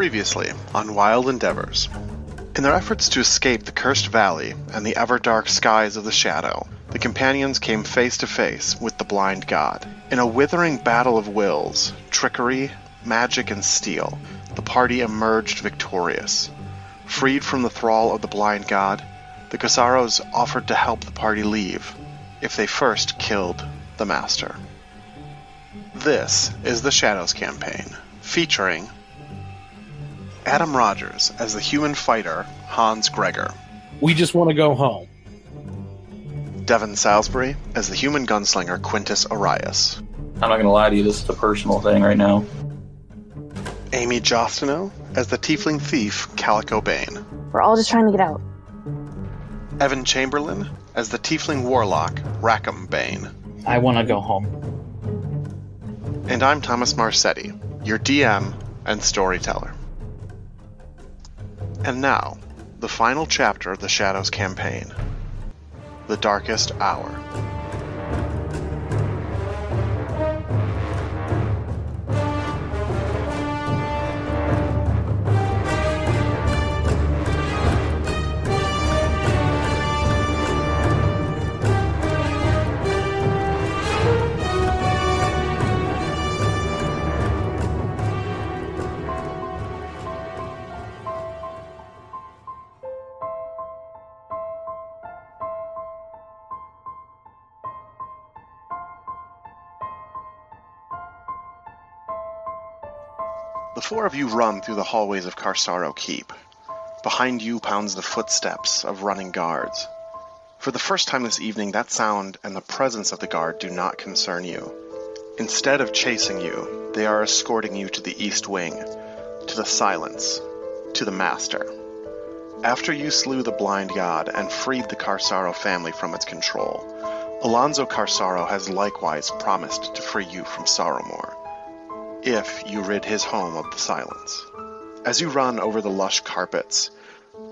Previously on Wild Endeavors. In their efforts to escape the cursed valley and the ever dark skies of the shadow, the companions came face to face with the blind god. In a withering battle of wills, trickery, magic, and steel, the party emerged victorious. Freed from the thrall of the blind god, the Carsaros offered to help the party leave if they first killed the master. This is the Shadows campaign, featuring Adam Rogers as the human fighter Hans Gregor, We just want to go home. Devin Salisbury as the human gunslinger Quintus Arias, I'm not gonna lie to you, this is a personal thing right now. Amy Jostino as the tiefling thief Calico Bane, We're all just trying to get out. Evan Chamberlain as the tiefling warlock Rackham Bane, I want to go home. and I'm Thomas Marsetti, your DM and storyteller. And now, the final chapter of the Shadows campaign The Darkest Hour. Four of you run through the hallways of Carsaro Keep. Behind you pounds the footsteps of running guards. For the first time this evening, that sound and the presence of the guard do not concern you. Instead of chasing you, they are escorting you to the east wing, to the silence, to the master. After you slew the blind god and freed the Carsaro family from its control, Alonzo Carsaro has likewise promised to free you from Sorrowmore if you rid his home of the silence. As you run over the lush carpets,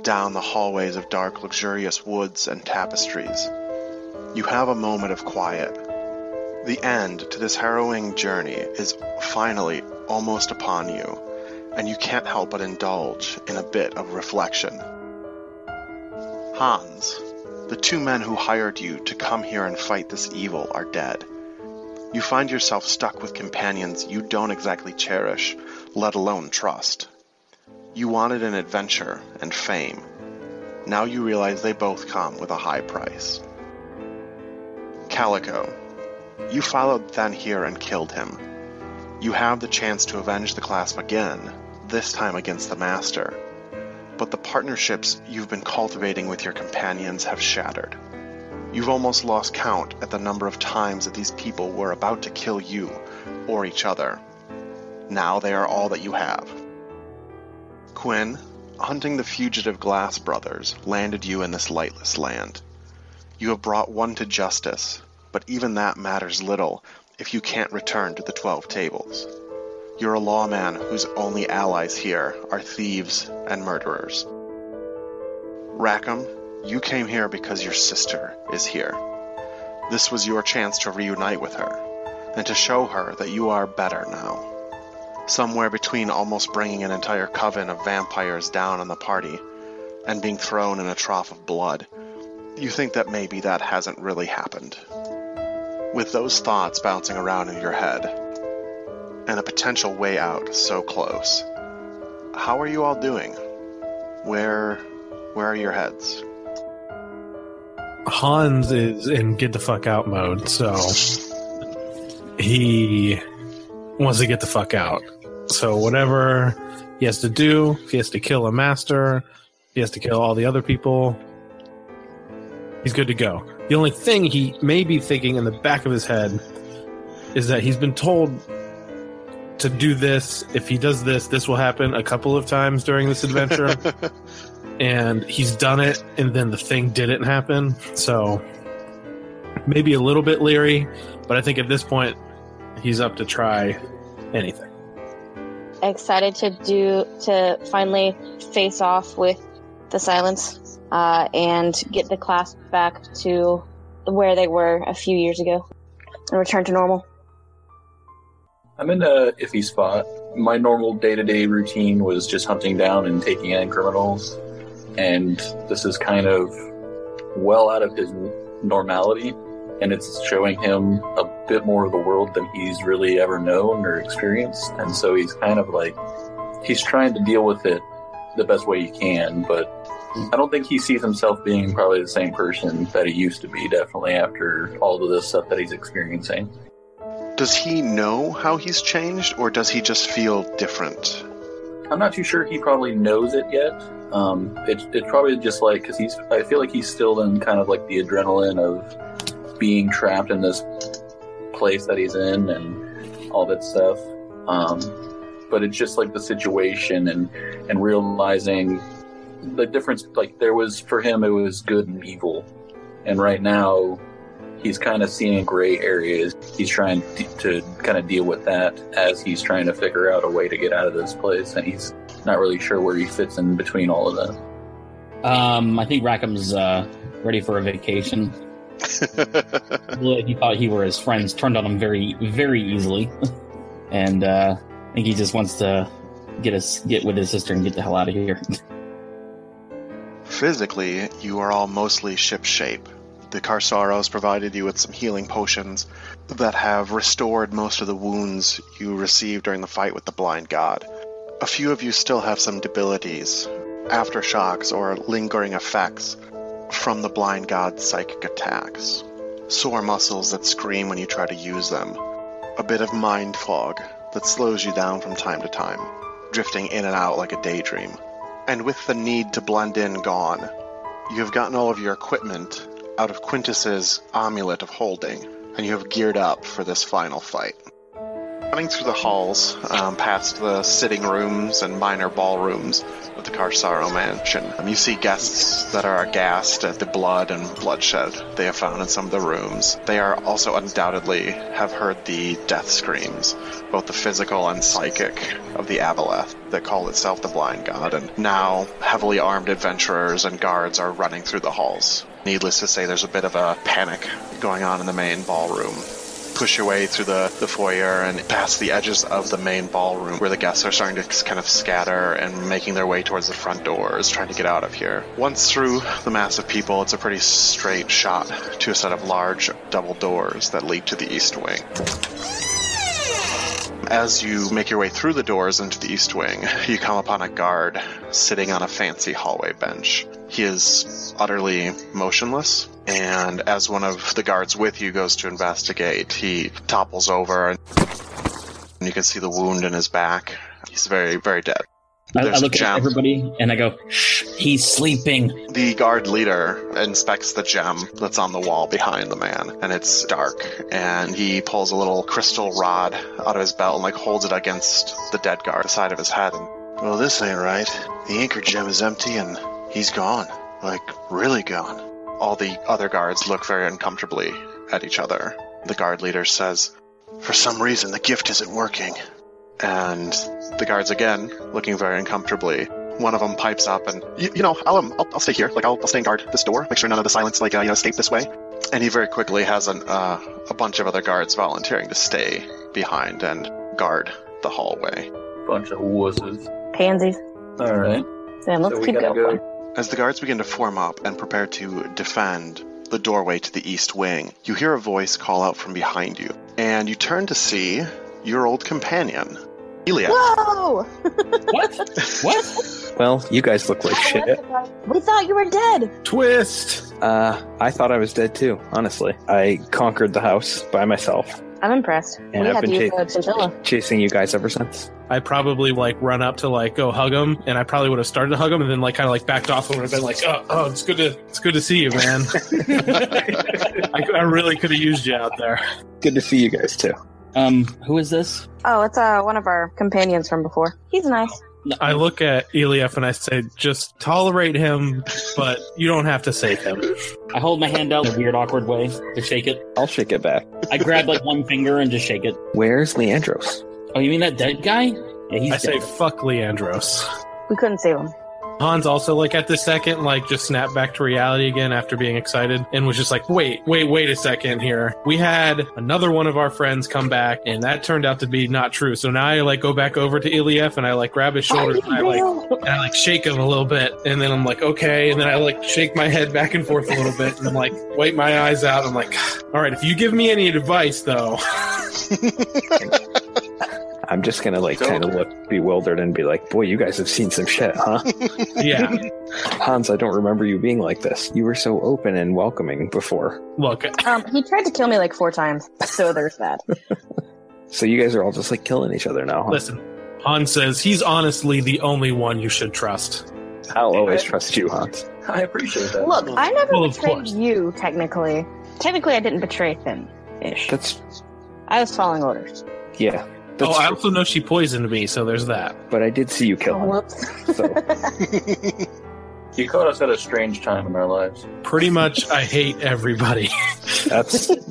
down the hallways of dark, luxurious woods and tapestries, you have a moment of quiet. The end to this harrowing journey is finally almost upon you, and you can't help but indulge in a bit of reflection. Hans, the two men who hired you to come here and fight this evil are dead. You find yourself stuck with companions you don't exactly cherish, let alone trust. You wanted an adventure and fame. Now you realize they both come with a high price. Calico, you followed Then here and killed him. You have the chance to avenge the clasp again, this time against the Master. But the partnerships you've been cultivating with your companions have shattered. You've almost lost count at the number of times that these people were about to kill you or each other. Now they are all that you have. Quinn, hunting the fugitive Glass brothers, landed you in this lightless land. You have brought one to justice, but even that matters little if you can't return to the Twelve Tables. You're a lawman whose only allies here are thieves and murderers. Rackham, you came here because your sister is here. This was your chance to reunite with her, and to show her that you are better now. Somewhere between almost bringing an entire coven of vampires down on the party and being thrown in a trough of blood, you think that maybe that hasn't really happened. With those thoughts bouncing around in your head, and a potential way out so close, how are you all doing? Where where are your heads? Hans is in get the fuck out mode, so he wants to get the fuck out. So whatever he has to do, he has to kill a master, he has to kill all the other people. He's good to go. The only thing he may be thinking in the back of his head is that he's been told to do this. If he does this, this will happen a couple of times during this adventure. and he's done it, and then the thing didn't happen. So maybe a little bit leery, but I think at this point he's up to try anything. Excited to do to finally face off with the silence uh, and get the clasp back to where they were a few years ago and return to normal. I'm in a iffy spot. my normal day to day routine was just hunting down and taking in criminals, and this is kind of well out of his normality, and it's showing him a bit more of the world than he's really ever known or experienced, and so he's kind of like he's trying to deal with it the best way he can, but I don't think he sees himself being probably the same person that he used to be, definitely after all of this stuff that he's experiencing. Does he know how he's changed, or does he just feel different? I'm not too sure he probably knows it yet. Um, it, it's probably just like, because he's, I feel like he's still in kind of like the adrenaline of being trapped in this place that he's in and all that stuff. Um, but it's just like the situation and, and realizing the difference like there was for him it was good and evil. And right now he's kind of seeing gray areas. He's trying to, to kind of deal with that as he's trying to figure out a way to get out of this place. And he's not really sure where he fits in between all of that Um, I think Rackham's uh, ready for a vacation. he thought he were his friends, turned on him very, very easily, and uh, I think he just wants to get us get with his sister and get the hell out of here. Physically, you are all mostly shipshape. The Carsaros provided you with some healing potions that have restored most of the wounds you received during the fight with the Blind God. A few of you still have some debilities, aftershocks, or lingering effects from the Blind God's psychic attacks. Sore muscles that scream when you try to use them. A bit of mind fog that slows you down from time to time, drifting in and out like a daydream. And with the need to blend in gone, you have gotten all of your equipment out of Quintus's amulet of holding, and you have geared up for this final fight. Running through the halls, um, past the sitting rooms and minor ballrooms of the Carsaro mansion, um, you see guests that are aghast at the blood and bloodshed they have found in some of the rooms. They are also undoubtedly have heard the death screams, both the physical and psychic, of the Aboleth that call itself the Blind God, and now heavily armed adventurers and guards are running through the halls. Needless to say, there's a bit of a panic going on in the main ballroom push your way through the, the foyer and past the edges of the main ballroom where the guests are starting to kind of scatter and making their way towards the front doors, trying to get out of here. Once through the mass of people, it's a pretty straight shot to a set of large double doors that lead to the east wing. As you make your way through the doors into the east wing, you come upon a guard sitting on a fancy hallway bench. He is utterly motionless, and as one of the guards with you goes to investigate, he topples over, and you can see the wound in his back. He's very, very dead. I, I look at everybody and I go, "Shh, he's sleeping." The guard leader inspects the gem that's on the wall behind the man, and it's dark. And he pulls a little crystal rod out of his belt and like holds it against the dead guard, the side of his head. And well, this ain't right. The anchor gem is empty, and he's gone. Like really gone. All the other guards look very uncomfortably at each other. The guard leader says, "For some reason, the gift isn't working." And the guards again, looking very uncomfortably, one of them pipes up and you, you know I'll, um, I'll I'll stay here like I'll, I'll stay and guard this door make sure none of the silence like uh, you know escape this way and he very quickly has an, uh, a bunch of other guards volunteering to stay behind and guard the hallway bunch of wusses Pansies. all right Sam, let's so keep going. go as the guards begin to form up and prepare to defend the doorway to the east wing you hear a voice call out from behind you and you turn to see your old companion Elia Whoa! What? what? Well, you guys look like shit. We thought you were dead. Twist. Uh, I thought I was dead too, honestly. I conquered the house by myself, I'm impressed. And we I've had been to use cha- the chinchilla. chasing you guys ever since. I probably like run up to like go hug him, and I probably would have started to hug him, and then like kind of like backed off and would have been like, "Oh, oh, it's good to it's good to see you, man. I, I really could have used you out there." Good to see you guys too. Um, who is this? Oh, it's uh one of our companions from before. He's nice. I look at Eliaf and I say, "Just tolerate him, but you don't have to save him." I hold my hand out in a weird, awkward way to shake it. I'll shake it back. I grab like one finger and just shake it. Where's Leandros? Oh, you mean that dead guy? Yeah, he's I say, "Fuck Leandros." We couldn't save him. Hans also like at the second like just snapped back to reality again after being excited and was just like, wait, wait, wait a second here. We had another one of our friends come back and that turned out to be not true. So now I like go back over to Iliev and I like grab his shoulders and I like and I like shake him a little bit and then I'm like, okay, and then I like shake my head back and forth a little bit and I'm like wipe my eyes out. I'm like, all right, if you give me any advice though, I'm just gonna like kind of look bewildered and be like, "Boy, you guys have seen some shit, huh?" yeah. Hans, I don't remember you being like this. You were so open and welcoming before. Look, Um, he tried to kill me like four times, so there's that. So you guys are all just like killing each other now. Huh? listen. Hans says he's honestly the only one you should trust. I'll always trust you, Hans. I appreciate that. Look, I never Well, betrayed you, technically. Technically, I didn't betray Finn. Ish. That's I was following orders. yeah. That's oh, I also know she poisoned me, so there's that. but I did see you kill Oh, him. whoops. So You caught us at a strange time in our lives. Pretty much, I hate everybody. that's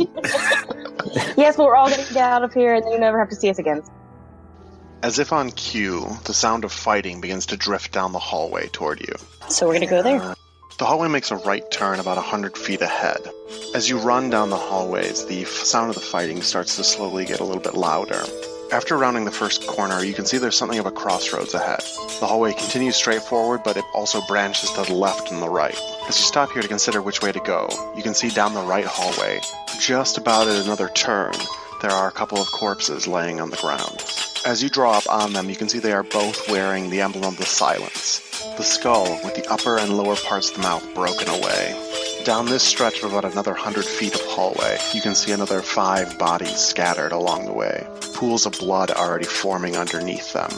yes, but we're all going to get out of here, and then you never have to see us again. As if on cue, the sound of fighting begins to drift down the hallway toward you. So we're going to go there. Uh, the hallway makes a right turn about a hundred feet ahead. As you run down the hallways, the f- sound of the fighting starts to slowly get a little bit louder. After rounding the first corner, you can see there's something of a crossroads ahead. The hallway continues straight forward, but it also branches to the left and the right. As you stop here to consider which way to go, you can see down the right hallway, just about at another turn, there are a couple of corpses laying on the ground. As you draw up on them, you can see they are both wearing the emblem of the silence. The skull, with the upper and lower parts of the mouth broken away. Down this stretch of about another hundred feet of hallway, you can see another five bodies scattered along the way, pools of blood already forming underneath them.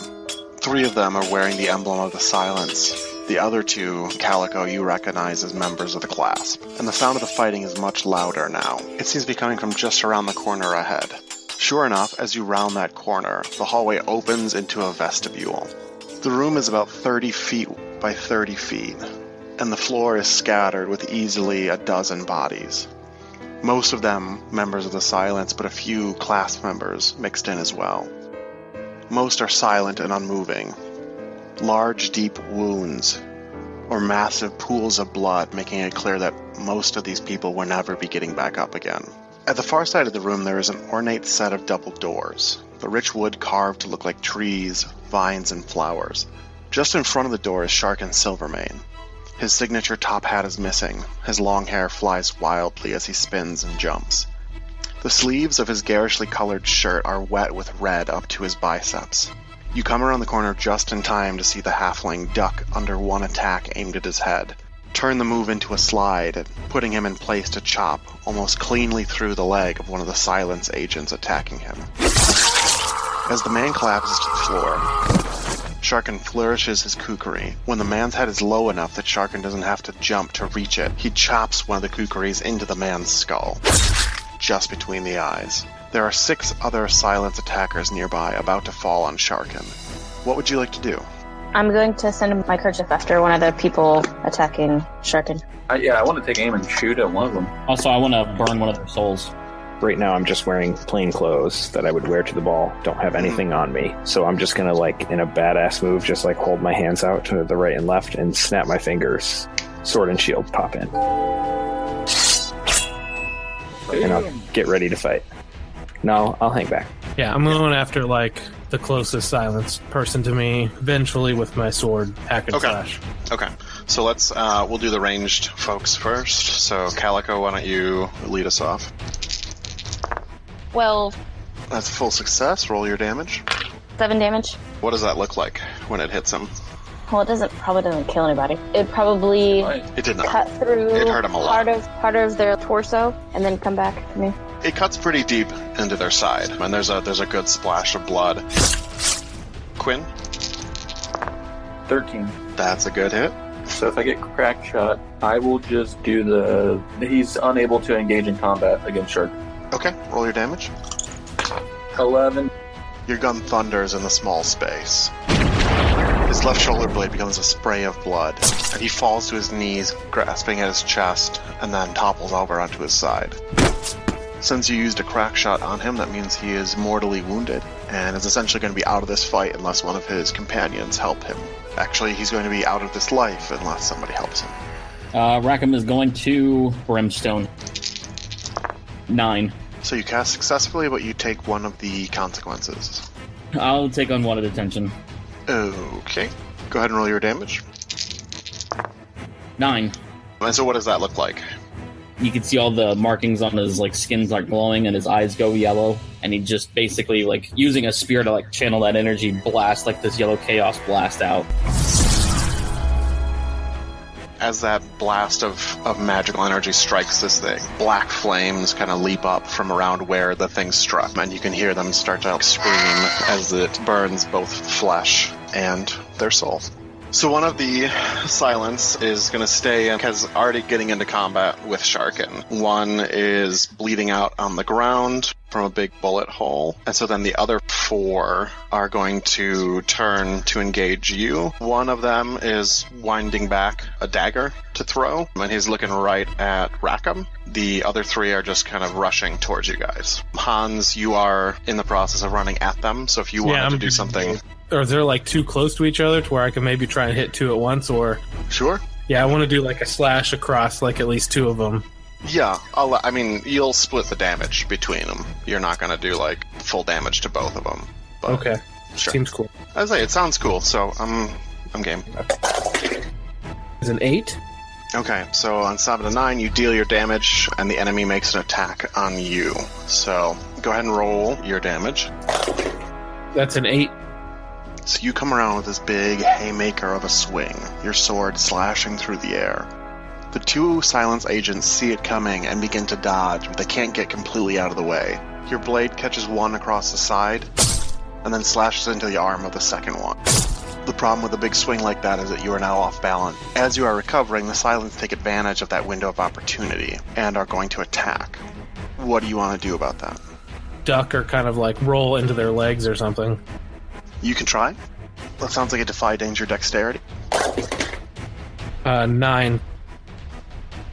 Three of them are wearing the emblem of the silence. The other two, Calico, you recognize as members of the clasp. And the sound of the fighting is much louder now. It seems to be coming from just around the corner ahead. Sure enough, as you round that corner, the hallway opens into a vestibule. The room is about 30 feet by 30 feet, and the floor is scattered with easily a dozen bodies. Most of them members of the Silence, but a few clasp members mixed in as well. Most are silent and unmoving. Large, deep wounds, or massive pools of blood, making it clear that most of these people will never be getting back up again. At the far side of the room, there is an ornate set of double doors, the rich wood carved to look like trees, vines, and flowers. Just in front of the door is Sharkin Silvermane. His signature top hat is missing. His long hair flies wildly as he spins and jumps. The sleeves of his garishly colored shirt are wet with red up to his biceps. You come around the corner just in time to see the halfling duck under one attack aimed at his head, turn the move into a slide, putting him in place to chop almost cleanly through the leg of one of the silence agents attacking him. As the man collapses to the floor, Sharkin flourishes his kukri. When the man's head is low enough that Sharkin doesn't have to jump to reach it, he chops one of the kukris into the man's skull, just between the eyes. There are six other silence attackers nearby about to fall on Sharkin. What would you like to do? I'm going to send my kerchief after one of the people attacking Sharkin. I, uh, yeah, I want to take aim and shoot at one of them. Also, I want to burn one of their souls. Right now. I'm just wearing plain clothes that I would wear to the ball. Don't have anything on me, so I'm just gonna like in a badass move, just like hold my hands out to the right and left and snap my fingers. Sword and shield pop in, and I'll get ready to fight. No, I'll hang back. Yeah, I'm going after like the closest silence person to me. Eventually, with my sword, hack and Okay. slash. Okay, so let's uh, we'll do the ranged folks first. So Calico, why don't you lead us off? Well, That's a full success. Roll your damage. seven damage. What does that look like when it hits him? Well, it doesn't probably doesn't kill anybody. It probably It did not. cut through It hurt 'em a lot. part of part of their torso and then come back to me. It cuts pretty deep into their side, and there's a there's a good splash of blood. Quinn, 13. that's a good hit. So if I get crack shot, I will just do the. He's unable to engage in combat against Shark. Okay, roll your damage. 11. Your gun thunders in the small space. His left shoulder blade becomes a spray of blood, and he falls to his knees, grasping at his chest, and then topples over onto his side. Since you used a crack shot on him, that means he is mortally wounded and is essentially going to be out of this fight unless one of his companions help him. Actually, he's going to be out of this life unless somebody helps him. Uh, Rackham is going to Brimstone. Nine. So you cast successfully, but you take one of the consequences. I'll take on one at attention. Okay. Go ahead and roll your damage. Nine. And so, what does that look like? You can see all the markings on his like skin start glowing and his eyes go yellow, and he just basically like using a spear to like channel that energy, blast like this yellow chaos blast out. As that blast of, of magical energy strikes this thing, black flames kind of leap up from around where the thing struck, and you can hear them start to scream as it burns both flesh and their soul. So one of the silence is going to stay is already getting into combat with Sharkin. One is bleeding out on the ground from a big bullet hole. And so then the other four are going to turn to engage you. One of them is winding back a dagger to throw, and he's looking right at Rackham. The other three are just kind of rushing towards you guys. Hans, you are in the process of running at them, so if you wanted I'm to do something, Or they're like too close to each other to where I can maybe try and hit two at once. Or sure. yeah, I want to do like a slash across like at least two of them. Yeah, I'll, I mean, you'll split the damage between them. You're not going to do like full damage to both of them. But Okay, sure. seems cool. I say it sounds cool, so I'm I'm game. Is an eight? Okay, so on seven to nine, you deal your damage, and the enemy makes an attack on you. So go ahead and roll your damage. That's an eight. So you come around with this big haymaker of a swing, your sword slashing through the air. The two silence agents see it coming and begin to dodge, but they can't get completely out of the way. Your blade catches one across the side, and then slashes into the arm of the second one. The problem with a big swing like that is that you are now off balance. As you are recovering, the silence take advantage of that window of opportunity and are going to attack. What do you want to do about that? Duck or kind of like roll into their legs or something. You can try. That sounds like a defy danger dexterity. Uh, nine.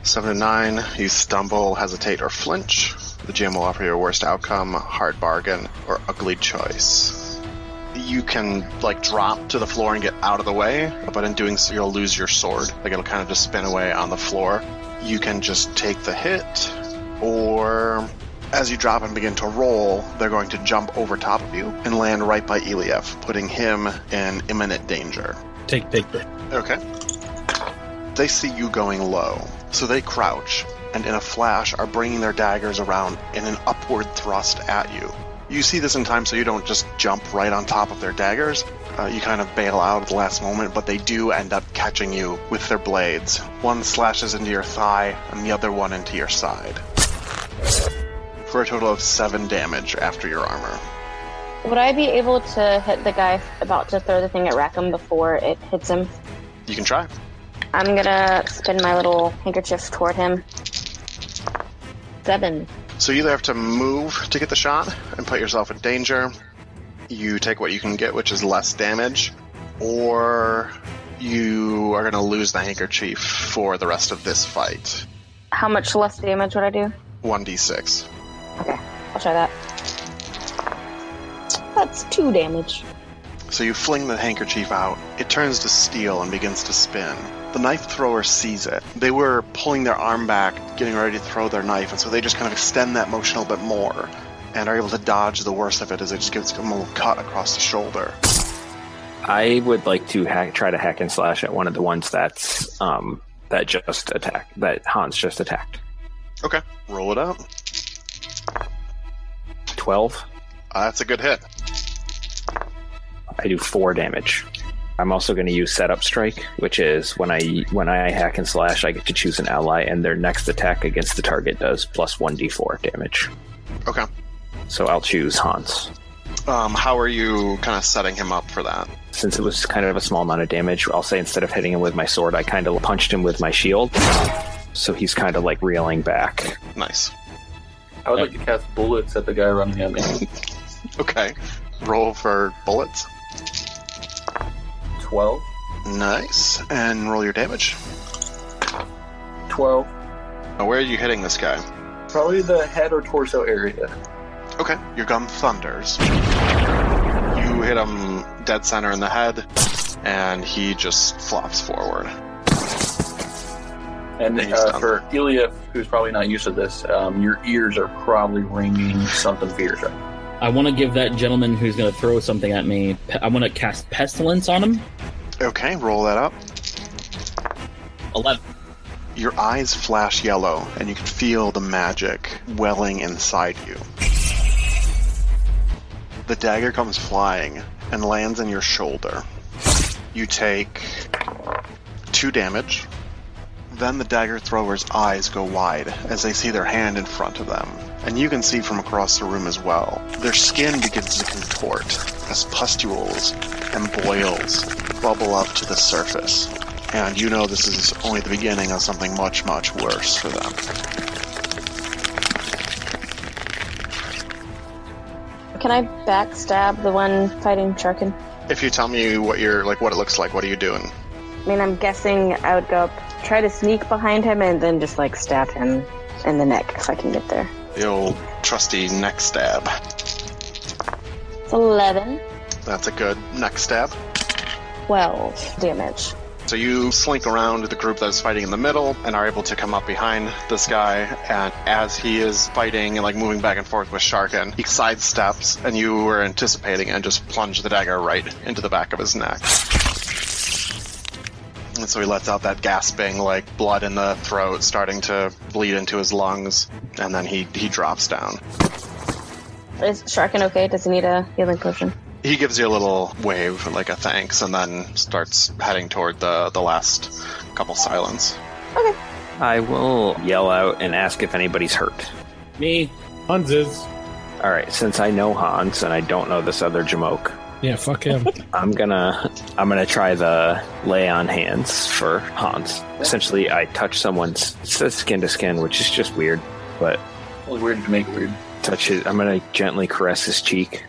Seven to nine, you stumble, hesitate, or flinch. The GM will offer you a worst outcome, hard bargain, or ugly choice. You can like drop to the floor and get out of the way, but in doing so, you'll lose your sword. Like it'll kind of just spin away on the floor. You can just take the hit, or as you drop and begin to roll, they're going to jump over top of you and land right by Eliaf, putting him in imminent danger. Take take the. Okay. They see you going low, so they crouch and in a flash are bringing their daggers around in an upward thrust at you. You see this in time so you don't just jump right on top of their daggers. Uh, you kind of bail out at the last moment, but they do end up catching you with their blades. One slashes into your thigh, and the other one into your side. For a total of seven damage after your armor. Would I be able to hit the guy about to throw the thing at Rackham before it hits him? You can try. I'm gonna spin my little handkerchief toward him. Seven. So you either have to move to get the shot and put yourself in danger. You take what you can get, which is less damage, or you are to lose the handkerchief for the rest of this fight. How much less damage would I do? 1d6. Okay, I'll try that. That's two damage. So you fling the handkerchief out. It turns to steel and begins to spin. The knife thrower sees it. They were pulling their arm back, getting ready to throw their knife, and so they just kind of extend that motion a little bit more and are able to dodge the worst of it as it just gives them a little cut across the shoulder. I would like to hack, try to hack and slash at one of the ones that's um, that just attacked, that Hans just attacked. Okay, roll it out. Twelve. Uh, that's a good hit. I do four damage. I'm also going to use setup strike, which is when I when I hack and slash, I get to choose an ally, and their next attack against the target does plus one d4 damage. Okay. So I'll choose Hans. Um, how are you kind of setting him up for that? Since it was kind of a small amount of damage, I'll say instead of hitting him with my sword, I kind of punched him with my shield. So he's kind of like reeling back. Nice. I would like to cast bullets at the guy running at me. Okay. Roll for bullets. 12. Nice. And roll your damage. 12. Now, where are you hitting this guy? probably the head or torso area. Okay, your gun thunders. You hit him dead center in the head, and he just flops forward. And uh, for Eliaf, who's probably not used to this, um, your ears are probably ringing something fierce. I want to give that gentleman who's going to throw something at me. I want to cast pestilence on him. Okay, roll that up. Eleven. Your eyes flash yellow, and you can feel the magic welling inside you. The dagger comes flying and lands in your shoulder. You take two damage. Then the dagger thrower's eyes go wide as they see their hand in front of them. And you can see from across the room as well. Their skin begins to contort as pustules and boils bubble up to the surface. And you know this is only the beginning of something much, much worse for them. Can I backstab the one fighting Sharkin? If you tell me what you're like, what it looks like, what are you doing? I mean, I'm guessing I would go up, try to sneak behind him, and then just like stab him in the neck if I can get there. The old trusty neck stab. It's 11, That's a good neck stab. 12 damage. So you slink around the group that is fighting in the middle and are able to come up behind this guy. And as he is fighting and like moving back and forth with Sharkin, he sidesteps and you were anticipating and just plunge the dagger right into the back of his neck. And so he lets out that gasping, like blood in the throat, starting to bleed into his lungs, and then he he drops down. Is Sharkin okay? Does he need a healing potion? He gives you a little wave, like a thanks, and then starts heading toward the the last couple silence. Okay. I will yell out and ask if anybody's hurt. Me. Hans is. All right, since I know Hans and I don't know this other Jamoke, Yeah, fuck him. I'm gonna I'm gonna try the lay on hands for Hans. Essentially, I touch someone's it says skin to skin, which is just weird, but Only weird to make weird. touch his. I'm gonna gently caress his cheek,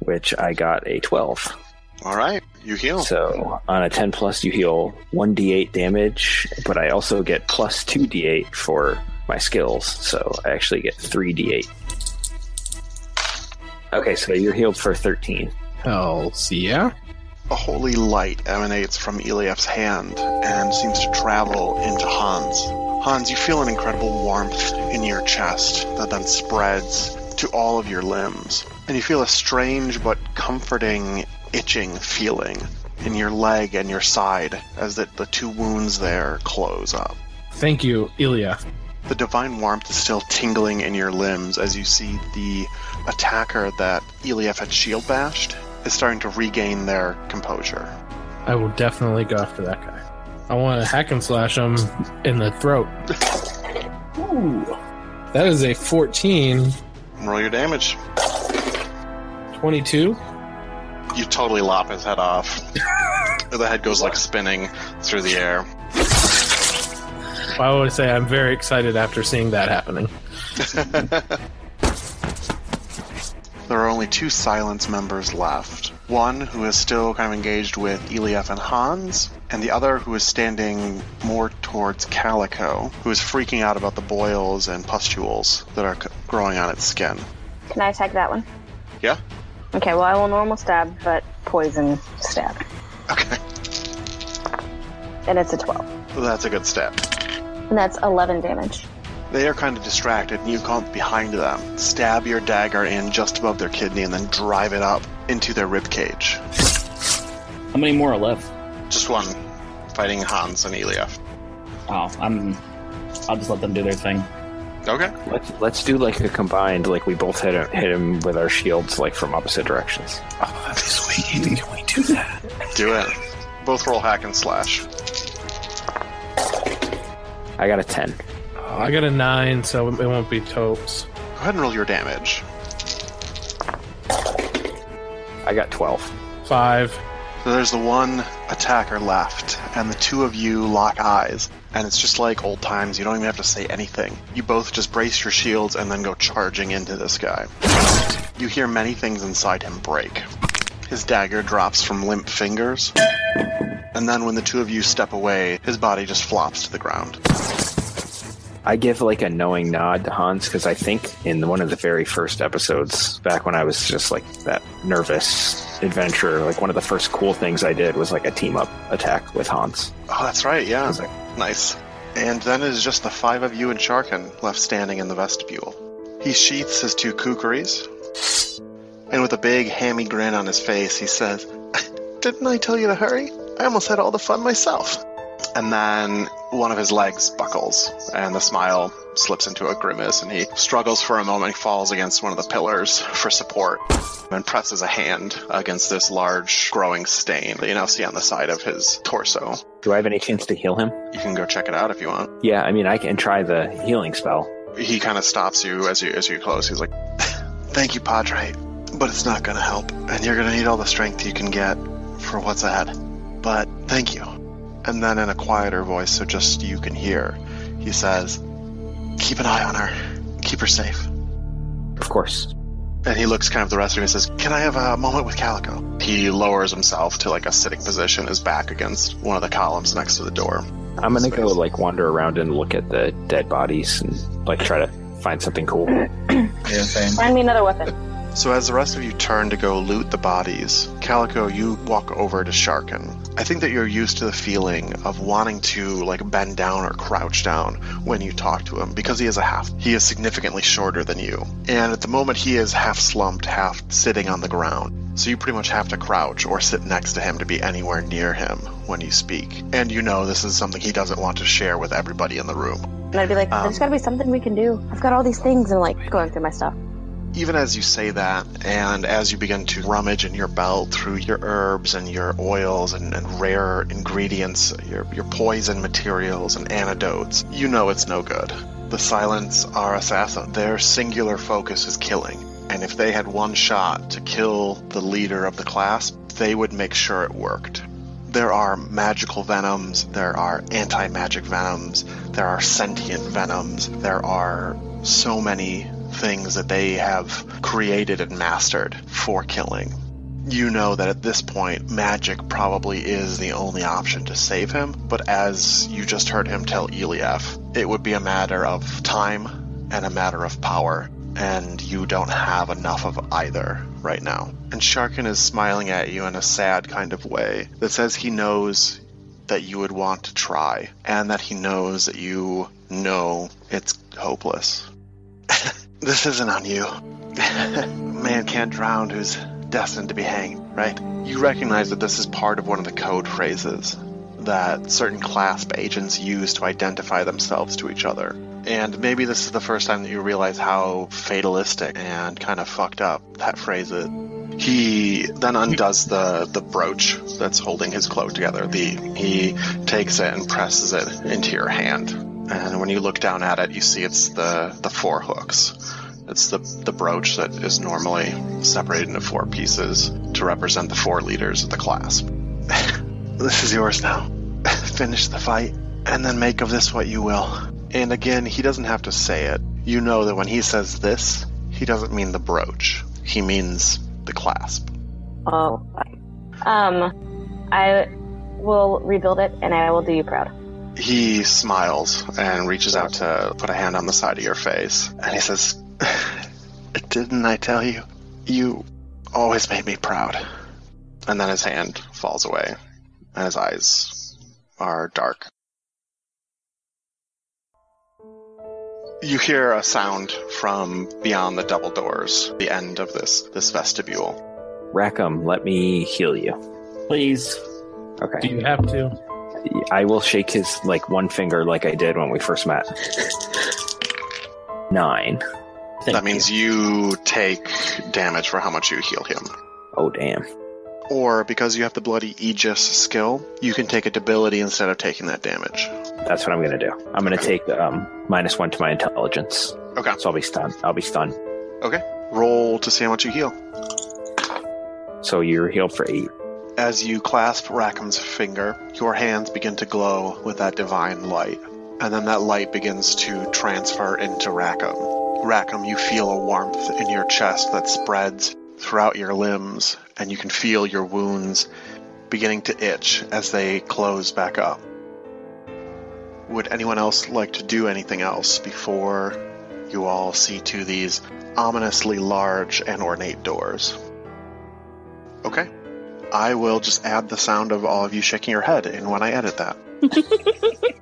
which I got a 12. All right, you heal. So on a 10 plus, you heal 1d8 damage, but I also get plus 2d8 for my skills, so I actually get 3d8. Okay, so you're healed for 13. Hells yeah. A holy light emanates from Eliaf's hand and seems to travel into Hans. Hans, you feel an incredible warmth in your chest that then spreads to all of your limbs. And you feel a strange but comforting itching feeling in your leg and your side as the, the two wounds there close up. Thank you, Ilya. The divine warmth is still tingling in your limbs as you see the attacker that Eliaf had shield bashed is starting to regain their composure. I will definitely go after that guy. I want to hack and slash him in the throat. Ooh. That is a 14. Roll your damage. 22. You totally lop his head off. the head goes like spinning through the air. I would say I'm very excited after seeing that happening. There are only two silence members left. One who is still kind of engaged with Eliaf and Hans, and the other who is standing more towards Calico, who is freaking out about the boils and pustules that are c- growing on its skin. Can I attack that one? Yeah? Okay, well, I will normal stab, but poison stab. Okay. And it's a 12. That's a good stab. And that's 11 damage. They are kind of distracted, and you come up behind them, stab your dagger in just above their kidney, and then drive it up into their rib cage. How many more are left? Just one, fighting Hans and Eliaf. Oh, I'm. I'll just let them do their thing. Okay. Let's let's do like a combined, like we both hit him, hit him with our shields, like from opposite directions. Oh, that'd be sweet. Can we do that? Do it. Both roll hack and slash. I got a ten. Oh, I got a 9, so it won't be topes. Go ahead and roll your damage. I got twelve. 5. So there's the one attacker left, and the two of you lock eyes. And it's just like old times, you don't even have to say anything. You both just brace your shields and then go charging into this guy. You hear many things inside him break. His dagger drops from limp fingers, and then when the two of you step away, his body just flops to the ground. I give like a knowing nod to Hans because I think in one of the very first episodes, back when I was just like that nervous adventurer, like one of the first cool things I did was like a team up attack with Hans. Oh, that's right. Yeah. like, Nice. And then it is just the five of you and Sharkin left standing in the vestibule. He sheaths his two kukris, and with a big hammy grin on his face, he says, Didn't I tell you to hurry? I almost had all the fun myself. And then one of his legs buckles, and the smile slips into a grimace, and he struggles for a moment. He falls against one of the pillars for support and presses a hand against this large growing stain that you now see on the side of his torso. do I have any chance to heal him? You can go check it out if you want. Yeah, I mean, I can try the healing spell. He kind of stops you as you as you close. He's like, "Thank you, Padre, but it's not going to help, and you're going to need all the strength you can get for what's ahead. But thank you." And then in a quieter voice, so just you can hear, he says, "Keep an eye on her. Keep her safe." Of course. And he looks kind of the rest of you and says, Can I have a moment with Calico? He lowers himself to like a sitting position, his back against one of the columns next to the door. I'm gonna go like wander around and look at the dead bodies and like try to find something cool. Yeah, same. Find me another weapon. So as the rest of you turn to go loot the bodies, Calico, you walk over to Sharkin. I think that you're used to the feeling of wanting to like bend down or crouch down when you talk to him because he is a half. He is significantly shorter than you. And at the moment he is half slumped, half sitting on the ground. So you pretty much have to crouch or sit next to him to be anywhere near him when you speak. And you know this is something he doesn't want to share with everybody in the room. And I'd be like, Um, there's got to be something we can do. I've got all these things, and like going through my stuff. Even as you say that, and as you begin to rummage in your belt through your herbs and your oils and, and rare ingredients, your, your poison materials and antidotes, you know it's no good. The Silence are assassins. Their singular focus is killing. And if they had one shot to kill the leader of the clasp, they would make sure it worked. There are magical venoms, there are anti magic venoms, there are sentient venoms, there are so many things that they have created and mastered for killing. You know that at this point, magic probably is the only option to save him, but as you just heard him tell Eliaf, it would be a matter of time and a matter of power, and you don't have enough of either right now. And Sharkin is smiling at you in a sad kind of way that says he knows that you would want to try, and that he knows that you know it's hopeless. this isn't on you. Man can't drown who's destined to be hanged, right? You recognize that this is part of one of the code phrases that certain clasp agents use to identify themselves to each other. And maybe this is the first time that you realize how fatalistic and kind of fucked up that phrase is. He then undoes the, the brooch that's holding his cloak together. The he takes it and presses it into your hand. And when you look down at it, you see it's the, the four hooks. It's the, the brooch that is normally separated into four pieces to represent the four leaders of the clasp. this is yours now. Finish the fight, and then make of this what you will. And again, he doesn't have to say it. You know that when he says this, he doesn't mean the brooch. He means the clasp. Oh. Um, I will rebuild it, and I will do you proud. He smiles and reaches out to put a hand on the side of your face. And he says, Didn't I tell you? You always made me proud. And then his hand falls away, and his eyes are dark. You hear a sound from beyond the double doors, the end of this this vestibule. Rackham, let me heal you. Please. Okay. Do you have to? I will shake his like one finger like I did when we first met. Nine. Thank that means you take damage for how much you heal him. Oh damn. Or because you have the bloody Aegis skill, you can take a debility instead of taking that damage. That's what I'm gonna do. I'm gonna take um minus one to my intelligence. Okay. So I'll be stunned. I'll be stunned. Okay. Roll to see how much you heal. So you're healed for eight. As you clasp Rackham's finger, your hands begin to glow with that divine light. And then that light begins to transfer into Rackham. Rackham, you feel a warmth in your chest that spreads throughout your limbs, and you can feel your wounds beginning to itch as they close back up. would anyone else like to do anything else before you all see to these ominously large and ornate doors? Okay. I will just add the sound of all of you shaking your head in when I edit that.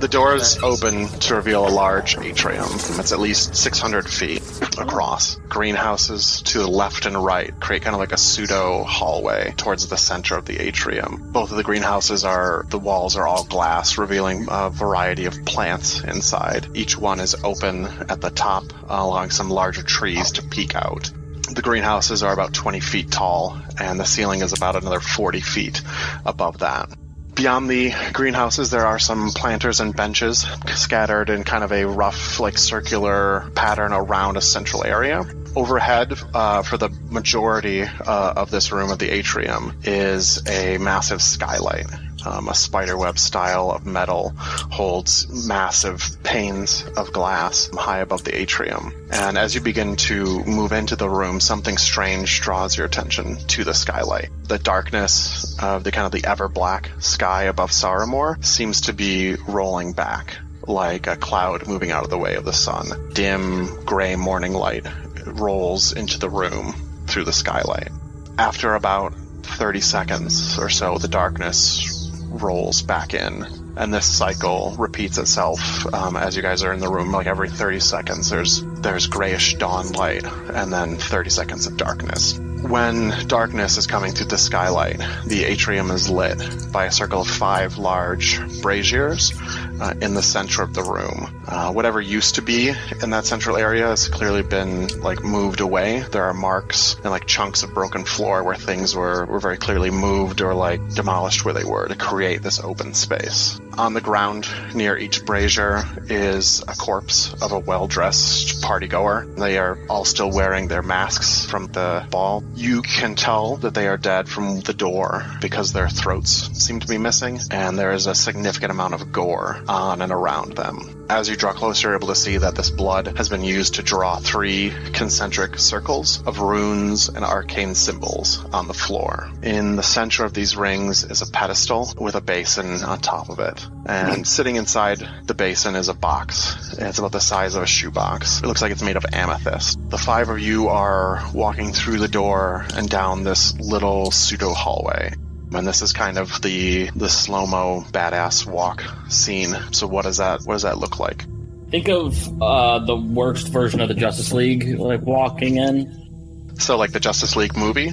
the doors open to reveal a large atrium. It's at least 600 feet across. Greenhouses to the left and right create kind of like a pseudo hallway towards the center of the atrium. Both of the greenhouses are, the walls are all glass, revealing a variety of plants inside. Each one is open at the top, allowing some larger trees to peek out. The greenhouses are about 20 feet tall, and the ceiling is about another 40 feet above that. Beyond the greenhouses, there are some planters and benches scattered in kind of a rough, like circular pattern around a central area. Overhead, uh, for the majority uh, of this room of the atrium, is a massive skylight. Um, a spiderweb style of metal holds massive panes of glass high above the atrium. And as you begin to move into the room, something strange draws your attention to the skylight. The darkness of the kind of the ever black sky above Saramor seems to be rolling back like a cloud moving out of the way of the sun. Dim gray morning light rolls into the room through the skylight. After about 30 seconds or so, the darkness rolls back in. And this cycle repeats itself um, as you guys are in the room. Like every 30 seconds, there's there's grayish dawn light, and then 30 seconds of darkness. When darkness is coming through the skylight, the atrium is lit by a circle of five large braziers uh, in the center of the room. Uh, whatever used to be in that central area has clearly been like moved away. There are marks and like chunks of broken floor where things were, were very clearly moved or like demolished where they were to create this open space. On the ground near each brazier is a corpse of a well-dressed partygoer. They are all still wearing their masks from the ball. You can tell that they are dead from the door because their throats seem to be missing, and there is a significant amount of gore on and around them. As you draw closer, you're able to see that this blood has been used to draw three concentric circles of runes and arcane symbols on the floor. In the center of these rings is a pedestal with a basin on top of it. And sitting inside the basin is a box. It's about the size of a shoebox. It looks like it's made of amethyst. The five of you are walking through the door and down this little pseudo hallway. And this is kind of the the slow mo badass walk scene. So what does that what does that look like? Think of uh, the worst version of the Justice League, like walking in. So like the Justice League movie.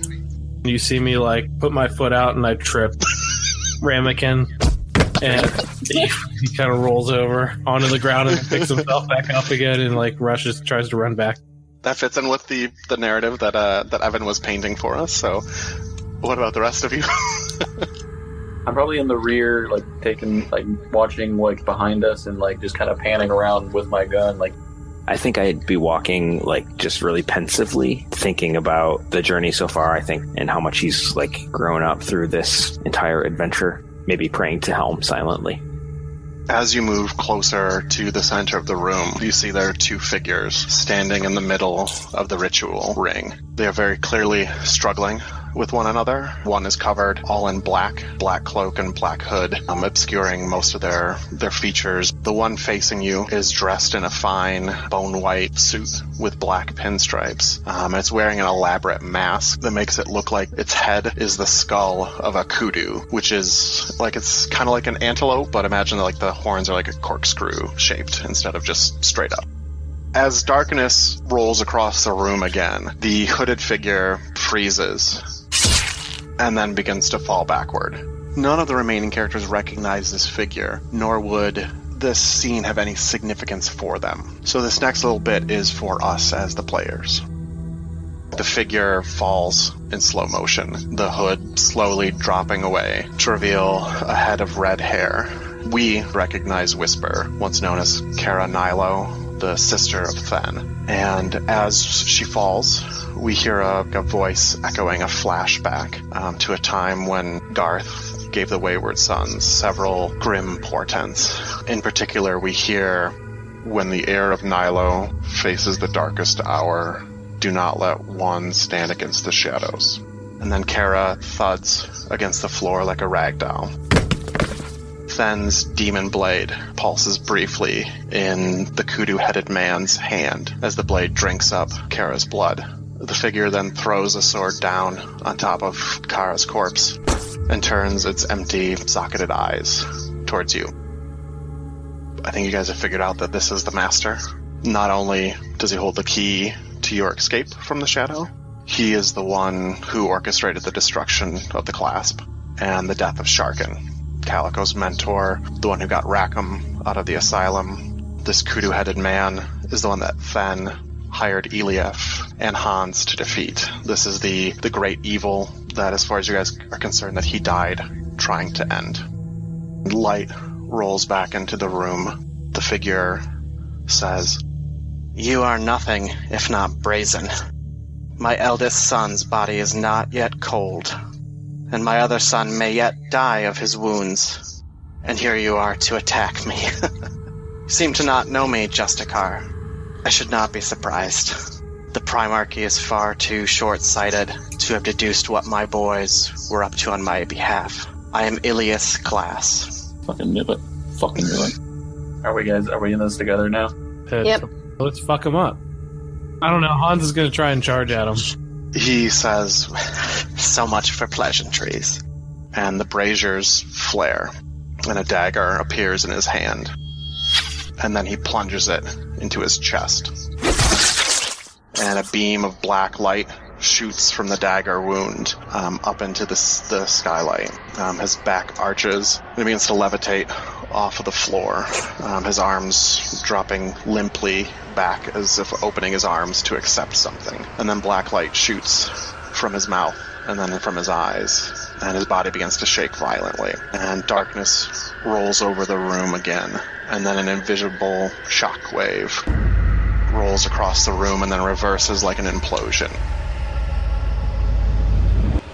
You see me like put my foot out and I trip Ramekin, and he, he kind of rolls over onto the ground and picks himself back up again and like rushes, tries to run back. That fits in with the the narrative that uh, that Evan was painting for us. So what about the rest of you? I'm probably in the rear, like taking, like watching, like behind us, and like just kind of panning around with my gun, like I think I'd be walking like just really pensively, thinking about the journey so far, I think, and how much he's like grown up through this entire adventure, maybe praying to Helm silently. As you move closer to the center of the room, you see there are two figures standing in the middle of the ritual ring. They are very clearly struggling with one another. One is covered all in black, black cloak and black hood, um, obscuring most of their, their features. The one facing you is dressed in a fine bone white suit with black pinstripes. Um, it's wearing an elaborate mask that makes it look like its head is the skull of a kudu, which is like it's kind of like an antelope, but imagine like the horns are like a corkscrew shaped instead of just straight up. As darkness rolls across the room again, the hooded figure freezes and then begins to fall backward. None of the remaining characters recognize this figure, nor would this scene have any significance for them. So this next little bit is for us as the players. The figure falls in slow motion, the hood slowly dropping away to reveal a head of red hair. We recognize Whisper, once known as Kara Nilo, the sister of Fen. And as she falls, we hear a, a voice echoing a flashback um, to a time when Garth gave the Wayward Sons several grim portents. In particular, we hear when the heir of Nilo faces the darkest hour, do not let one stand against the shadows. And then Kara thuds against the floor like a rag doll. Fen's demon blade pulses briefly in the kudu headed man's hand as the blade drinks up Kara's blood. The figure then throws a sword down on top of Kara's corpse and turns its empty, socketed eyes towards you. I think you guys have figured out that this is the master. Not only does he hold the key to your escape from the shadow, he is the one who orchestrated the destruction of the clasp and the death of Sharkin, Calico's mentor, the one who got Rackham out of the asylum. This kudu headed man is the one that Fen hired Eliaf and Hans to defeat. This is the, the great evil that, as far as you guys are concerned, that he died trying to end. Light rolls back into the room. The figure says, You are nothing if not brazen. My eldest son's body is not yet cold, and my other son may yet die of his wounds. And here you are to attack me. you seem to not know me, Justicar. I should not be surprised. The Primarchy is far too short sighted to have deduced what my boys were up to on my behalf. I am Ilias Glass. Fucking knew it. Fucking knew it. Are we guys? Are we in this together now? Let's, Yep. let's fuck him up. I don't know. Hans is going to try and charge at him. He says, So much for pleasantries. And the braziers flare, and a dagger appears in his hand. And then he plunges it into his chest. And a beam of black light shoots from the dagger wound um, up into the, the skylight. Um, his back arches and he begins to levitate off of the floor, um, his arms dropping limply back as if opening his arms to accept something. And then black light shoots from his mouth and then from his eyes, and his body begins to shake violently. And darkness rolls over the room again, and then an invisible shockwave rolls across the room and then reverses like an implosion.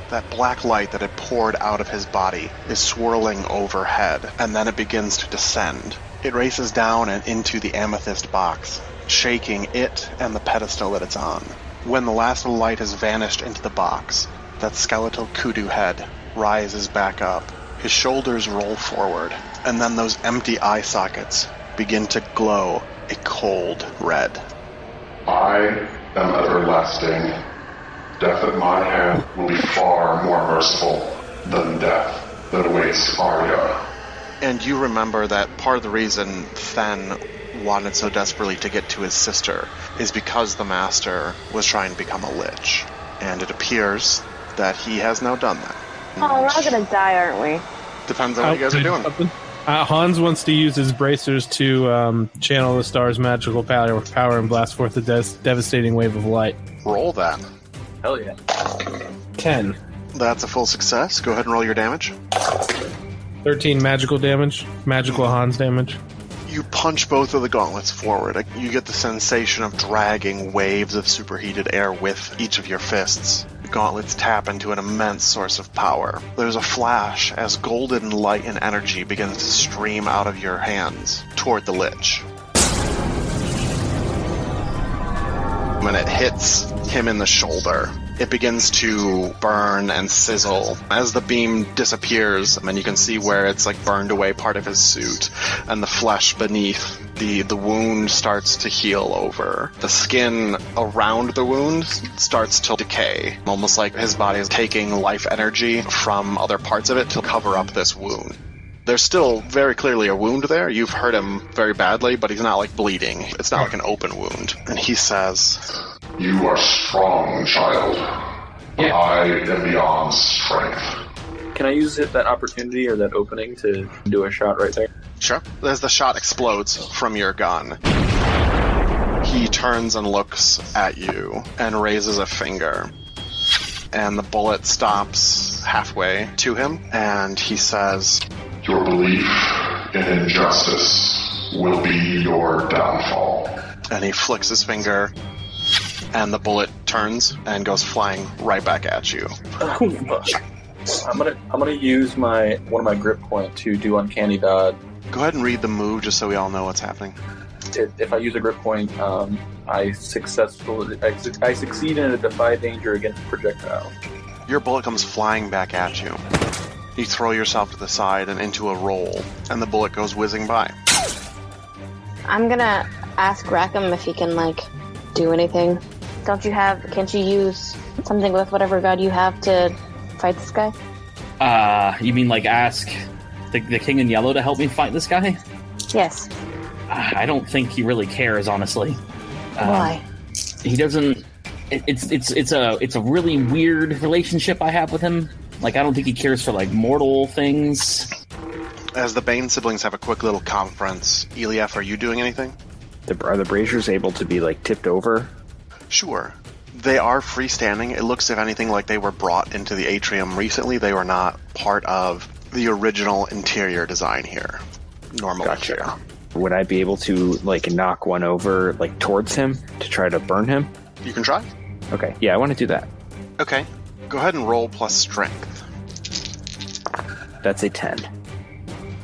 That black light that had poured out of his body is swirling overhead, and then it begins to descend. It races down and into the amethyst box, shaking it and the pedestal that it's on. When the last light has vanished into the box, that skeletal kudu head rises back up. His shoulders roll forward, and then those empty eye sockets begin to glow a cold red. I am everlasting. Death at my hand will be far more merciful than death that awaits Arya. And you remember that part of the reason Fen wanted so desperately to get to his sister is because the Master was trying to become a Lich. And it appears that he has now done that. Oh, we're all gonna die, aren't we? Depends on what you guys are doing. Uh, Hans wants to use his bracers to um, channel the star's magical power, power and blast forth a des- devastating wave of light. Roll that. Hell yeah. Ten. That's a full success. Go ahead and roll your damage. 13 magical damage, magical Hans damage. You punch both of the gauntlets forward. You get the sensation of dragging waves of superheated air with each of your fists. The gauntlets tap into an immense source of power. There's a flash as golden light and energy begins to stream out of your hands toward the Lich. When it hits him in the shoulder, it begins to burn and sizzle. As the beam disappears and you can see where it's like burned away part of his suit and the flesh beneath the the wound starts to heal over. The skin around the wound starts to decay almost like his body is taking life energy from other parts of it to cover up this wound there's still very clearly a wound there. You've hurt him very badly, but he's not like bleeding. It's not like an open wound. And he says, You are strong, child. Yeah. I am beyond strength. Can I use it, that opportunity or that opening to do a shot right there? Sure. As the shot explodes from your gun, he turns and looks at you and raises a finger. And the bullet stops halfway to him, and he says, Your belief in injustice will be your downfall. and he flicks his finger, and the bullet turns and goes flying right back at you. Oh. I'm gonna I'm gonna use my one of my grip point to do uncanny dodge. Go ahead and read the move just so we all know what's happening. If, if I use a grip point, um, I successfully I, I succeed in a defy danger against projectile. Your bullet comes flying back at you. You throw yourself to the side and into a roll, and the bullet goes whizzing by. I'm gonna ask Rackham if he can like do anything. Don't you have? Can't you use something with whatever god you have to fight this guy? Uh, you mean like ask the, the king in yellow to help me fight this guy? Yes. Uh, I don't think he really cares, honestly. Um, Why? He doesn't. It, it's it's it's a it's a really weird relationship I have with him. Like I don't think he cares for like mortal things. As the Bane siblings have a quick little conference, Eliaf, are you doing anything? The, are the braziers able to be like tipped over? Sure. They are freestanding. It looks, if anything, like they were brought into the atrium recently. They were not part of the original interior design here. Normal. Gotcha. Would I be able to like knock one over like towards him to try to burn him? You can try. Okay, yeah, I want to do that. Okay. Go ahead and roll plus strength. That's a ten.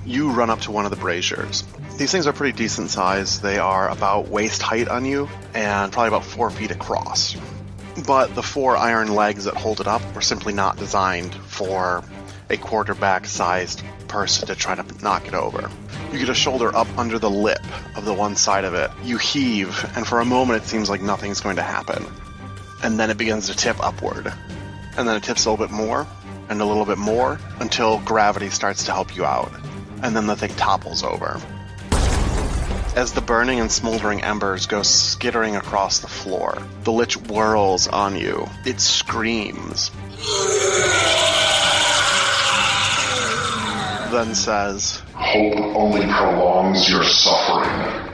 You run up to one of the braziers. These things are pretty decent size. They are about waist height on you and probably about four feet across. But the four iron legs that hold it up were simply not designed for a quarterback sized person to try to knock it over. You get a shoulder up under the lip of the one side of it. You heave, and for a moment it seems like nothing's going to happen. And then it begins to tip upward. And then it tips a little bit more, and a little bit more, until gravity starts to help you out. And then the thing topples over. As the burning and smoldering embers go skittering across the floor, the lich whirls on you. It screams. Then says, Hope only prolongs your suffering.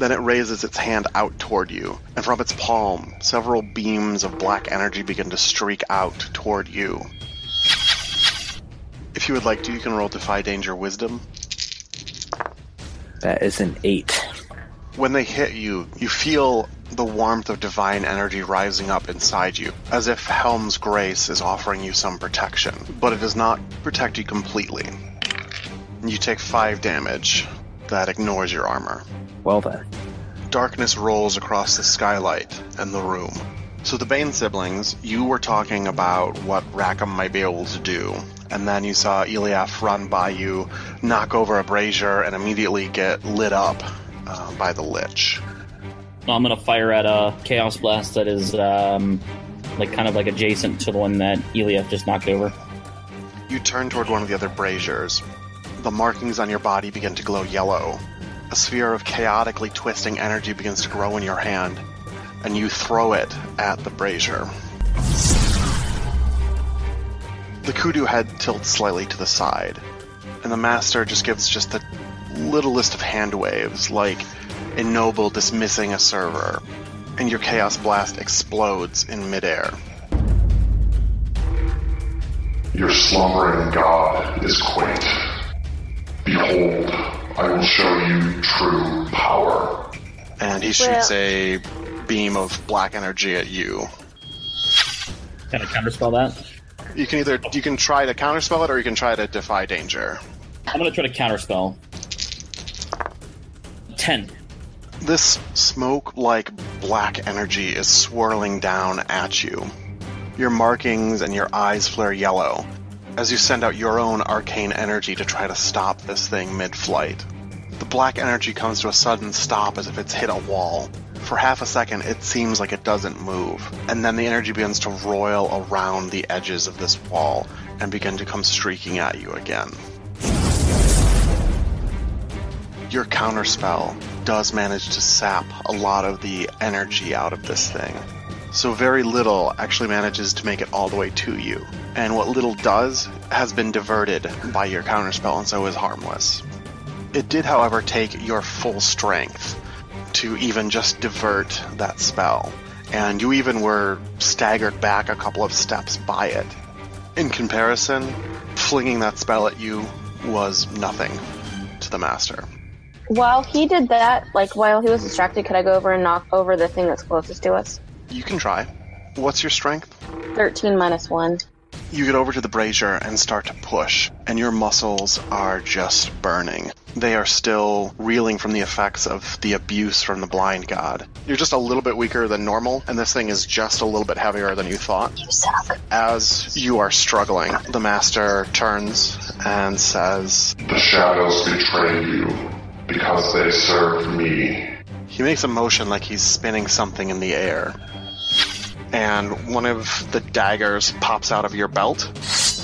Then it raises its hand out toward you, and from its palm, several beams of black energy begin to streak out toward you. If you would like to, you can roll Defy Danger Wisdom. That is an eight. When they hit you, you feel the warmth of divine energy rising up inside you, as if Helm's Grace is offering you some protection, but it does not protect you completely. You take five damage. That ignores your armor. Well then, Darkness rolls across the skylight and the room. So the Bane siblings, you were talking about what Rackham might be able to do, and then you saw Eliaf run by you, knock over a brazier, and immediately get lit up uh, by the lich. I'm gonna fire at a chaos blast that is um, like kind of like adjacent to the one that Eliaf just knocked over. You turn toward one of the other braziers. The markings on your body begin to glow yellow. A sphere of chaotically twisting energy begins to grow in your hand, and you throw it at the brazier. The kudu head tilts slightly to the side, and the master just gives just the littlest of hand waves, like a noble dismissing a server, and your chaos blast explodes in midair. Your slumbering god is quaked. Behold, I will show you true power. And he shoots a beam of black energy at you. Can I counterspell that? You can either you can try to counterspell it or you can try to defy danger. I'm gonna try to counterspell. Ten. This smoke like black energy is swirling down at you. Your markings and your eyes flare yellow as you send out your own arcane energy to try to stop this thing mid flight. The black energy comes to a sudden stop as if it's hit a wall. For half a second, it seems like it doesn't move, and then the energy begins to roil around the edges of this wall and begin to come streaking at you again. Your counterspell does manage to sap a lot of the energy out of this thing. So very little actually manages to make it all the way to you. And what little does has been diverted by your counterspell and so is harmless. It did, however, take your full strength to even just divert that spell. And you even were staggered back a couple of steps by it. In comparison, flinging that spell at you was nothing to the master. While he did that, like while he was distracted, could I go over and knock over the thing that's closest to us? You can try. What's your strength? 13 minus 1. You get over to the brazier and start to push, and your muscles are just burning. They are still reeling from the effects of the abuse from the blind god. You're just a little bit weaker than normal, and this thing is just a little bit heavier than you thought. You suck. As you are struggling, the master turns and says, The shadows betray you because they serve me. He makes a motion like he's spinning something in the air. And one of the daggers pops out of your belt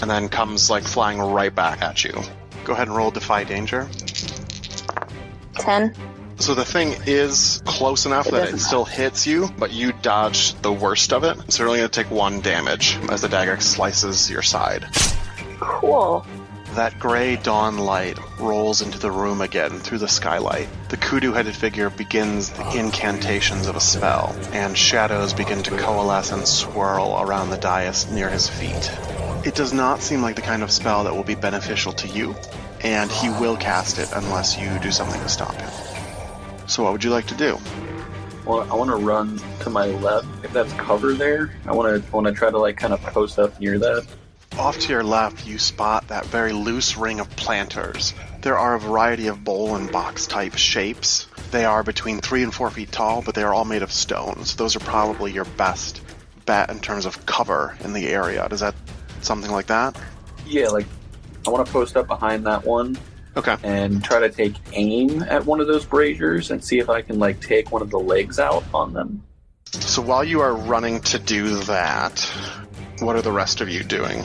and then comes like flying right back at you. Go ahead and roll Defy Danger. Ten. So the thing is close enough It that it still hits you, but you dodge the worst of it. So you're only going to take one damage as the dagger slices your side. Cool. That gray dawn light rolls into the room again through the skylight. The kudu headed figure begins the incantations of a spell, and shadows begin to coalesce and swirl around the dais near his feet. It does not seem like the kind of spell that will be beneficial to you, and he will cast it unless you do something to stop him. So, what would you like to do? Well, I want to run to my left. If that's cover there, I want to want to try to like kind of post up near that. Off to your left, you spot that very loose ring of planters. There are a variety of bowl and box type shapes. They are between three and four feet tall, but they are all made of stones. Those are probably your best bet in terms of cover in the area. Does that something like that? Yeah, like I want to post up behind that one Okay. and try to take aim at one of those braziers and see if I can like take one of the legs out on them. So while you are running to do that, what are the rest of you doing?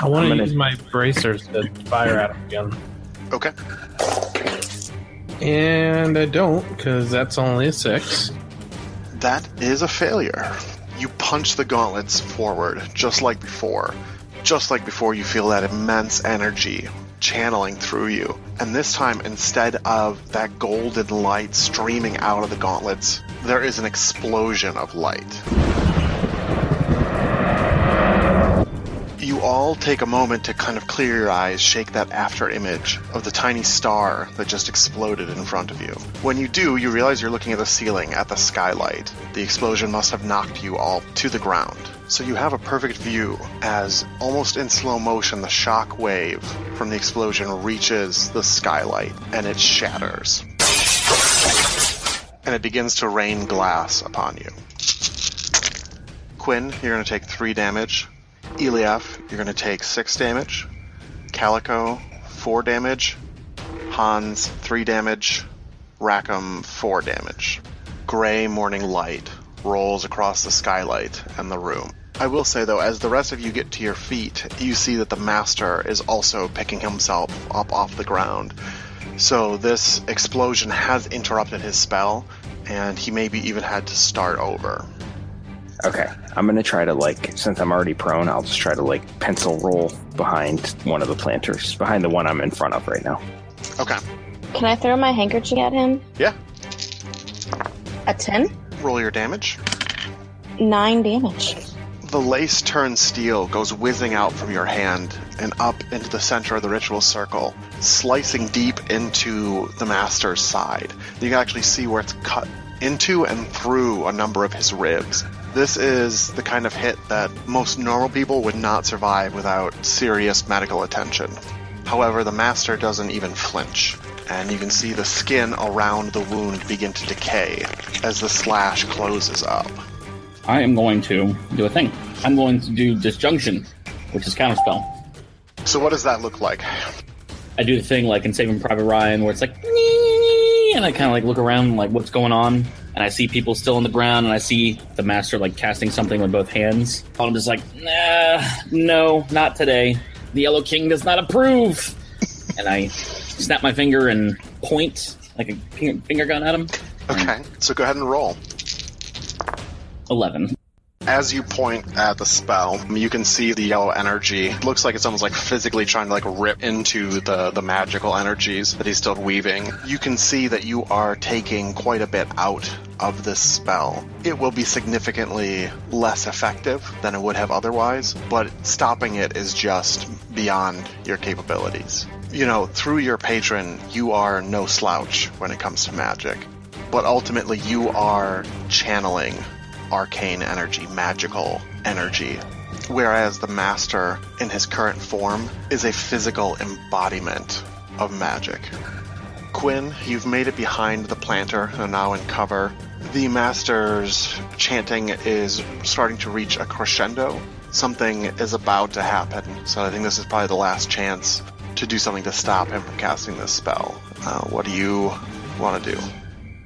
I want to gonna- use my bracers to fire at him again. Okay. And I don't, because that's only a six. That is a failure. You punch the gauntlets forward, just like before. Just like before, you feel that immense energy channeling through you. And this time, instead of that golden light streaming out of the gauntlets, there is an explosion of light. All take a moment to kind of clear your eyes, shake that after image of the tiny star that just exploded in front of you. When you do, you realize you're looking at the ceiling, at the skylight. The explosion must have knocked you all to the ground. So you have a perfect view as, almost in slow motion, the shock wave from the explosion reaches the skylight and it shatters. And it begins to rain glass upon you. Quinn, you're going to take three damage. Eliaf, you're going to take 6 damage. Calico, 4 damage. Hans, 3 damage. Rackham, 4 damage. Gray Morning Light rolls across the skylight and the room. I will say though, as the rest of you get to your feet, you see that the Master is also picking himself up off the ground. So this explosion has interrupted his spell, and he maybe even had to start over. Okay, I'm gonna try to like, since I'm already prone, I'll just try to like pencil roll behind one of the planters, behind the one I'm in front of right now. Okay. Can I throw my handkerchief at him? Yeah. A ten? Roll your damage. Nine damage. The lace turned steel goes whizzing out from your hand and up into the center of the ritual circle, slicing deep into the master's side. You can actually see where it's cut into and through a number of his ribs. This is the kind of hit that most normal people would not survive without serious medical attention. However, the master doesn't even flinch, and you can see the skin around the wound begin to decay as the slash closes up. I am going to do a thing. I'm going to do disjunction, which is counterspell. So, what does that look like? I do the thing like in Saving Private Ryan where it's like, and I kind of like look around like what's going on, and I see people still on the ground, and I see the master like casting something with both hands. I'm just like, nah, no, not today. The Yellow King does not approve. and I snap my finger and point like a finger finger gun at him. Okay, so go ahead and roll. Eleven. As you point at the spell, you can see the yellow energy. It looks like it's almost like physically trying to like rip into the, the magical energies that he's still weaving. You can see that you are taking quite a bit out of this spell. It will be significantly less effective than it would have otherwise, but stopping it is just beyond your capabilities. You know, through your patron, you are no slouch when it comes to magic, but ultimately you are channeling arcane energy, magical energy, whereas the Master, in his current form, is a physical embodiment of magic. Quinn, you've made it behind the planter and are now in cover. The Master's chanting is starting to reach a crescendo. Something is about to happen, so I think this is probably the last chance to do something to stop him from casting this spell. Uh, what do you want to do?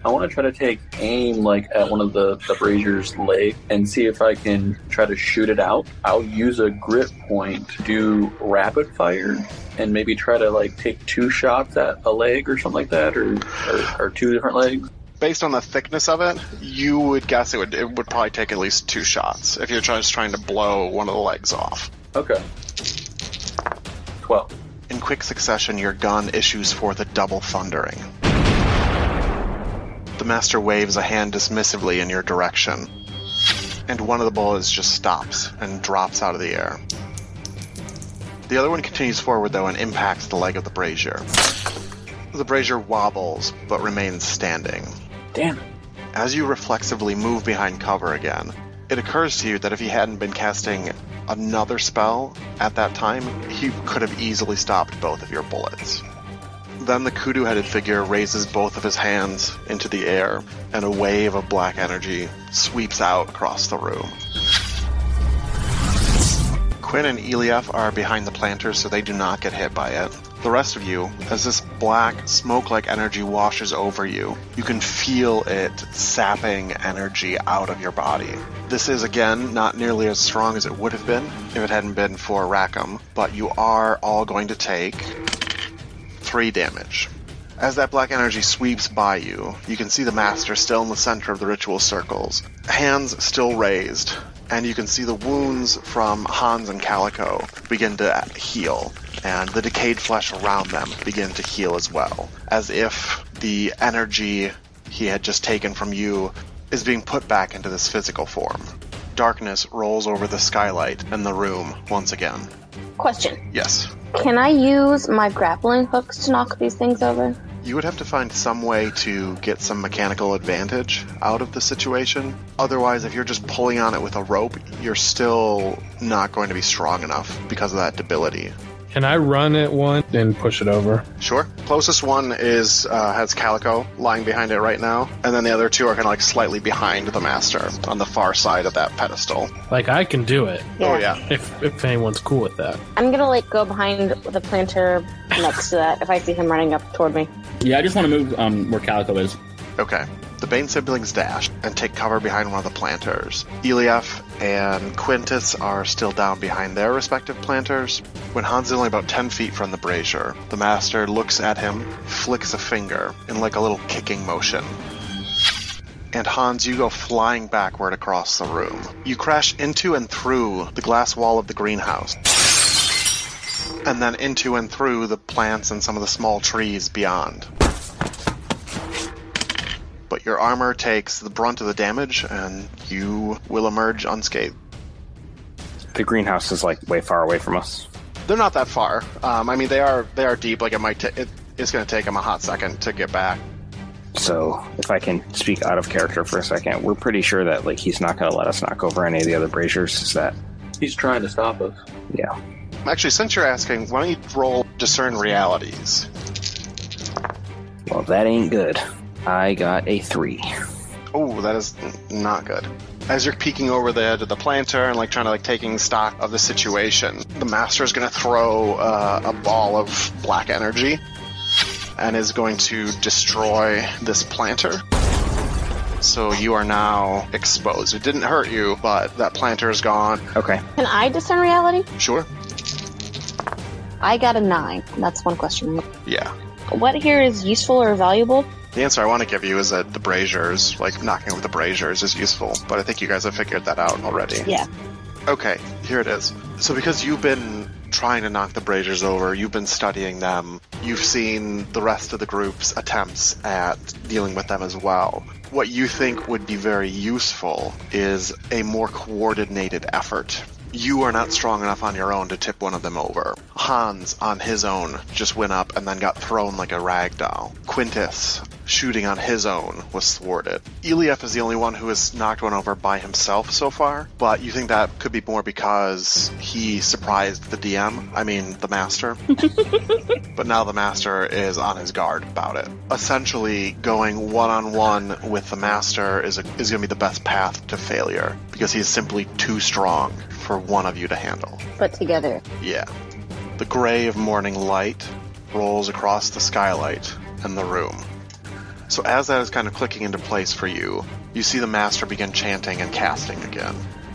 I want to try to take aim like at one of the, the brazier's leg and see if I can try to shoot it out. I'll use a grip point to do rapid fire and maybe try to like take two shots at a leg or something like that, or or, or two different legs. Based on the thickness of it, you would guess it would it would probably take at least two shots if you're just trying to blow one of the legs off. Okay. Twelve. In quick succession, your gun issues forth a double thundering. The master waves a hand dismissively in your direction, and one of the bullets just stops and drops out of the air. The other one continues forward, though, and impacts the leg of the brazier. The brazier wobbles, but remains standing. Damn. As you reflexively move behind cover again, it occurs to you that if he hadn't been casting another spell at that time, he could have easily stopped both of your bullets. Then the kudu headed figure raises both of his hands into the air, and a wave of black energy sweeps out across the room. Quinn and Eliaf are behind the planters, so they do not get hit by it. The rest of you, as this black, smoke like energy washes over you, you can feel it sapping energy out of your body. This is, again, not nearly as strong as it would have been if it hadn't been for Rackham, but you are all going to take three damage. As that black energy sweeps by you, you can see the Master still in the center of the ritual circles, hands still raised, and you can see the wounds from Hans and Calico begin to heal, and the decayed flesh around them begin to heal as well, as if the energy he had just taken from you is being put back into this physical form. Darkness rolls over the skylight and the room once again. Question. Yes. Can I use my grappling hooks to knock these things over? You would have to find some way to get some mechanical advantage out of the situation. Otherwise, if you're just pulling on it with a rope, you're still not going to be strong enough because of that debility. Can I run at one and push it over? Sure. Closest one is uh, has Calico lying behind it right now, and then the other two are kind of like slightly behind the master on the far side of that pedestal. Like I can do it Oh yeah. if if anyone's cool with that. I'm gonna like go behind the planter next to that if I see him running up toward me. Yeah, I just want to move um, where Calico is. Okay. The Bane siblings dash and take cover behind one of the planters. Eliaf and Quintus are still down behind their respective planters. When Hans is only about 10 feet from the brazier, the master looks at him, flicks a finger in like a little kicking motion. And Hans, you go flying backward across the room. You crash into and through the glass wall of the greenhouse. And then into and through the plants and some of the small trees beyond your armor takes the brunt of the damage and you will emerge unscathed. The greenhouse is like way far away from us. They're not that far. Um, I mean, they are they are deep. Like it might ta- it, it's going to take them a hot second to get back. So if I can speak out of character for a second, we're pretty sure that like he's not going to let us knock over any of the other braziers. Is that He's trying to stop us. yeah? Actually, since you're asking, why don't you roll discern realities? Well, that ain't good. I got a three. Oh, that is not good. As you're peeking over the edge of the planter and like trying to like taking stock of the situation, the master is going to throw uh, a ball of black energy and is going to destroy this planter. So you are now exposed. It didn't hurt you, but that planter is gone. Okay. Can I discern reality? Sure. I got a nine. That's one question. Yeah. What here is useful or valuable? The answer I want to give you is that the braziers, like knocking over the braziers, is useful. But I think you guys have figured that out already. Yeah. Okay, here it is. So because you've been trying to knock the braziers over, you've been studying them, you've seen the rest of the group's attempts at dealing with them as well. What you think would be very useful is a more coordinated effort. You are not strong enough on your own to tip one of them over. Hans, on his own, just went up and then got thrown like a rag doll. Quintus shooting on his own was thwarted. Eliaf is the only one who has knocked one over by himself so far, but you think that could be more because he surprised the DM, I mean, the master. but now the master is on his guard about it. Essentially, going one on one with the master is, a, is going to be the best path to failure because he is simply too strong for one of you to handle. Put together. Yeah. The gray of morning light rolls across the skylight and the room. So, as that is kind of clicking into place for you, you see the master begin chanting and casting again.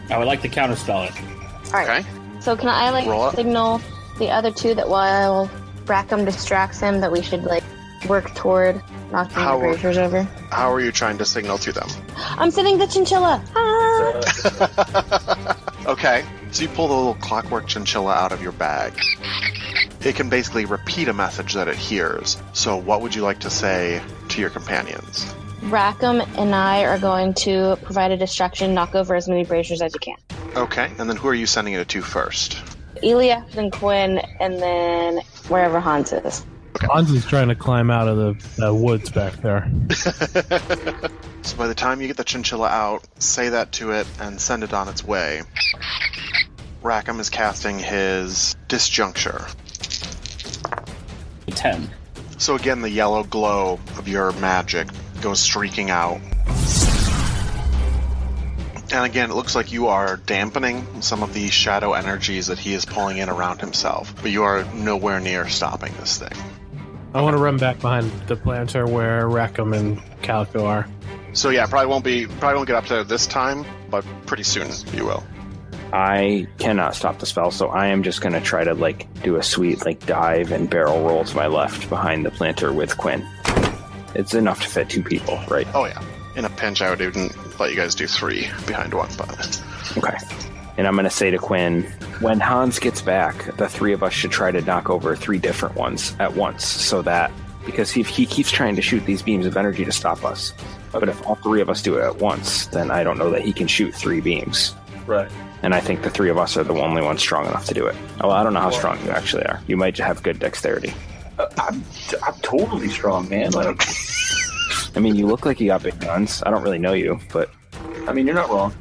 I would like to counterspell it. All right. Okay? So can I like Roll up. signal the other two that while Rackham distracts him that we should like work toward knocking How- the braziers over? How are you trying to signal to them? I'm sending the chinchilla. Ah! Okay, so you pull the little clockwork chinchilla out of your bag. It can basically repeat a message that it hears. So, what would you like to say to your companions? Rackham and I are going to provide a distraction, knock over as many braziers as you can. Okay, and then who are you sending it to first? Eliaf and Quinn, and then wherever Hans is. Hans is trying to climb out of the uh, woods back there. So by the time you get the chinchilla out, say that to it and send it on its way. Rackham is casting his disjuncture. Ten. So again, the yellow glow of your magic goes streaking out. And again, it looks like you are dampening some of the shadow energies that he is pulling in around himself, but you are nowhere near stopping this thing. I want to run back behind the planter where Rackham and Calico are. So yeah, probably won't be probably won't get up there this time, but pretty soon you will. I cannot stop the spell, so I am just going to try to like do a sweet like dive and barrel roll to my left behind the planter with Quinn. It's enough to fit two people, right? Oh yeah. In a pinch, I would even let you guys do three behind one, but Okay. And I'm going to say to Quinn, when Hans gets back, the three of us should try to knock over three different ones at once, so that because he, he keeps trying to shoot these beams of energy to stop us. But if all three of us do it at once, then I don't know that he can shoot three beams. right. And I think the three of us are the only ones strong enough to do it. Oh, well, I don't know how strong you actually are. You might have good dexterity. Uh, I'm, I'm totally strong, man. Like, I mean, you look like you got big guns. I don't really know you, but I mean, you're not wrong.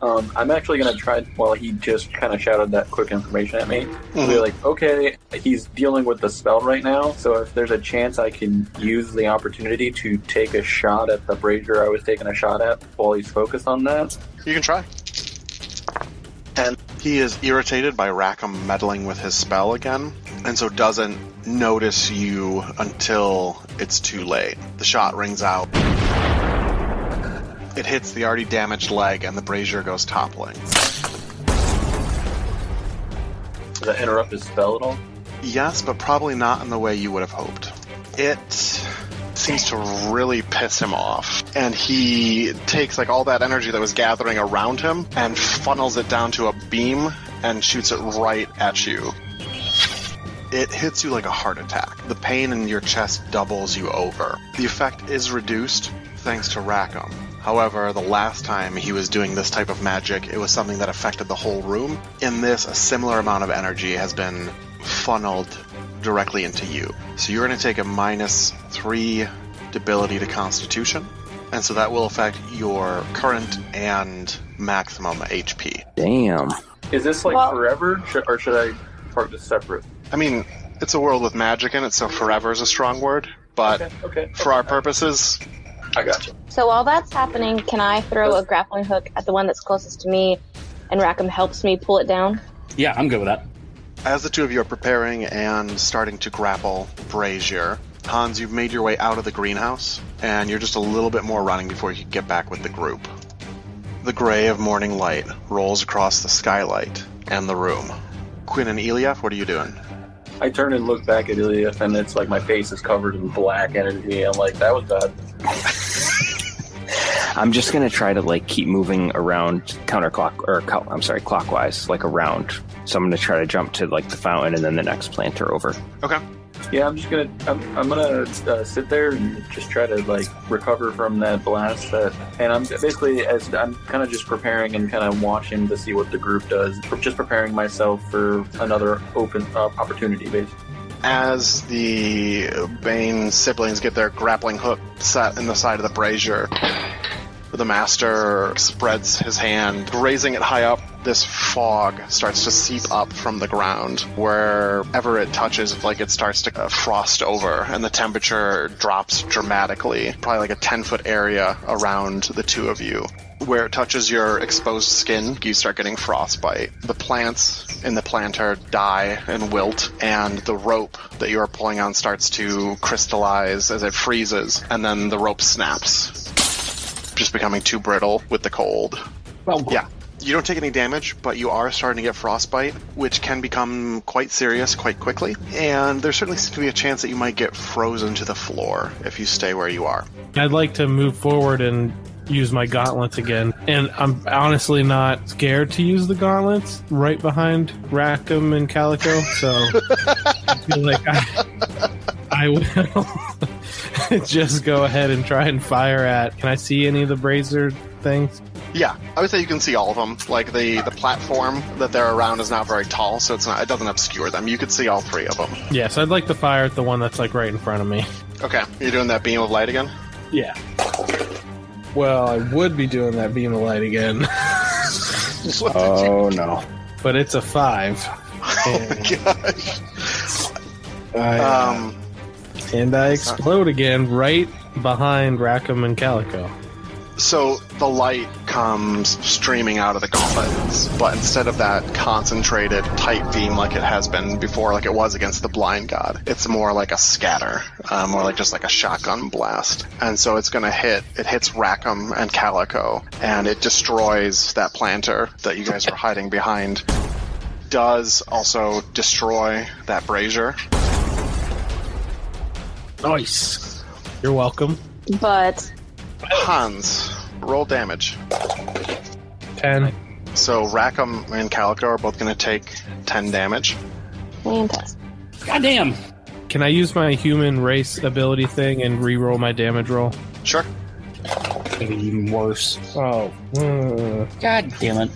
Um, I'm actually going to try, while he just kind of shouted that quick information at me, to be like, okay, he's dealing with the spell right now, so if there's a chance I can use the opportunity to take a shot at the brazier I was taking a shot at while he's focused on that. you can try. And he is irritated by Rackham meddling with his spell again, and so doesn't notice you until it's too late. The shot rings out. It hits the already damaged leg, and the brazier goes toppling. Does that interrupt his spell at all? Yes, but probably not in the way you would have hoped. It seems to really piss him off, and he takes like all that energy that was gathering around him and funnels it down to a beam and shoots it right at you. It hits you like a heart attack. The pain in your chest doubles you over. The effect is reduced thanks to Rackham. However, the last time he was doing this type of magic, it was something that affected the whole room. In this, a similar amount of energy has been funneled directly into you. So you're going to take a minus three debility to Constitution, and so that will affect your current and maximum HP. damn. Is this like Well- forever, or should I part this separate? I mean, it's a world with magic in it, so forever is a strong word, but Okay, okay. for our purposes, I got you. So while that's happening, can I throw a grappling hook at the one that's closest to me, and Rackham helps me pull it down? Yeah, I'm good with that. As the two of you are preparing and starting to grapple Brazier, Hans, you've made your way out of the greenhouse, and you're just a little bit more running before you can get back with the group. The gray of morning light rolls across the skylight and the room. Quinn and Eliaf, what are you doing? I turn and look back at Ilya, and it's like my face is covered in black energy. I'm like, that was bad. I'm just gonna try to like keep moving around counterclock or I'm sorry, clockwise, like around. So I'm gonna try to jump to like the fountain and then the next planter over. Okay. Yeah, I'm just gonna I'm, I'm gonna uh, sit there and just try to like recover from that blast. That, and I'm basically as I'm kind of just preparing and kind of watching to see what the group does. Just preparing myself for another open uh, opportunity. Basically. As the Bane siblings get their grappling hook set in the side of the brazier, the master spreads his hand, raising it high up. This fog starts to seep up from the ground. Wherever it touches, like it starts to uh, frost over, and the temperature drops dramatically. Probably like a 10 foot area around the two of you. Where it touches your exposed skin, you start getting frostbite. The plants in the planter die and wilt, and the rope that you are pulling on starts to crystallize as it freezes, and then the rope snaps just becoming too brittle with the cold. Well, Yeah. You don't take any damage, but you are starting to get frostbite, which can become quite serious quite quickly. And there certainly seems to be a chance that you might get frozen to the floor if you stay where you are. I'd like to move forward and use my gauntlets again. And I'm honestly not scared to use the gauntlets right behind Rackham and Calico. So I feel like I, I will just go ahead and try and fire at. Can I see any of the brazier things? Yeah, I would say you can see all of them. Like the the platform that they're around is not very tall, so it's not it doesn't obscure them. You could see all three of them. Yes, I'd like to fire at the one that's like right in front of me. Okay, you're doing that beam of light again. Yeah. Well, I would be doing that beam of light again, What did you- Oh no. but it's a five. Oh And, Gosh. I, Um, and I explode again right behind Rackham and Calico. So the light comes streaming out of the gauntlets, but instead of that concentrated, tight beam like it has been before, like it was against the blind god, it's more like a scatter, uh, more like just like a shotgun blast. And so it's going to hit. It hits Rackham and Calico, and it destroys that planter that you guys were hiding behind. Does also destroy that brazier. Nice. You're welcome. But Hans, roll damage. Ten. So Rackham and Calico are both going to take 10 damage. fantastic. goddamn. Can I use my human race ability thing and re-roll my damage roll? Sure. Maybe even worse. Oh. uh, God damn it.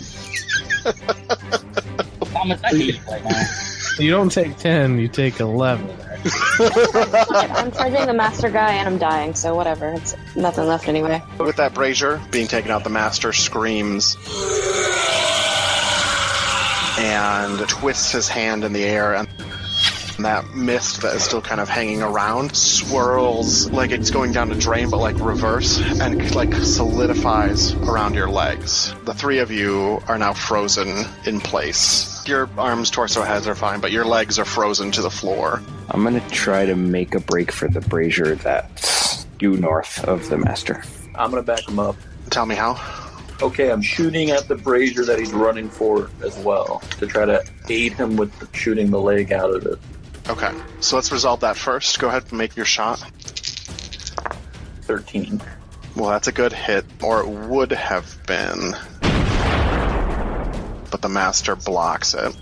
Thomas, I hate you right now. You don't take ten. You take eleven. I'm charging the master guy and I'm dying, so whatever. It's nothing left anyway. With that brazier being taken out, the master screams and twists his hand in the air, and that mist that is still kind of hanging around swirls like it's going down a drain, but like reverse, and like solidifies around your legs. The three of you are now frozen in place. Your arms, torso, heads are fine, but your legs are frozen to the floor. I'm gonna try to make a break for the brazier that's due north of the master. I'm gonna back him up. Tell me how. Okay, I'm shooting at the brazier that he's running for as well to try to aid him with shooting the leg out of it. Okay, so let's resolve that first. Go ahead and make your shot. 13. Well, that's a good hit, or it would have been. But the master blocks it.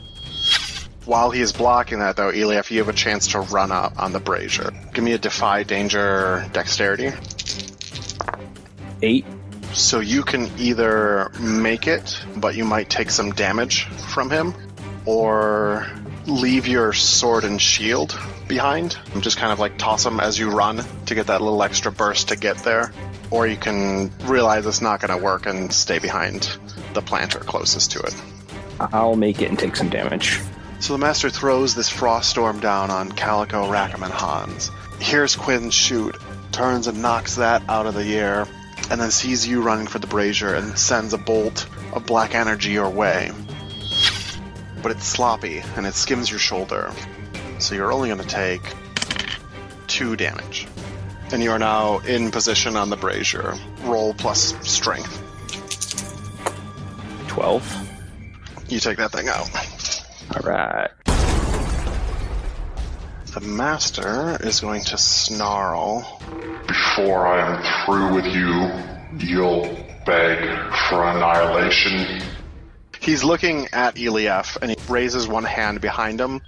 While he is blocking that, though, Eliaf, you have a chance to run up on the brazier. Give me a defy danger dexterity. Eight. So you can either make it, but you might take some damage from him, or leave your sword and shield behind. and Just kind of like toss them as you run to get that little extra burst to get there. Or you can realize it's not going to work and stay behind the planter closest to it. I'll make it and take some damage. So the master throws this frost storm down on Calico, Rackham, and Hans. Hears Quinn shoot, turns and knocks that out of the air, and then sees you running for the brazier and sends a bolt of black energy your way. But it's sloppy and it skims your shoulder, so you're only going to take two damage. And you are now in position on the brazier. Roll plus strength. Twelve. You take that thing out. All right. The master is going to snarl Before I am through with you, you'll beg for annihilation. He's looking at Eliaf and he raises one hand behind him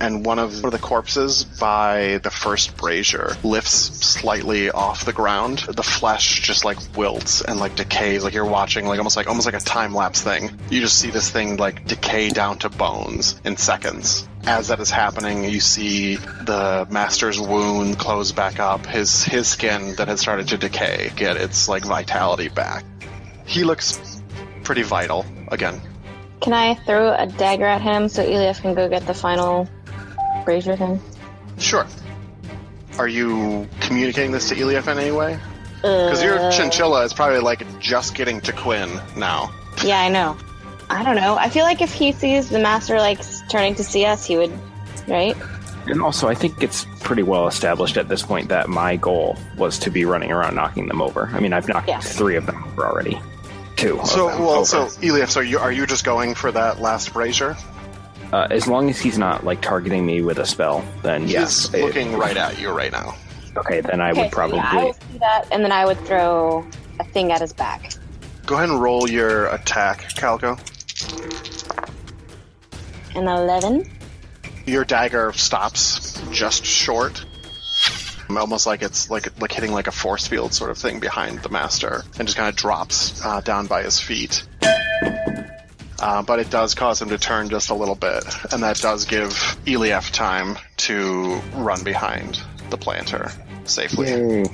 and one of the corpses by the first brazier lifts slightly off the ground. The flesh just like wilts and like decays, like you're watching like almost like almost like a time lapse thing. You just see this thing like decay down to bones in seconds. As that is happening, you see the master's wound close back up. His his skin that had started to decay get its like vitality back. He looks pretty vital again. Can I throw a dagger at him so Elias can go get the final brazier thing? Sure. Are you communicating this to Eliaf in any way? Because your Uh, chinchilla is probably like just getting to Quinn now. Yeah, I know. I don't know. I feel like if he sees the master like turning to see us, he would, right? And also, I think it's pretty well established at this point that my goal was to be running around knocking them over. I mean, I've knocked Yeah. three of them over already. Two. So, them well, over. so Eliaf, so you, are you just going for that last brazier? uh, as long as he's not like targeting me with a spell, then yes. He's it- looking right at you right now. okay, then I okay, would probably. so yeah, I will see that, and then I would throw a thing at his back. Go ahead and roll your attack, Calico. An eleven. Your dagger stops just short. Almost like it's like like hitting like a force field sort of thing behind the master, and just kind of drops uh, down by his feet. Uh, but it does cause him to turn just a little bit, and that does give Eliaf time to run behind the planter safely. Yay.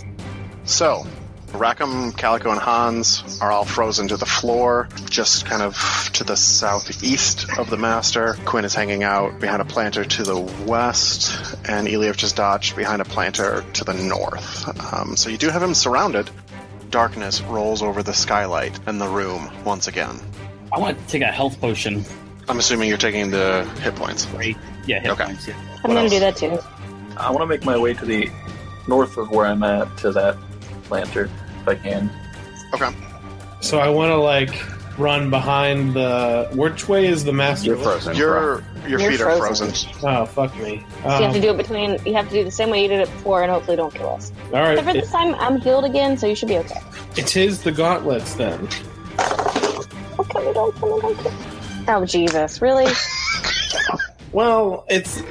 So, Rackham, Calico, and Hans are all frozen to the floor, just kind of to the southeast of the master. Quinn is hanging out behind a planter to the west, and Eliaf just dodged behind a planter to the north. Um, so you do have him surrounded. Darkness rolls over the skylight and the room once again. I want to take a health potion. I'm assuming you're taking the hit points. Right? Yeah, hit Okay. points. Yeah. I'm gonna do that too. I want to make my way to the north of where I'm at to that planter if I can. Okay. So I want to like run behind the. Which way is the master? You're frozen. Your your You're feet are frozen. frozen. Oh fuck me! So you have to Um, do it between. You have to do the same way you did it before, and hopefully don't kill us. all right, Except for it, this time, I'm healed again, so you should be okay. it is the gauntlets then. Okay, don't kill don't kill me. Oh Jesus! Really? Well, it's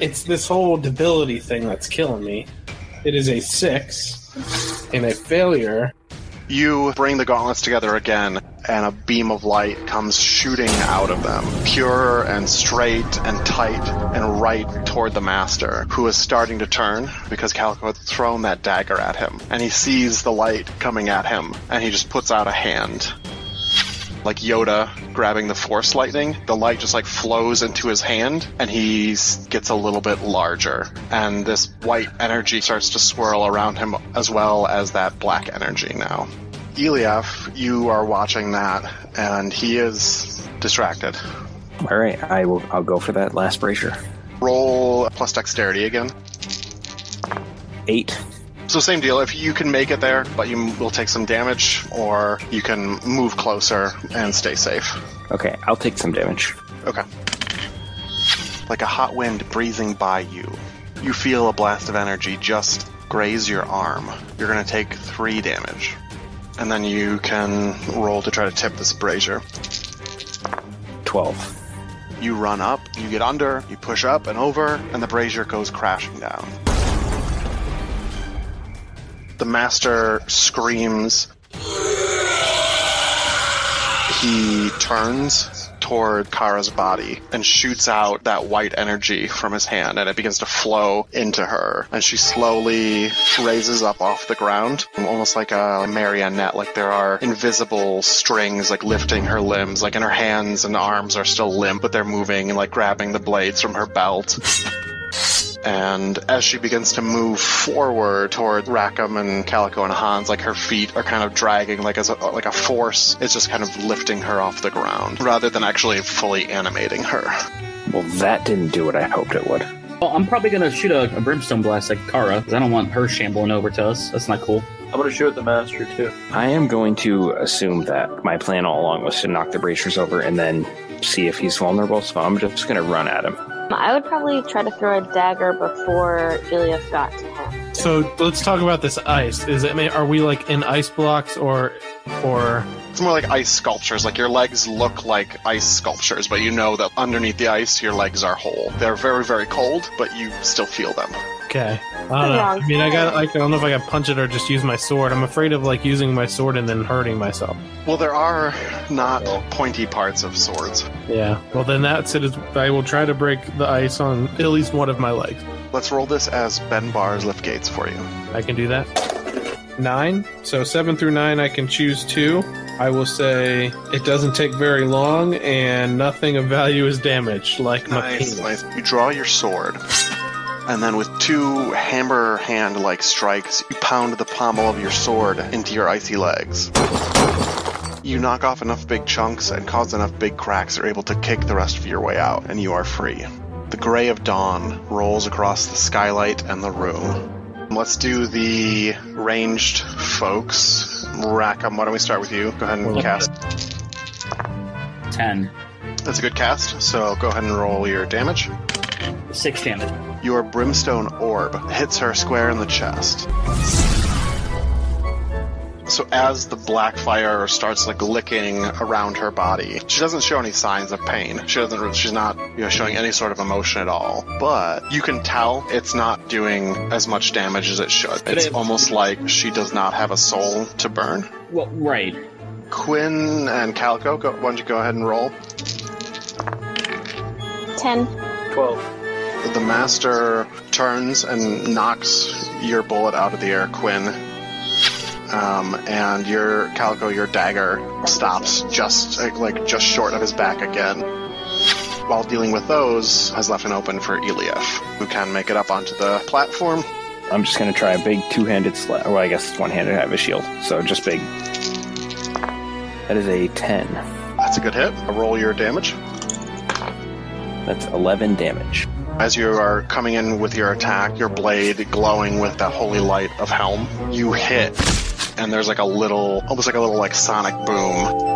it's this whole debility thing that's killing me. It is a six and a failure. You bring the gauntlets together again, and a beam of light comes shooting out of them, pure and straight and tight and right toward the master, who is starting to turn because Calico had thrown that dagger at him. And he sees the light coming at him, and he just puts out a hand. Like Yoda grabbing the force lightning, the light just like flows into his hand, and he gets a little bit larger. And this white energy starts to swirl around him as well as that black energy now. Eliaf, you are watching that, and he is distracted. All right, I will. I'll go for that last brazier. Roll plus dexterity again. Eight. So same deal. If you can make it there, but you will take some damage, or you can move closer and stay safe. Okay, I'll take some damage. Okay. Like a hot wind breezing by you, you feel a blast of energy just graze your arm. You're going to take three damage. And then you can roll to try to tip this brazier. Twelve. You run up, you get under, you push up and over, and the brazier goes crashing down. The master screams. He turns toward Kara's body and shoots out that white energy from his hand, and it begins to flow into her. And she slowly raises up off the ground, almost like a marionette, like there are invisible strings like lifting her limbs, like and her hands and arms are still limp, but they're moving and like grabbing the blades from her belt. And as she begins to move forward toward Rackham and Calico and Hans, like her feet are kind of dragging, like as a, like a force is just kind of lifting her off the ground, rather than actually fully animating her. Well, that didn't do what I hoped it would. Well, I'm probably gonna shoot a, a brimstone blast at Kara because I don't want her shambling over to us. That's not cool. I'm going to shoot at the master too. I am going to assume that my plan all along was to knock the bracers over and then see if he's vulnerable. So I'm just going to run at him. I would probably try to throw a dagger before Ilias got to him. So let's talk about this ice. Is it? Are we like in ice blocks or or It's more like ice sculptures. Like your legs look like ice sculptures, but you know that underneath the ice, your legs are whole. They're very, very cold, but you still feel them. Okay. I don't know. I mean, I got like I don't know if I got punch it or just use my sword. I'm afraid of like using my sword and then hurting myself. Well, there are not pointy parts of swords. Yeah. Well, then that's it. Is I will try to break the ice on at least one of my legs. Let's roll this as Bend Bars lift gates for you. I can do that. Nine. So seven through nine, I can choose two. I will say it doesn't take very long, and nothing of value is damaged, like my Nice, penis. nice. You draw your sword, and then with two hammer hand like strikes, you pound the pommel of your sword into your icy legs. You knock off enough big chunks and cause enough big cracks you're able to kick the rest of your way out, and you are free. The gray of dawn rolls across the skylight and the room. Let's do the ranged folks. Rackham, why don't we start with you? Go ahead and cast. Ten. That's a good cast, so go ahead and roll your damage. Six damage. Your brimstone orb hits her square in the chest. So as the black fire starts like licking around her body, she doesn't show any signs of pain. She doesn't. She's not you know, showing any sort of emotion at all. But you can tell it's not doing as much damage as it should. Could It's I- almost like she does not have a soul to burn. Well, right. Quinn and Calico, go, why don't you go ahead and roll? Ten. Twelve. The master turns and knocks your bullet out of the air, Quinn. Um, and your Calico, your dagger stops just like just short of his back again. While dealing with those, has left an open for Eliaf, who can make it up onto the platform. I'm just going to try a big two-handed slap. Well, I guess it's one-handed. I have a shield, so just big. That is a ten. That's a good hit. Roll your damage. That's eleven damage. As you are coming in with your attack, your blade glowing with that holy light of Helm, you hit, and there's like a little, almost like a little like sonic boom.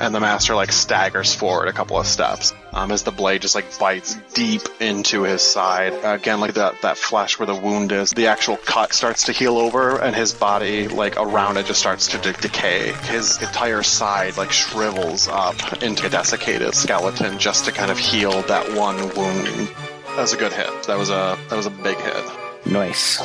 And the master like staggers forward a couple of steps um, as the blade just like bites deep into his side. Again, like that that flesh where the wound is, the actual cut starts to heal over, and his body like around it just starts to de- decay. His entire side like shrivels up into a desiccated skeleton just to kind of heal that one wound. That was a good hit. That was a that was a big hit. Nice.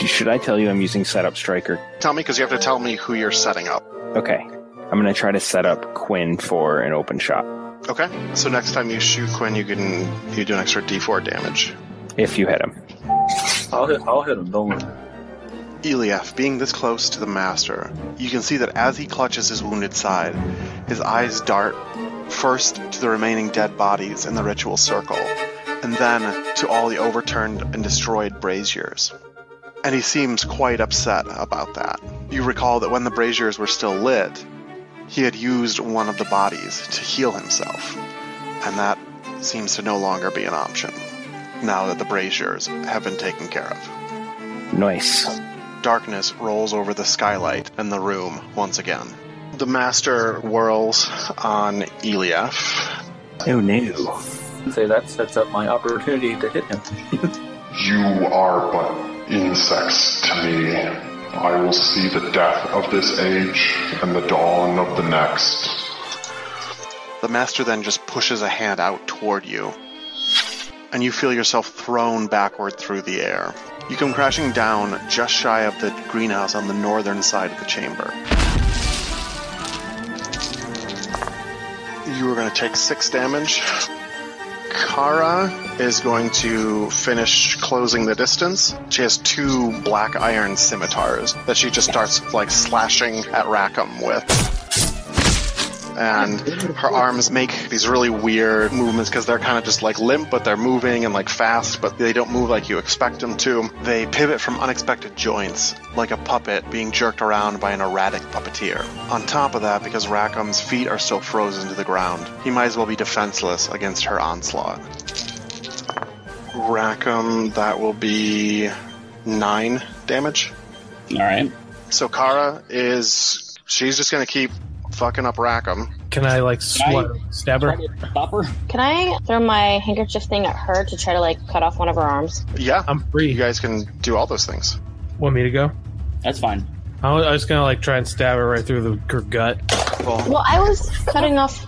Should I tell you I'm using setup striker? Tell me because you have to tell me who you're setting up. Okay. I'm going to try to set up Quinn for an open shot. Okay. So next time you shoot Quinn, you can you do an extra D4 damage. If you hit him. I'll hit. I'll hit him. Don't worry. Eliaf, being this close to the master, you can see that as he clutches his wounded side, his eyes dart first to the remaining dead bodies in the ritual circle, and then to all the overturned and destroyed braziers. And he seems quite upset about that. You recall that when the braziers were still lit, he had used one of the bodies to heal himself, and that seems to no longer be an option, now that the braziers have been taken care of. Nice. Darkness rolls over the skylight and the room once again. The master whirls on Eliaf. Oh no. Say that sets up my opportunity to hit him. You are but insects to me. I will see the death of this age and the dawn of the next. The master then just pushes a hand out toward you, and you feel yourself thrown backward through the air. You come crashing down just shy of the greenhouse on the northern side of the chamber. You are going to take six damage. Kara is going to finish closing the distance. She has two black iron scimitars that she just starts like slashing at Rackham with and her arms make these really weird movements because they're kind of just like limp, but they're moving and like fast, but they don't move like you expect them to. They pivot from unexpected joints, like a puppet being jerked around by an erratic puppeteer. On top of that, because Rackham's feet are still frozen to the ground, he might as well be defenseless against her onslaught. Rackham, that will be nine damage. All right. So Kara is she's just gonna keep fucking up Rackham. Can I like Can I- sw- stab her? Stop her. Can I throw my handkerchief thing at her to try to like cut off one of her arms? Yeah, I'm free. you guys can do all those things. Want me to go? That's fine. I was, I was gonna like try and stab her right through the her gut. Well, Well, I was cutting off,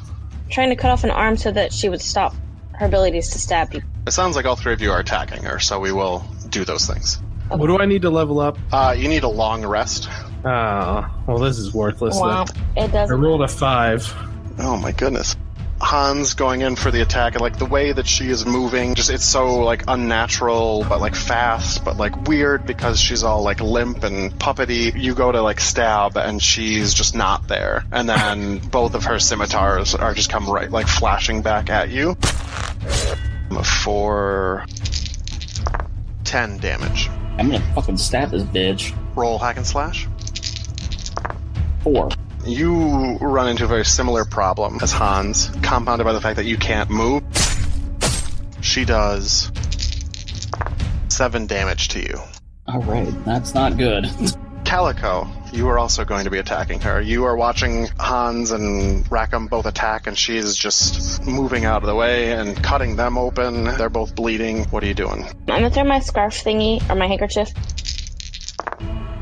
trying to cut off an arm so that she would stop her abilities to stab people. it sounds like all three of you are attacking her, so we will do those things. What do I need to level up? Uh, you need a long rest. Oh, well, this is worthless. Wow, Then. it I doesn't. I rolled a five. Oh my goodness. Hans going in for the attack, and like the way that she is moving, just it's so like unnatural, but like fast, but like weird because she's all like limp and puppety. You go to like stab, and she's just not there, and then both of her scimitars are just come right like flashing back at you for ten damage. I'm gonna fucking stab this bitch. Roll hack and slash. Four. You run into a very similar problem as Hans, compounded by the fact that you can't move. She does seven damage to you. Alright, that's not good. Calico, you are also going to be attacking her. You are watching Hans and Rackham both attack, and she is just moving out of the way and cutting them open. They're both bleeding. What are you doing? I'm gonna throw my scarf thingy or my handkerchief.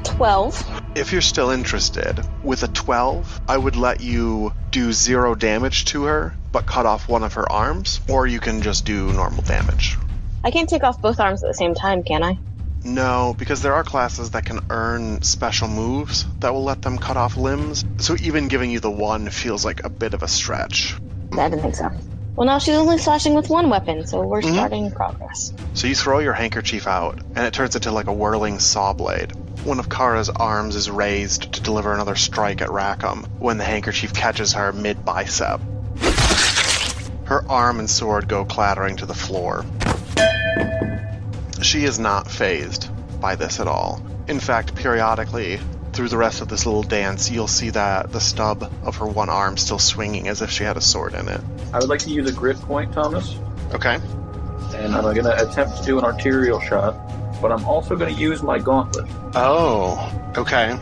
Twelve. If you're still interested, with a 12, I would let you do zero damage to her, but cut off one of her arms, or you can just do normal damage. I can't take off both arms at the same time, can I? No, because there are classes that can earn special moves that will let them cut off limbs, so even giving you the one feels like a bit of a stretch. I didn't think so. Well, now she's only slashing with one weapon, so we're Mhm. starting progress. So you throw your handkerchief out, and it turns into like a whirling saw blade. One of Kara's arms is raised to deliver another strike at Rackham when the handkerchief catches her mid bicep. Her arm and sword go clattering to the floor. She is not phased by this at all. In fact, periodically, through the rest of this little dance, you'll see that the stub of her one arm still swinging as if she had a sword in it. I would like to use a grit point, Thomas, Okay? and I'm going to attempt to do an arterial shot, but I'm also going to use my gauntlet. Oh, okay.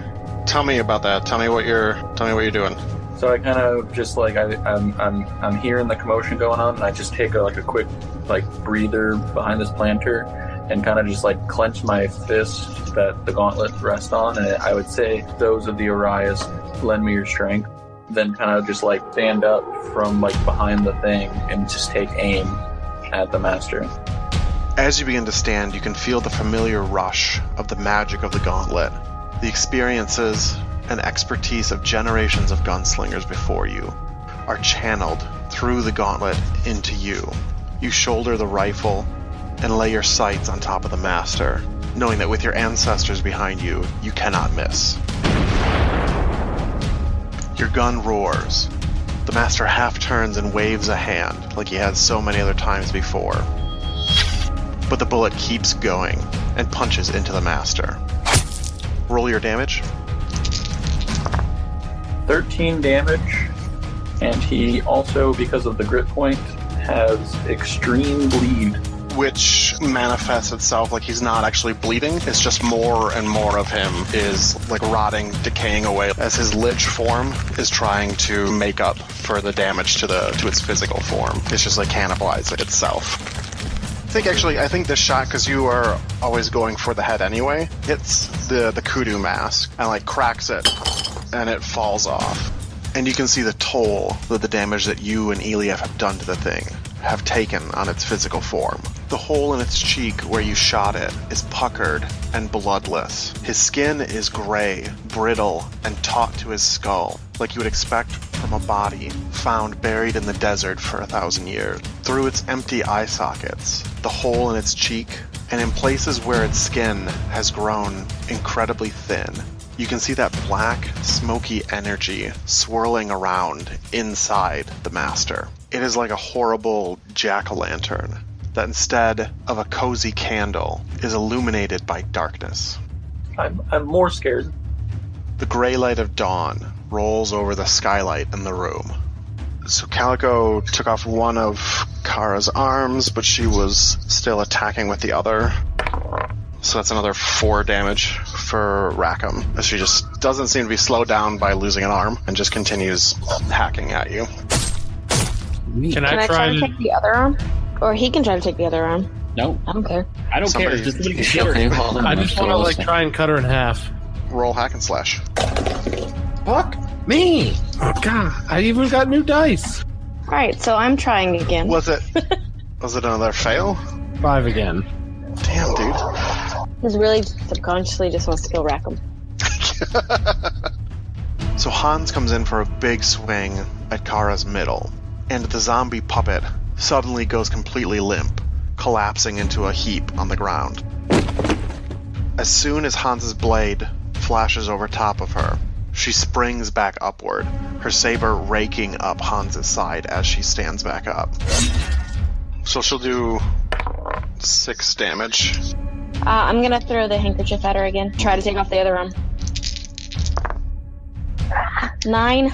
Tell me about that. Tell me what you're. Tell me what you're doing. So I kind of just like I, I'm I'm I'm hearing the commotion going on, and I just take a, like a quick like breather behind this planter, and kind of just like clench my fist that the gauntlet rests on, and I would say those of the Arias lend me your strength. Then kind of just like stand up from like behind the thing and just take aim at the master. As you begin to stand, you can feel the familiar rush of the magic of the gauntlet, the experiences and expertise of generations of gunslingers before you are channeled through the gauntlet into you. You shoulder the rifle and lay your sights on top of the master, knowing that with your ancestors behind you, you cannot miss. Your gun roars. The master half turns and waves a hand like he has so many other times before. But the bullet keeps going and punches into the master. Roll your damage. 13 damage, and he also, because of the grit point, has extreme bleed. Which manifests itself like he's not actually bleeding. It's just more and more of him is like rotting, decaying away as his lich form is trying to make up for the damage to the to its physical form. It's just like cannibalizing itself. I think actually, I think this shot because you are always going for the head anyway. Hits the the kudu mask and like cracks it, and it falls off. And you can see the toll that the damage that you and Eliaf have done to the thing have taken on its physical form. The hole in its cheek where you shot it is puckered and bloodless. His skin is gray, brittle, and taut to his skull, like you would expect from a body found buried in the desert for a thousand years. Through its empty eye sockets, the hole in its cheek, and in places where its skin has grown incredibly thin, you can see that black, smoky energy swirling around inside the Master. It is like a horrible jack o' lantern that instead of a cozy candle is illuminated by darkness. I'm, I'm more scared. The gray light of dawn rolls over the skylight in the room. So Calico took off one of Kara's arms, but she was still attacking with the other. So that's another four damage for Rackham, she just doesn't seem to be slowed down by losing an arm and just continues hacking at you. Can Can I I try try to to? take the other arm? Or he can try to take the other arm. No, I don't care. I don't Somebody- care. Just somebody get hurt. Okay, well, I just want to like try and cut her in half. Roll hack and slash. Fuck. Me! Oh, God, I even got new dice. All right, so I'm trying again. Was it was it another fail? Five again. Damn, dude. He's really subconsciously just wants to kill Rackham. So Hans comes in for a big swing at Kara's middle, and the zombie puppet suddenly goes completely limp, collapsing into a heap on the ground. As soon as Hans's blade flashes over top of her, she springs back upward, her saber raking up Hans's side as she stands back up. So she'll do six damage. Uh, I'm gonna throw the handkerchief at her again. Try to take off the other arm. Nine.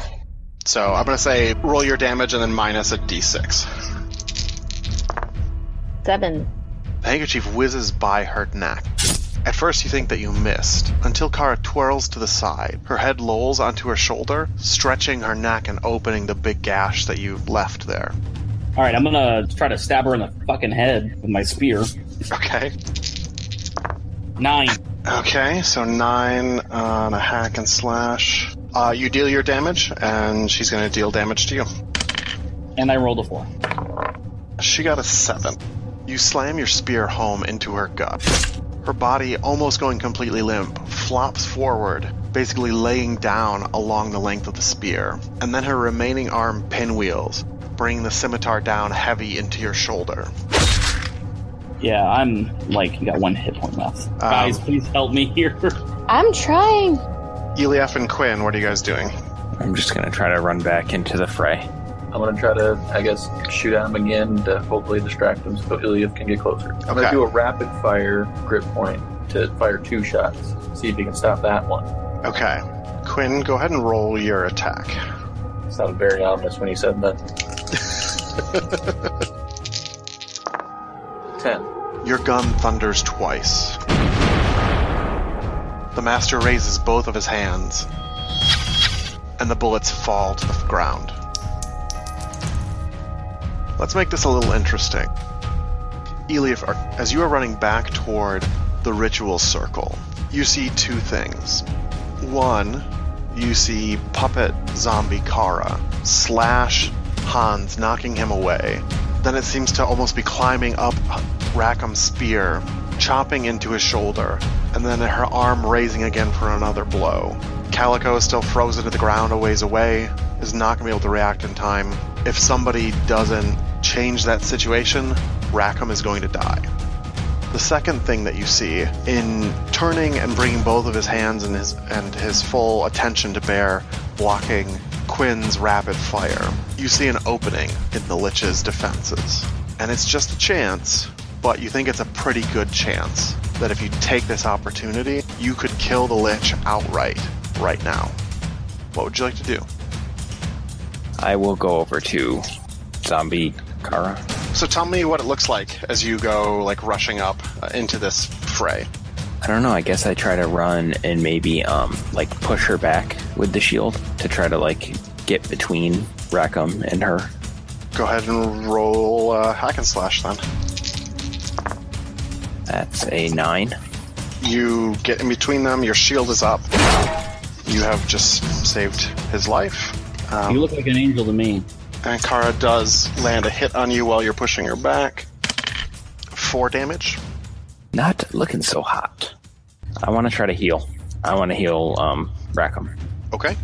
So I'm gonna say roll your damage and then minus a d6. Seven. The handkerchief whizzes by her neck. At first, you think that you missed, until Kara twirls to the side. Her head lolls onto her shoulder, stretching her neck and opening the big gash that you've left there. All right, I'm gonna try to stab her in the fucking head with my spear. Okay. Nine. Okay, so nine on a hack and slash. Uh, you deal your damage, and she's gonna deal damage to you. And I rolled a four. She got a seven. You slam your spear home into her gut. Her body, almost going completely limp, flops forward, basically laying down along the length of the spear. And then her remaining arm pinwheels, bringing the scimitar down heavy into your shoulder. Yeah, I'm like got one hit point left. Guys, please help me here. I'm trying. Eliaf and Quinn, what are you guys doing? I'm just gonna try to run back into the fray. I'm gonna try to, I guess, shoot at him again to hopefully distract him so Ilya can get closer. I'm Okay. gonna do a rapid fire grit point to fire two shots. See if he can stop that one. Okay. Quinn, go ahead and roll your attack. Sounded very ominous when he said that. Ten. Your gun thunders twice. The master raises both of his hands, and the bullets fall to the ground. Let's make this a little interesting. Eliaf, as you are running back toward the ritual circle, you see two things. One, you see puppet zombie Kara slash Hans, knocking him away. Then it seems to almost be climbing up Rackham's spear, chopping into his shoulder, and then her arm raising again for another blow. Calico is still frozen to the ground a ways away, is not going to be able to react in time. If somebody doesn't change that situation, Rackham is going to die. The second thing that you see in turning and bringing both of his hands and his and his full attention to bear, blocking Quinn's rapid fire, you see an opening in the Lich's defenses. And it's just a chance, but you think it's a pretty good chance that if you take this opportunity, you could kill the Lich outright right now. What would you like to do? I will go over to zombie Kara. So tell me what it looks like as you go like rushing up uh, into this fray. I don't know. I guess I try to run and maybe um like push her back with the shield to try to like get between Rackham and her. Go ahead and roll uh, hack and slash then. That's a nine. You get in between them. Your shield is up. You have just saved his life. you Um, look like an angel to me. and Kara does land a hit on you while you're pushing her back. Four damage. Not looking so hot. I want to try to heal. I want to heal um Rackham. Okay.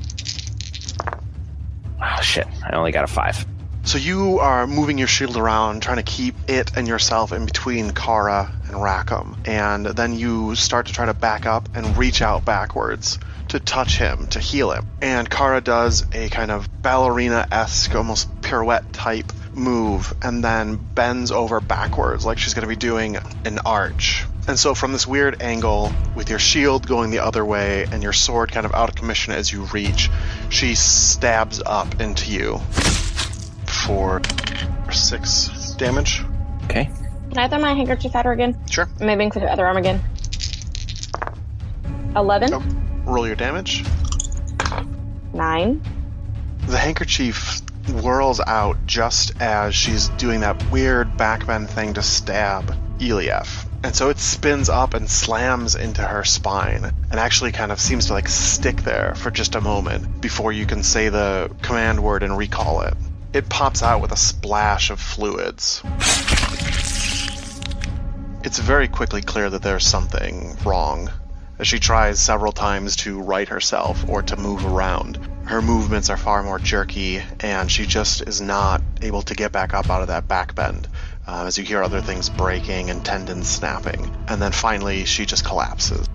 Oh shit! I only got a five. So you are moving your shield around, trying to keep it and yourself in between Kara and Rackham. And then you start to try to back up and reach out backwards to touch him, to heal him. And Kara does a kind of ballerina esque, almost pirouette type move, and then bends over backwards like she's going to be doing an arch. And so, from this weird angle, with your shield going the other way and your sword kind of out of commission as you reach, she stabs up into you for six damage. Okay. Can I throw my handkerchief at her again? Sure. Maybe include the other arm again. Eleven. Oh. Roll your damage. Nine. The handkerchief whirls out just as she's doing that weird backbend thing to stab Eliaf. And so it spins up and slams into her spine and actually kind of seems to like stick there for just a moment before you can say the command word and recall it. It pops out with a splash of fluids. It's very quickly clear that there's something wrong as she tries several times to right herself or to move around. Her movements are far more jerky, and she just is not able to get back up out of that back bend. Uh, as you hear other things breaking and tendons snapping. And then finally, she just collapses.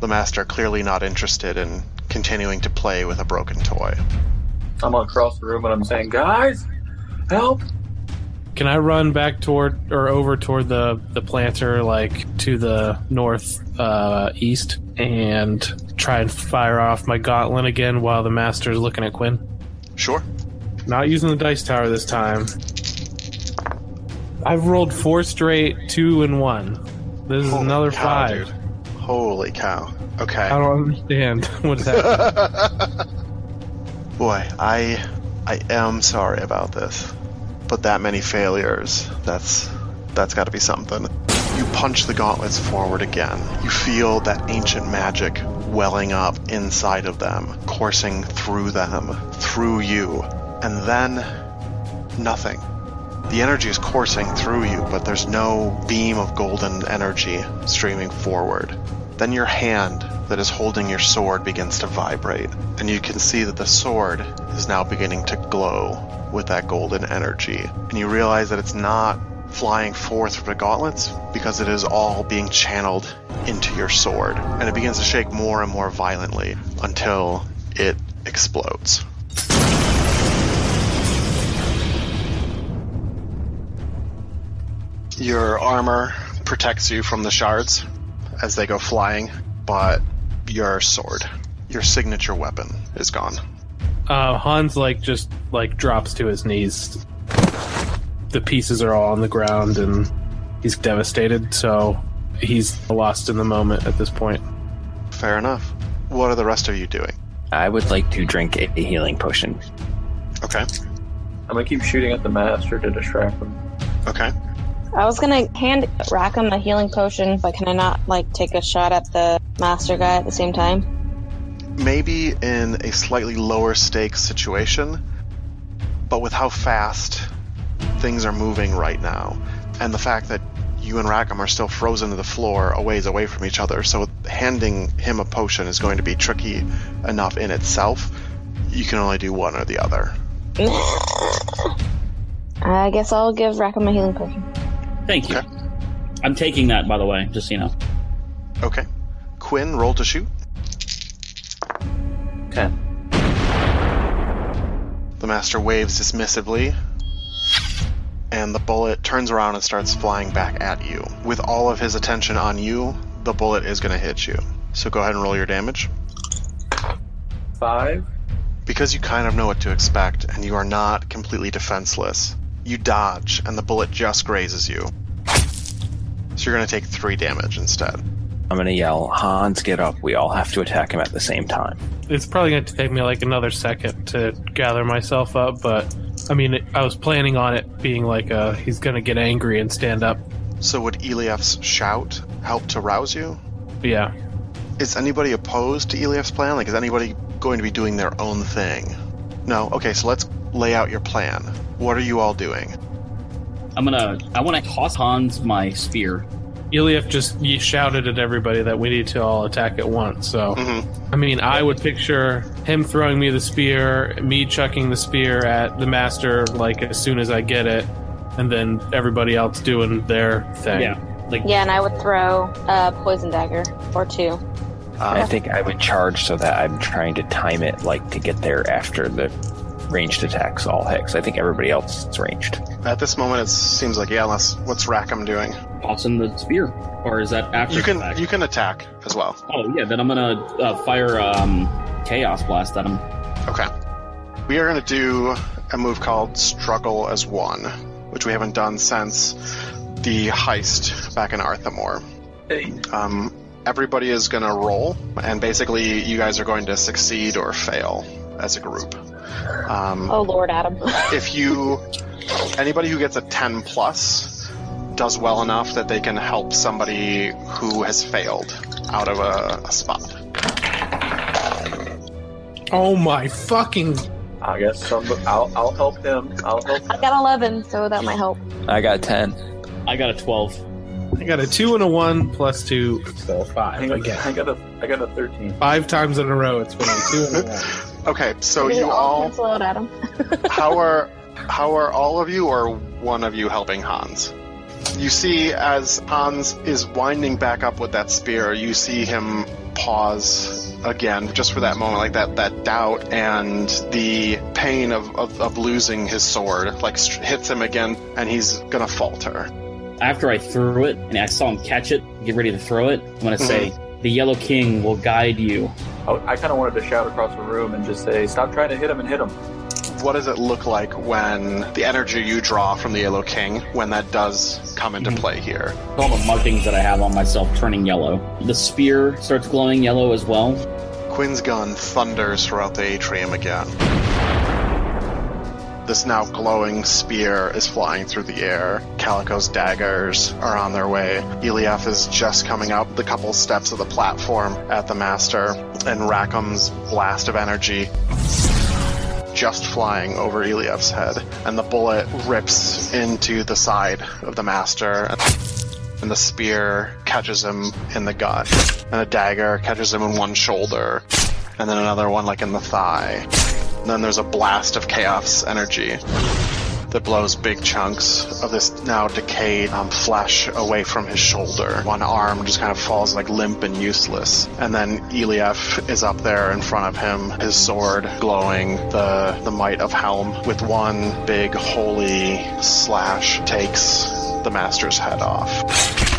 The master clearly not interested in continuing to play with a broken toy. I'm across the room and I'm saying, guys, help! Can I run back toward or over toward the the planter, like to the north uh, east, and try and fire off my gauntlet again while the master's looking at Quinn? Sure. Not using the dice tower this time. I've rolled four straight, two and one. This is Holy another cow, five. dude. Holy cow. Okay. I don't understand what's happening. Boy, I I am sorry about this. But that many failures, that's that's got to be something. You punch the gauntlets forward again. You feel that ancient magic welling up inside of them, coursing through them, through you. And then nothing. The energy is coursing through you, but there's no beam of golden energy streaming forward. Then your hand that is holding your sword begins to vibrate, and you can see that the sword is now beginning to glow with that golden energy. And you realize that it's not flying forth from the gauntlets because it is all being channeled into your sword. And it begins to shake more and more violently until it explodes. Your armor protects you from the shards as they go flying, but your sword, your signature weapon, is gone. uh, Hans like just like drops to his knees. The pieces are all on the ground, and he's devastated. So he's lost in the moment at this point. Fair enough. What are the rest of you doing? I would like to drink a healing potion. Okay. I'm gonna keep shooting at the master to distract him. Okay. I was gonna hand Rackham a healing potion, but can I not like take a shot at the master guy at the same time? Maybe in a slightly lower stakes situation, but with how fast things are moving right now, and the fact that you and Rackham are still frozen to the floor a ways away from each other, so handing him a potion is going to be tricky enough in itself. You can only do one or the other. I guess I'll give Rackham a healing potion. Thank you. Okay. I'm taking that, by the way, just so you know. Okay. Quinn, roll to shoot. Ten. The master waves dismissively, and the bullet turns around and starts flying back at you. With all of his attention on you, the bullet is going to hit you. So go ahead and roll your damage. Five. Because you kind of know what to expect, and you are not completely defenseless, you dodge, and the bullet just grazes you. So you're going to take three damage instead. I'm gonna yell, Hans, get up. We all have to attack him at the same time. It's probably going to take me like another second to gather myself up, but I mean, I was planning on it being like uh he's going to get angry and stand up. So would Eliaf's shout help to rouse you? Yeah. Is anybody opposed to Eliaf's plan? Like, is anybody going to be doing their own thing? No? Okay, so let's lay out your plan. What are you all doing? I'm gonna. I want to toss Hans my spear. Eliaf just he shouted at everybody that we need to all attack at once. So, Mm-hmm. I mean, I would picture him throwing me the spear, me chucking the spear at the master like as soon as I get it, and then everybody else doing their thing. Yeah, like Yeah, and I would throw a poison dagger or two. I think I would charge so that I'm trying to time it, like to get there after the ranged attacks all hit. 'cause I think everybody else is ranged. At this moment, it seems like yeah. Unless what's Rackham doing? tossing the spear, or is that after? You can fact? you can attack as well. Oh yeah, then I'm gonna uh, fire um, chaos blast at him. Okay. We are going to do a move called Struggle as One, which we haven't done since the heist back in Arthamore. Hey. Um, everybody is going to roll, and basically, you guys are going to succeed or fail as a group. Um, Oh Lord, Adam. if you anybody who gets a 10 plus does well enough that they can help somebody who has failed out of a, a spot Oh my fucking! I guess some. I'll, I'll help them. I'll help. I got 11, so that might help. I got 10. I got a 12. I got a two and a one plus two, so I five got, again. I got a. I got a thirteen. Five times in a row, it's been a two and a one. Okay so Did you it all cancel out, Adam. how are how are all of you or one of you helping hans? You see as hans is winding back up with that spear you see him pause again just for that moment like that that doubt and the pain of, of, of losing his sword like hits him again and he's gonna falter. After I threw it and I saw him catch it, get ready to throw it, I'm going to say, mm-hmm. The Yellow King will guide you. I, I kind of wanted to shout across the room and just say, "Stop trying to hit him and hit him." what does it look like when the energy you draw from the yellow king when that does come into mhm. play here All the markings that I have on myself turning yellow. The spear starts glowing yellow as well. Quinn's gun thunders throughout the atrium again. This now glowing spear is flying through the air. Calico's daggers are on their way. Eliaf is just coming up the couple steps of the platform at the Master, and Rackham's blast of energy just flying over Eliaf's head. And the bullet rips into the side of the Master, and the spear catches him in the gut, and a dagger catches him in one shoulder, and then another one like in the thigh. And then there's a blast of chaos energy that blows big chunks of this now decayed um, flesh away from his shoulder. One arm just kind of falls like limp and useless. And then Eliaf is up there in front of him, his sword glowing the, the might of Helm with one big holy slash takes the master's head off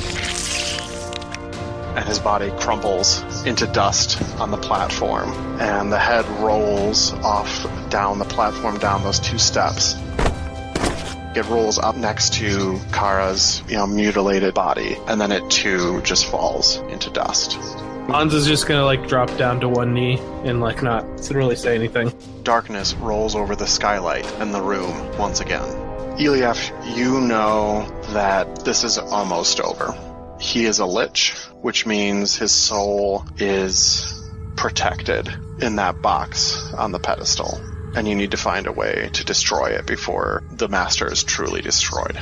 and his body crumbles into dust on the platform, and the head rolls off down the platform, down those two steps. It rolls up next to Kara's, you know, mutilated body, and then it too just falls into dust. Hans is just gonna like drop down to one knee and like not really say anything. Darkness rolls over the skylight and the room once again. Eliaf, you know that this is almost over. He is a lich, which means his soul is protected in that box on the pedestal. And you need to find a way to destroy it before the master is truly destroyed.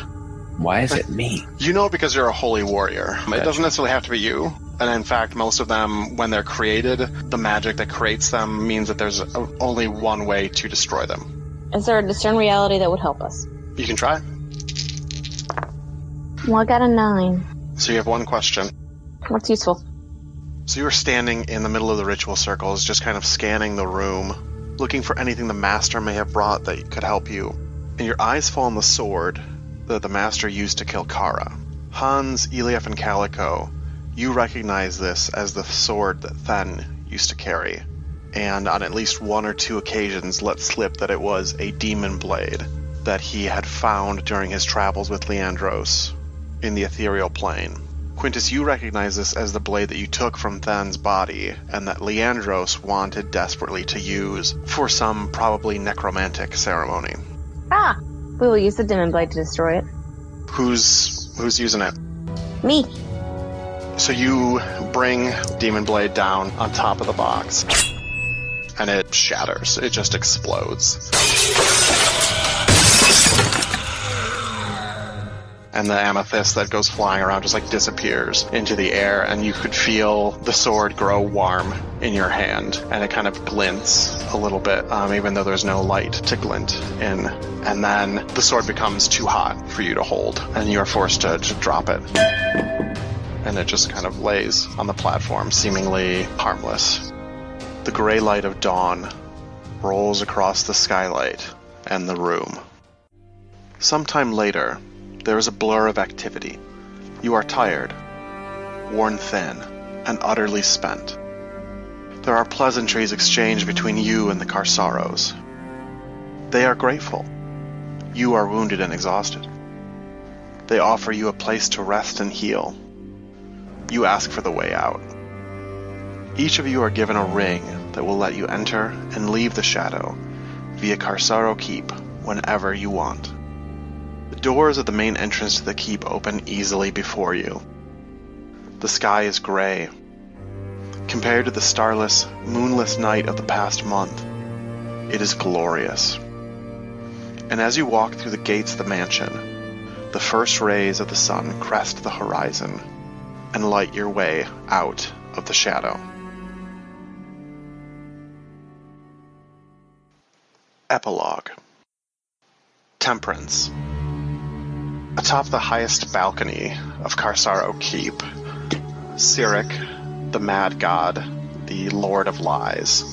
Why is it me? You know because you're a holy warrior. It doesn't necessarily have to be you. And in fact, most of them, when they're created, the magic that creates them means that there's a, only one way to destroy them. Is there a discern reality that would help us? You can try. Well, I got a nine. So you have one question. What's useful? So you were standing in the middle of the ritual circles, just kind of scanning the room, looking for anything the master may have brought that could help you. And your eyes fall on the sword that the master used to kill Kara. Hans, Eliaf, and Calico, you recognize this as the sword that Then used to carry. And on at least one or two occasions let slip that it was a demon blade that he had found during his travels with Leandros in the ethereal plane. Quintus, you recognize this as the blade that you took from Than's body, and that Leandros wanted desperately to use for some probably necromantic ceremony. Ah! We will use the demon blade to destroy it. Who's who's using it? Me! So you bring Demon Blade down on top of the box, and it shatters. It just explodes. And the amethyst that goes flying around just like disappears into the air, and you could feel the sword grow warm in your hand, and it kind of glints a little bit, um, even though there's no light to glint in. And then the sword becomes too hot for you to hold, and you are forced to, to drop it and it just kind of lays on the platform, seemingly harmless. The gray light of dawn rolls across the skylight and the room. Sometime later, there is a blur of activity. You are tired, worn thin, and utterly spent. There are pleasantries exchanged between you and the Carsaros. They are grateful. You are wounded and exhausted. They offer you a place to rest and heal you ask for the way out. Each of you are given a ring that will let you enter and leave the shadow, via Carsaro Keep whenever you want. The doors of the main entrance to the keep open easily before you. The sky is gray. Compared to the starless, moonless night of the past month, it is glorious. And as you walk through the gates of the mansion, the first rays of the sun crest the horizon and light your way out of the shadow. Epilogue Temperance. Atop the highest balcony of Carsaro Keep, Cyric, the Mad God, the Lord of Lies,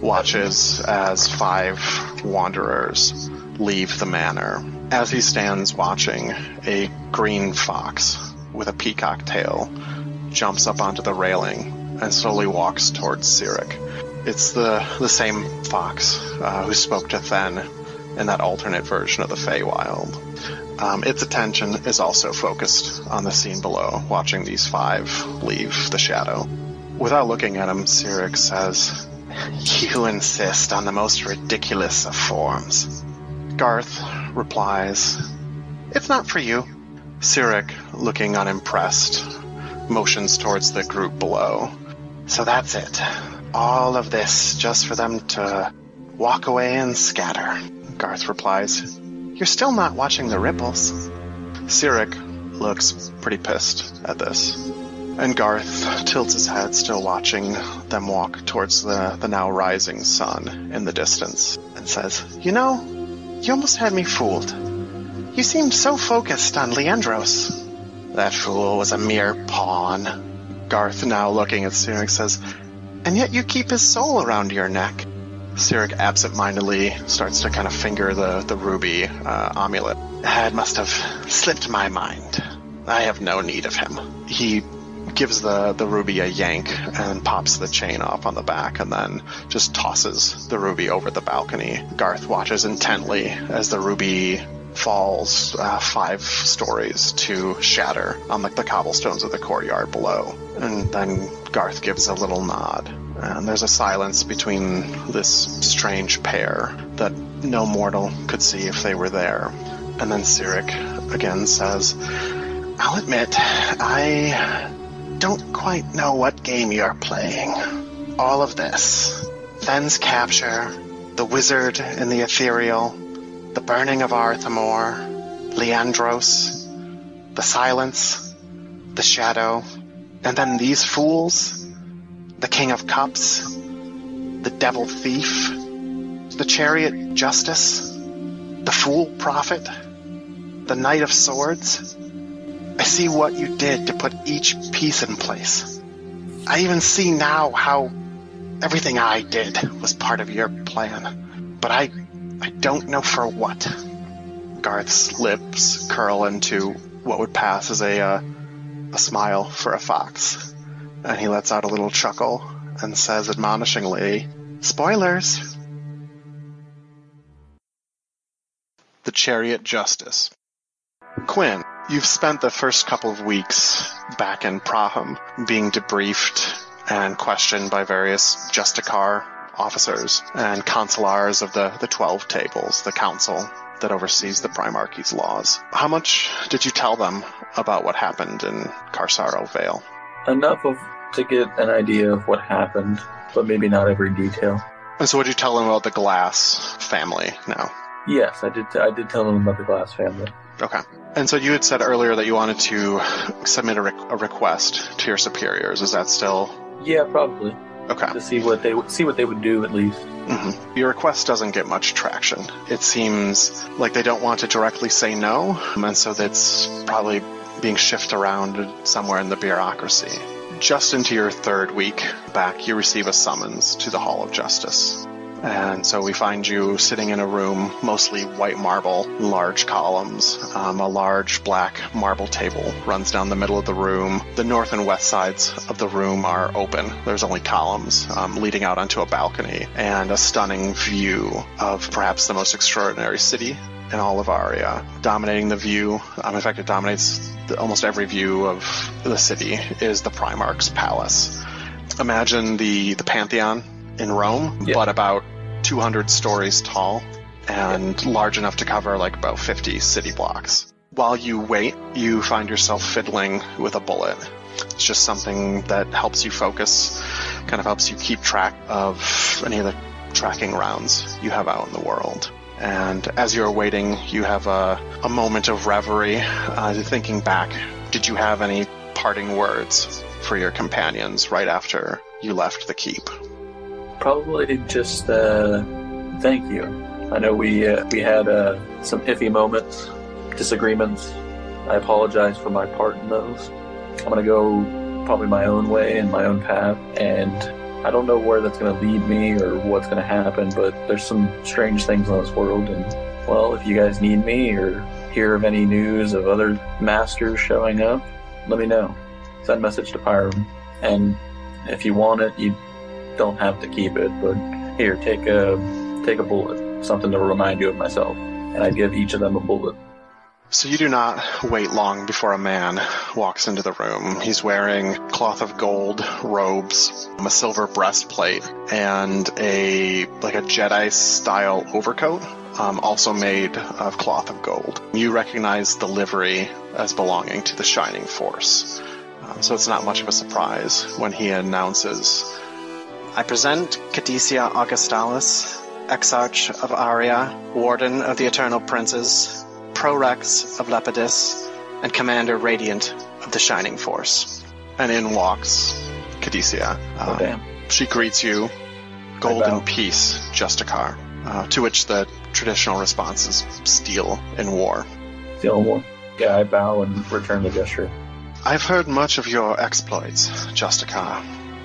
watches as five wanderers leave the manor. As he stands watching, a green fox with a peacock tail jumps up onto the railing and slowly walks towards Cyric. It's the the same fox uh, who spoke to Then in that alternate version of the Feywild. Um, its attention is also focused on the scene below, watching these five leave the shadow. Without looking at him, Cyric says, "You insist on the most ridiculous of forms." Garth replies, "It's not for you." Cyric, looking unimpressed, motions towards the group below. So that's it. All of this just for them to walk away and scatter. Garth replies, You're still not watching the ripples. Cyric looks pretty pissed at this. And Garth tilts his head, still watching them walk towards the, the now rising sun in the distance, and says, You know, you almost had me fooled. You seemed so focused on Leandros. That fool was a mere pawn. Garth, now looking at Cyric, says, And yet you keep his soul around your neck. Cyric absentmindedly starts to kind of finger the, the ruby uh, amulet. It must have slipped my mind. I have no need of him. He gives the, the ruby a yank and pops the chain off on the back and then just tosses the ruby over the balcony. Garth watches intently as the ruby falls uh, five stories to shatter on the, the cobblestones of the courtyard below. And then Garth gives a little nod. And there's a silence between this strange pair that no mortal could see if they were there. And then Cyric again says, I'll admit, I don't quite know what game you're playing. All of this. Then's capture, the wizard in the ethereal, the burning of Arthamor, Leandros, the silence, the shadow, and then these fools, the king of cups, the devil thief, the chariot justice, the fool prophet, the knight of swords. I see what you did to put each piece in place. I even see now how everything I did was part of your plan. But I I don't know for what. Garth's lips curl into what would pass as a uh, a smile for a fox, and he lets out a little chuckle and says admonishingly, "Spoilers." The Chariot Justice. Quinn, you've spent the first couple of weeks back in Praham being debriefed and questioned by various Justicar officers and consulars of the, the 12 tables, the council that oversees the Primarchy's laws. How much did you tell them about what happened in Carsaro Vale? Enough of to get an idea of what happened, but maybe not every detail. And so, what did you tell them about the Glass family now? Yes, I did. I did tell them about the Glass family. Okay. And so, you had said earlier that you wanted to submit a, re- a request to your superiors. Is that still Yeah, probably okay? to see what they would see what they would do at least. hmm Your request doesn't get much traction. It seems like they don't want to directly say no, and so that's probably being shifted around somewhere in the bureaucracy. Just into your third week back, you receive a summons to the Hall of Justice. And so we find you sitting in a room, mostly white marble, large columns. Um, a large black marble table runs down the middle of the room. The north and west sides of the room are open. There's only columns um, leading out onto a balcony and a stunning view of perhaps the most extraordinary city in all of Aria. Dominating the view, um, in fact, it dominates the, almost every view of the city, is the Primarch's Palace. Imagine the, the Pantheon in Rome, Yeah. but about 200 stories tall. and large enough to cover like about 50 city blocks. While you wait, you find yourself fiddling with a bullet. It's just something that helps you focus, kind of helps you keep track of any of the tracking rounds you have out in the world. And as you're waiting, you have a, a moment of reverie, uh, thinking back. Did you have any parting words for your companions right after you left the keep? Probably just uh, thank you. I know we uh, we had uh, some iffy moments, disagreements. I apologize for my part in those. I'm gonna go probably my own way and my own path, and I don't know where that's gonna lead me or what's gonna happen. But there's some strange things in this world, and well, if you guys need me or hear of any news of other masters showing up, let me know. Send message to Pyram, and if you want it, you don't have to keep it. But here, take a take a bullet, something to remind you of myself, and I give each of them a bullet. So you do not wait long before a man walks into the room. He's wearing cloth of gold robes, a silver breastplate, and a like a Jedi style overcoat, um, also made of cloth of gold. You recognize the livery as belonging to the Shining Force. Um, so it's not much of a surprise when he announces, I present Cadesia Augustalis, Exarch of Aria, Warden of the Eternal Princes, Prorex of Lepidus, and Commander Radiant of the Shining Force. And in walks Cadesia. Oh Um, damn! she greets you, Golden. Peace, Justicar. Uh, to which the traditional response is steel in war. Steel one. Yeah, I bow and return the gesture. I've heard much of your exploits, Justicar.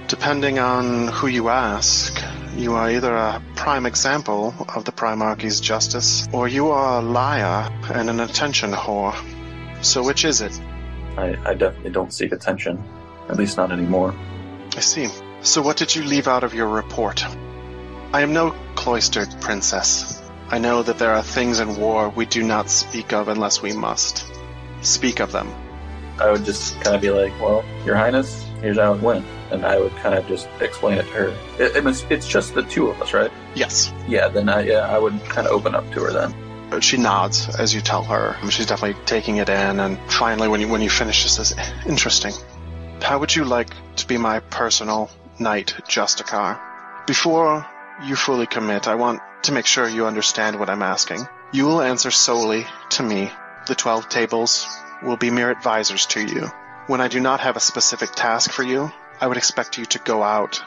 Depending on who you ask, you are either a prime example of the Primarchy's justice, or you are a liar and an attention whore. So which is it? I, I definitely don't seek attention, at least not anymore. I see. So what did you leave out of your report? I am no cloistered princess. I know that there are things in war we do not speak of unless we must. Speak of them. I would just kind of be like, "Well, Your Highness, here's how it went," and I would kind of just explain it to her. It, it was, it's just the two of us, right? Yes. Yeah. Then I, yeah, I would kind of open up to her then. She nods as you tell her. She's definitely taking it in, and finally, when you when you finish, she says, "Interesting. How would you like to be my personal knight, Justicar? Before you fully commit, I want to make sure you understand what I'm asking. You will answer solely to me. The twelve tables will be mere advisors to you. When I do not have a specific task for you, I would expect you to go out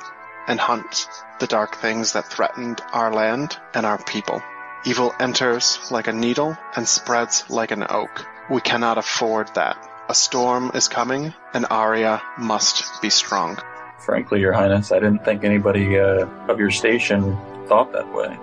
and hunt the dark things that threatened our land and our people." Evil enters like a needle and spreads like an oak. We cannot afford that. A storm is coming, and Aria must be strong. Frankly, Your Highness, I didn't think anybody uh, of your station thought that way.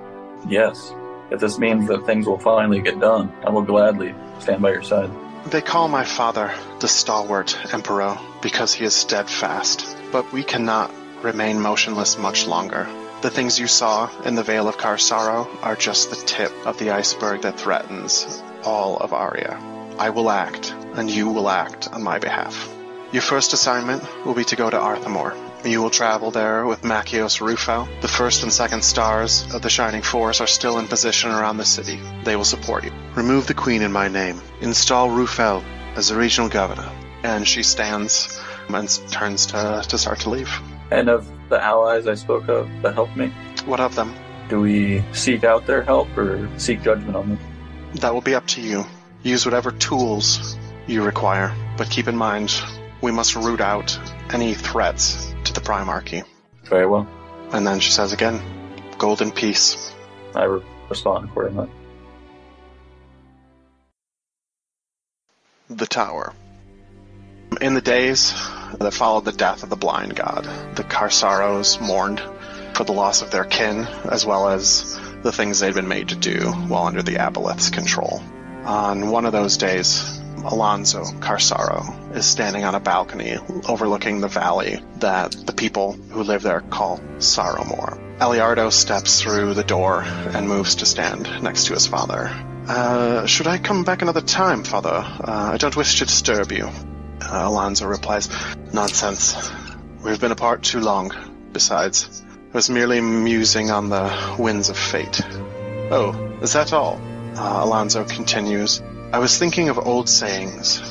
Yes, if this means that things will finally get done, I will gladly stand by your side. They call my father the stalwart emperor because he is steadfast, but we cannot remain motionless much longer. The things you saw in the Vale of Carsaro are just the tip of the iceberg that threatens all of Aria. I will act, and you will act on my behalf. Your first assignment will be to go to Arthamor. You will travel there with Machios Rufo. The first and second stars of the Shining Force are still in position around the city. They will support you. Remove the Queen in my name. Install Rufel as the regional governor. And she stands and turns to, to start to leave. And of the allies I spoke of that helped me, What of them? do we seek out their help or seek judgment on them? That will be up to you. Use whatever tools you require, but keep in mind, we must root out any threats to the Primarchy. Very well. And then she says again, Golden Peace. I re- respond accordingly. The Tower. In the days that followed the death of the Blind God, the Carsaros mourned for the loss of their kin, as well as the things they'd been made to do while under the Aboleth's control. On one of those days, Alonso Carsaro is standing on a balcony overlooking the valley that the people who live there call Sorrowmore. Eliardo steps through the door and moves to stand next to his father. Uh, should I come back another time, father? Uh, I don't wish to disturb you. Uh, Alonso replies, Nonsense. We've been apart too long. Besides, I was merely musing on the winds of fate. Oh, Is that all? Uh, Alonzo continues. I was thinking of old sayings,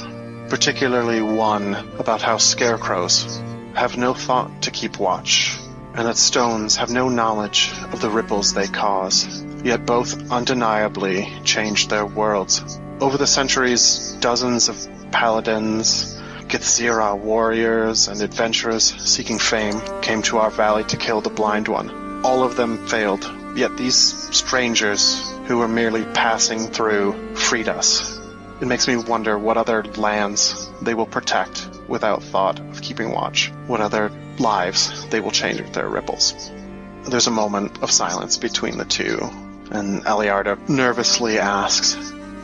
particularly one about how scarecrows have no thought to keep watch, and that stones have no knowledge of the ripples they cause, yet both undeniably changed their worlds. Over the centuries, dozens of paladins, Githzerai warriors, and adventurers seeking fame came to our valley to kill the Blind One. All of them failed, yet these strangers who were merely passing through freed us. It makes me wonder what other lands they will protect without thought of keeping watch, what other lives they will change with their ripples. There's a moment of silence between the two, and Eliardo nervously asks,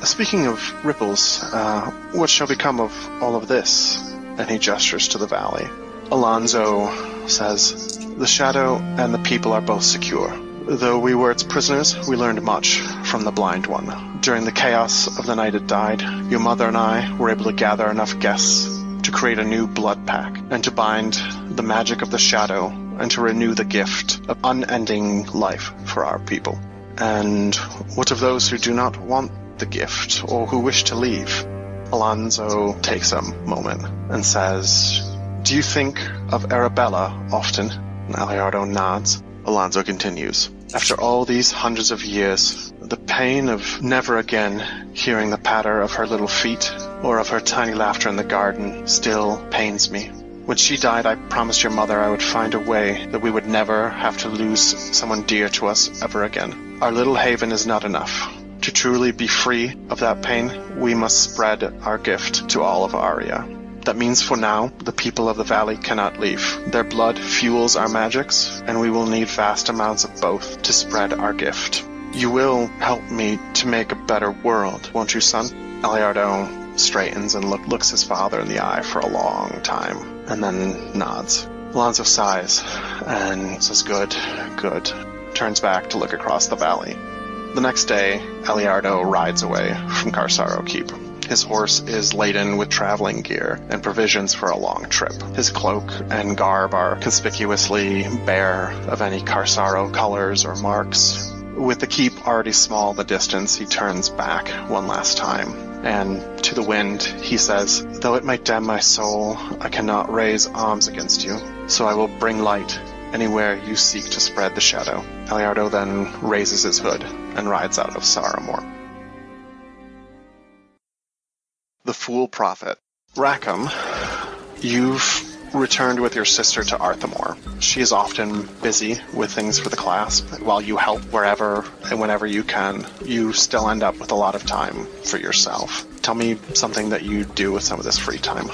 Speaking of ripples, uh, what shall become of all of this? And he gestures to the valley. Alonzo says, The shadow and the people are both secure. Though we were its prisoners, we learned much from the blind one. During the chaos of the night it died, your mother and I were able to gather enough guests to create a new blood pack and to bind the magic of the shadow and to renew the gift of unending life for our people. And what of those who do not want the gift or who wish to leave? Alonzo takes a moment and says, Do you think of Arabella often? And Eliardo nods. Alonzo continues. After all these hundreds of years, the pain of never again hearing the patter of her little feet or of her tiny laughter in the garden still pains me. When she died, I promised your mother I would find a way that we would never have to lose someone dear to us ever again. Our little haven is not enough. To truly be free of that pain, we must spread our gift to all of Aria. That means for now, the people of the valley cannot leave. Their blood fuels our magics, and we will need vast amounts of both to spread our gift. You will help me to make a better world, won't you, son? Eliardo straightens and look, looks his father in the eye for a long time, and then nods. Alonzo sighs and says, Good, good. Turns back to look across the valley. The next day, Eliardo rides away from Carsaro Keep. His horse is laden with traveling gear and provisions for a long trip. His cloak and garb are conspicuously bare of any Carsaro colors or marks. With the keep already small the distance, he turns back one last time, and to the wind he says, Though it might damn my soul, I cannot raise arms against you, so I will bring light anywhere you seek to spread the shadow. Eliardo then raises his hood and rides out of Saramore. The Fool Prophet. Rackham, you've returned with your sister to Arthamore. She is often busy with things for the class. While you help wherever and whenever you can, you still end up with a lot of time for yourself. Tell me something that you do with some of this free time.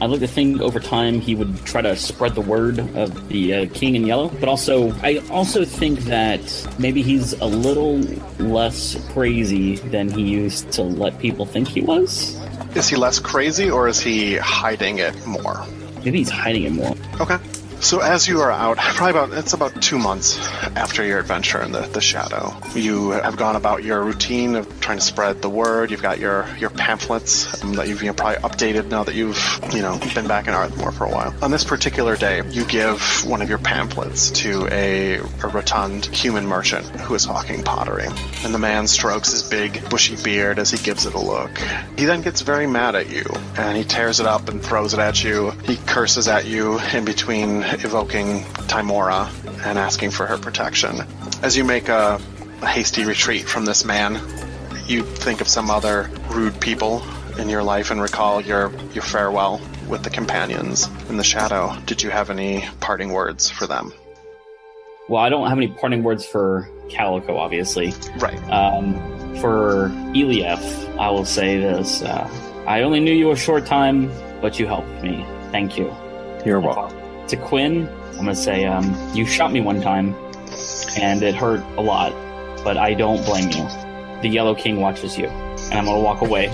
I'd like to think over time he would try to spread the word of the uh, King in Yellow, but also I also think that maybe he's a little less crazy than he used to let people think he was. Is he less crazy or is he hiding it more? Maybe he's hiding it more. Okay. So as you are out, probably about it's about two months after your adventure in the, the shadow, you have gone about your routine of trying to spread the word. You've got your your pamphlets um, that you've you know, probably updated now that you've you know been back in Arthmore for a while. On this particular day, you give one of your pamphlets to a, a rotund human merchant who is hawking pottery, and the man strokes his big bushy beard as he gives it a look. He then gets very mad at you, and he tears it up and throws it at you. He curses at you in between evoking Tymora and asking for her protection. As you make a, a hasty retreat from this man, you think of some other rude people in your life and recall your, your farewell with the companions in the shadow. Did you have any parting words for them? Well, I don't have any parting words for Calico, obviously. Right. Um, for Eliaf, I will say this: uh, I only knew you a short time, but you helped me. Thank you. You're welcome. To Quinn, I'm gonna say um, you shot me one time, and it hurt a lot, but I don't blame you. The Yellow King watches you, and I'm gonna walk away,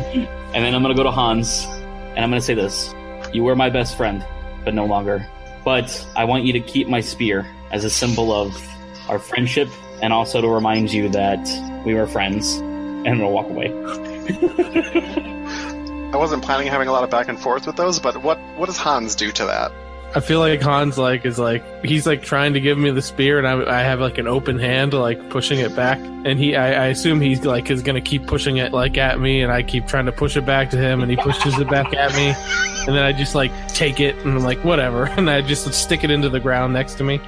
and then I'm gonna go to Hans, and I'm gonna say this: You were my best friend, but no longer. But I want you to keep my spear as a symbol of our friendship, and also to remind you that we were friends. And gonna walk away. I wasn't planning having a lot of back and forth with those, but what what does Hans do to that? I feel like Hans like is like he's like trying to give me the spear, and I, I have like an open hand, like pushing it back, and he I, I assume he's like is gonna keep pushing it like at me, and I keep trying to push it back to him, and he pushes it back at me, and then I just like take it, and I'm like whatever, and I just stick it into the ground next to me.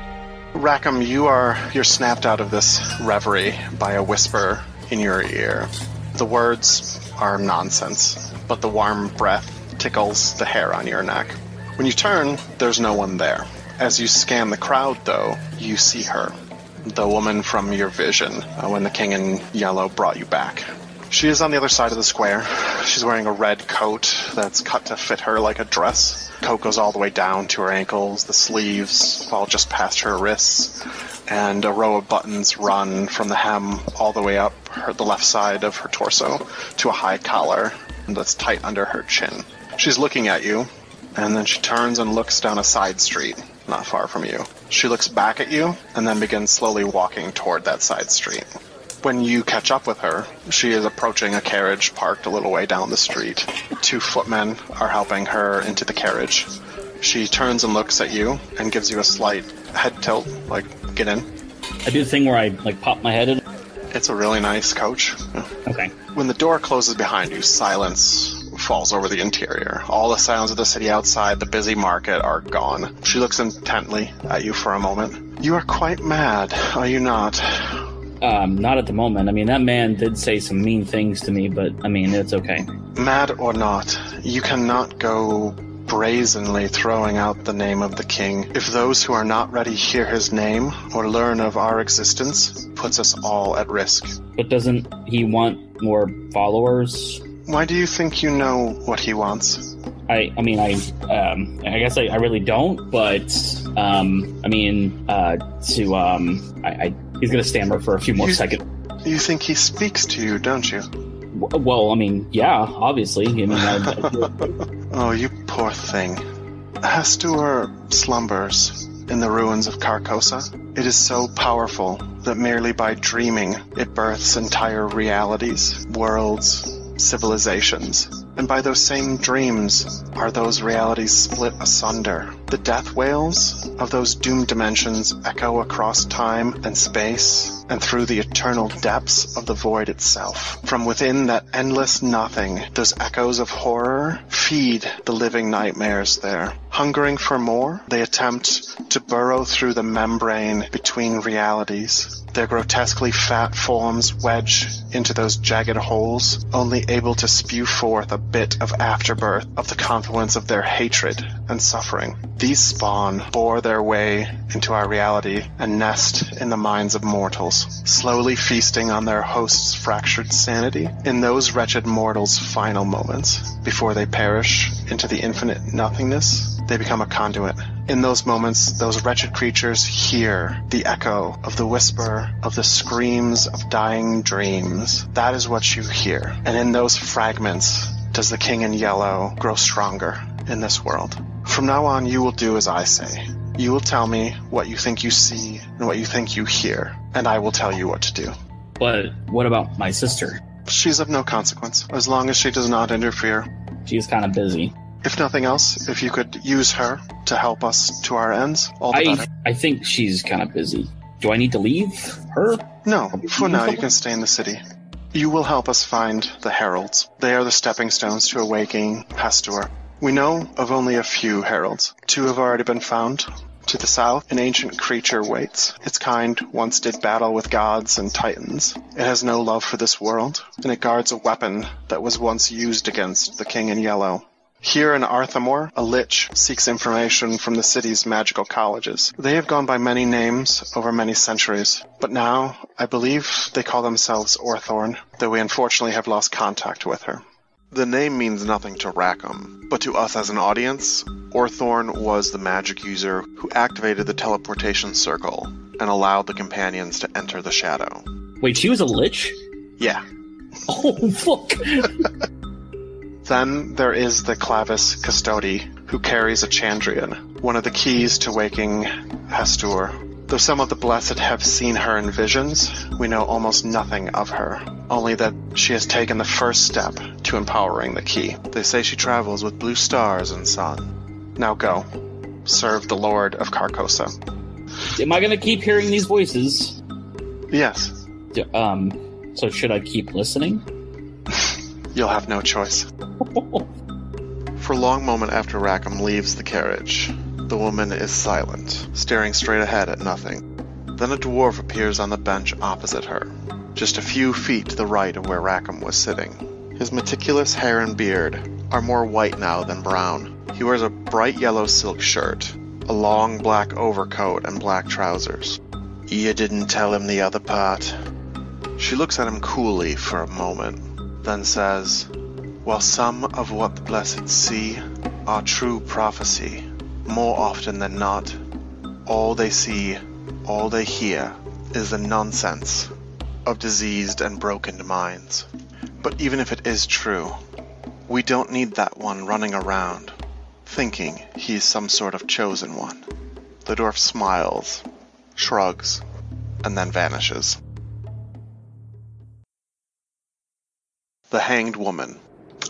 Rackham, you are you're snapped out of this reverie by a whisper in your ear. The words are nonsense, but the warm breath tickles the hair on your neck. When you turn, there's no one there. As you scan the crowd, though, you see her, the woman from your vision uh, when the king in yellow brought you back. She is on the other side of the square. She's wearing a red coat that's cut to fit her like a dress. Coat goes all the way down to her ankles, the sleeves fall just past her wrists, and a row of buttons run from the hem all the way up her, the left side of her torso to a high collar that's tight under her chin. She's looking at you, and then she turns and looks down a side street not far from you. She looks back at you and then begins slowly walking toward that side street. When you catch up with her, she is approaching a carriage parked a little way down the street. Two footmen are helping her into the carriage. She turns and looks at you and gives you a slight head tilt, like, get in. I do the thing where I like pop my head in. It's a really nice coach. Okay. When the door closes behind you, silence falls over the interior. All the sounds of the city outside, the busy market, are gone. She looks intently at you for a moment. You are quite mad, are you not? Um, not at the moment. I mean, that man did say some mean things to me, but I mean, it's okay. Mad or not, you cannot go brazenly throwing out the name of the king. If those who are not ready hear his name or learn of our existence, puts us all at risk. But doesn't he want more followers? Why do you think you know what he wants? I, I mean, I, um, I guess I, I really don't, but, um, I mean, uh, to, um, I, I he's gonna stammer for a few more You- seconds. You think he speaks to you, don't you? W- Well, I mean, yeah, obviously. I mean, I, I, Oh, you poor thing. Hastur slumbers in the ruins of Carcosa. It is so powerful that merely by dreaming it births entire realities, worlds, civilizations. And by those same dreams are those realities split asunder. The death wails of those doomed dimensions echo across time and space and through the eternal depths of the void itself. From within that endless nothing, those echoes of horror feed the living nightmares there. Hungering for more, they attempt to burrow through the membrane between realities. Their grotesquely fat forms wedge into those jagged holes, only able to spew forth a bit of afterbirth of the confluence of their hatred and suffering. These spawn bore their way into our reality and nest in the minds of mortals, slowly feasting on their host's fractured sanity in those wretched mortals' final moments before they perish into the infinite nothingness. They become a conduit. In those moments, those wretched creatures hear the echo of the whisper of the screams of dying dreams. That is what you hear. And in those fragments does the King in Yellow grow stronger in this world. From now on, you will do as I say. You will tell me what you think you see and what you think you hear, and I will tell you what to do. but what about my sister? She's of no consequence, as long as she does not interfere. She's kind of busy. If nothing else, if you could use her to help us to our ends, all the I, better. I think she's kind of busy. Do I need to leave her? No, for now you can stay in the city. You will help us find the heralds. They are the stepping stones to awakening Hastur. We know of only a few heralds. Two have already been found. To the south, an ancient creature waits. Its kind once did battle with gods and titans. It has no love for this world, and it guards a weapon that was once used against the King in Yellow. Here in Arthamore, a lich seeks information from the city's magical colleges. They have gone by many names over many centuries, but now I believe they call themselves Orthorn, though we unfortunately have lost contact with her. The name means nothing to Rackham, but to us as an audience, Orthorn was the magic user who activated the teleportation circle and allowed the companions to enter the shadow. Wait, she was a lich? Yeah. Oh, fuck. Then there is the Clavis Custodi, who carries a Chandrian, one of the keys to waking Hastur. Though some of the blessed have seen her in visions, we know almost nothing of her, only that she has taken the first step to empowering the key. They say she travels with blue stars and sun. Now go. serve the Lord of Carcosa. Am I going to keep hearing these voices? Yes, Um, so should I keep listening? You'll have no choice. For a long moment after Rackham leaves the carriage, the woman is silent, staring straight ahead at nothing. Then a dwarf appears on the bench opposite her, just a few feet to the right of where Rackham was sitting. His meticulous hair and beard are more white now than brown. He wears a bright yellow silk shirt, a long black overcoat, and black trousers. You didn't tell him the other part. She looks at him coolly for a moment, then says, While some of what the blessed see are true prophecy, more often than not, all they see, all they hear, is the nonsense of diseased and broken minds. But even if it is true, we don't need that one running around, thinking he's some sort of chosen one. The dwarf smiles, shrugs, and then vanishes. The Hanged Woman.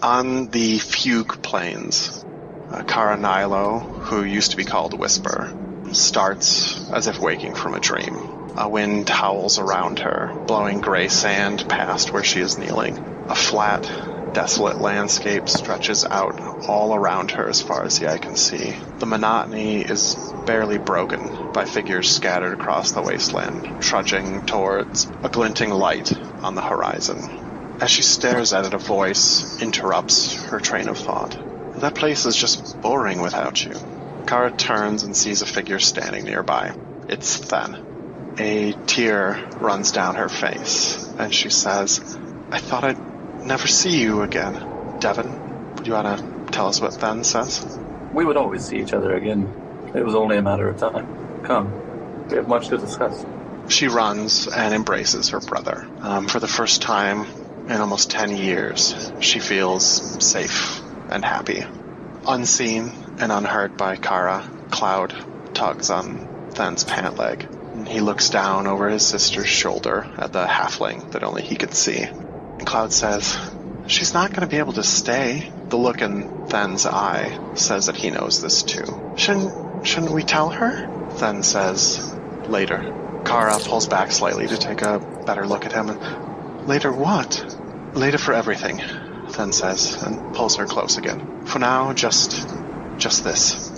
On the Fugue Plains, uh, Kara Nilo, who used to be called Whisper, starts as if waking from a dream. A wind howls around her, blowing gray sand past where she is kneeling. A flat, desolate landscape stretches out all around her as far as the eye can see. The monotony is barely broken by figures scattered across the wasteland, trudging towards a glinting light on the horizon. As she stares at it, a voice interrupts her train of thought. That place is just boring without you. Kara turns and sees a figure standing nearby. It's Then. A tear runs down her face, and she says, I thought I'd never see you again. Devin, would you want to tell us what Then says? We would always see each other again. It was only a matter of time. Come. We have much to discuss. She runs and embraces her brother. Um, for the first time in almost 10 years, she feels safe and happy. Unseen and unheard by Kara, Cloud tugs on Then's pant leg. He looks down over his sister's shoulder at the halfling that only he could see. And Cloud says, She's not going to be able to stay. The look in Then's eye says that he knows this too. Shouldn't, shouldn't we tell her? Then says, later. Kara pulls back slightly to take a better look at him. Later what? Later for everything, Then says, and pulls her close again. For now, just, just this.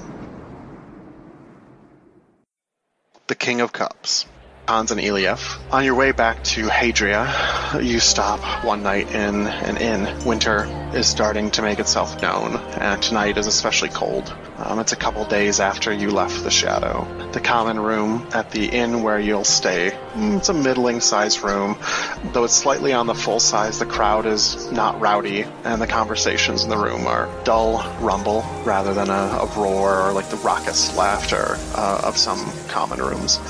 The King of Cups. Hans and Eliaf. On your way back to Hadria, you stop one night in an inn. Winter is starting to make itself known, and tonight is especially cold. Um, it's a couple days after you left the Shadow. The common room at the inn where you'll stay, mm, it's a middling sized room. Though it's slightly on the full size, the crowd is not rowdy, and the conversations in the room are dull rumble rather than a, a roar or like the raucous laughter uh, of some common rooms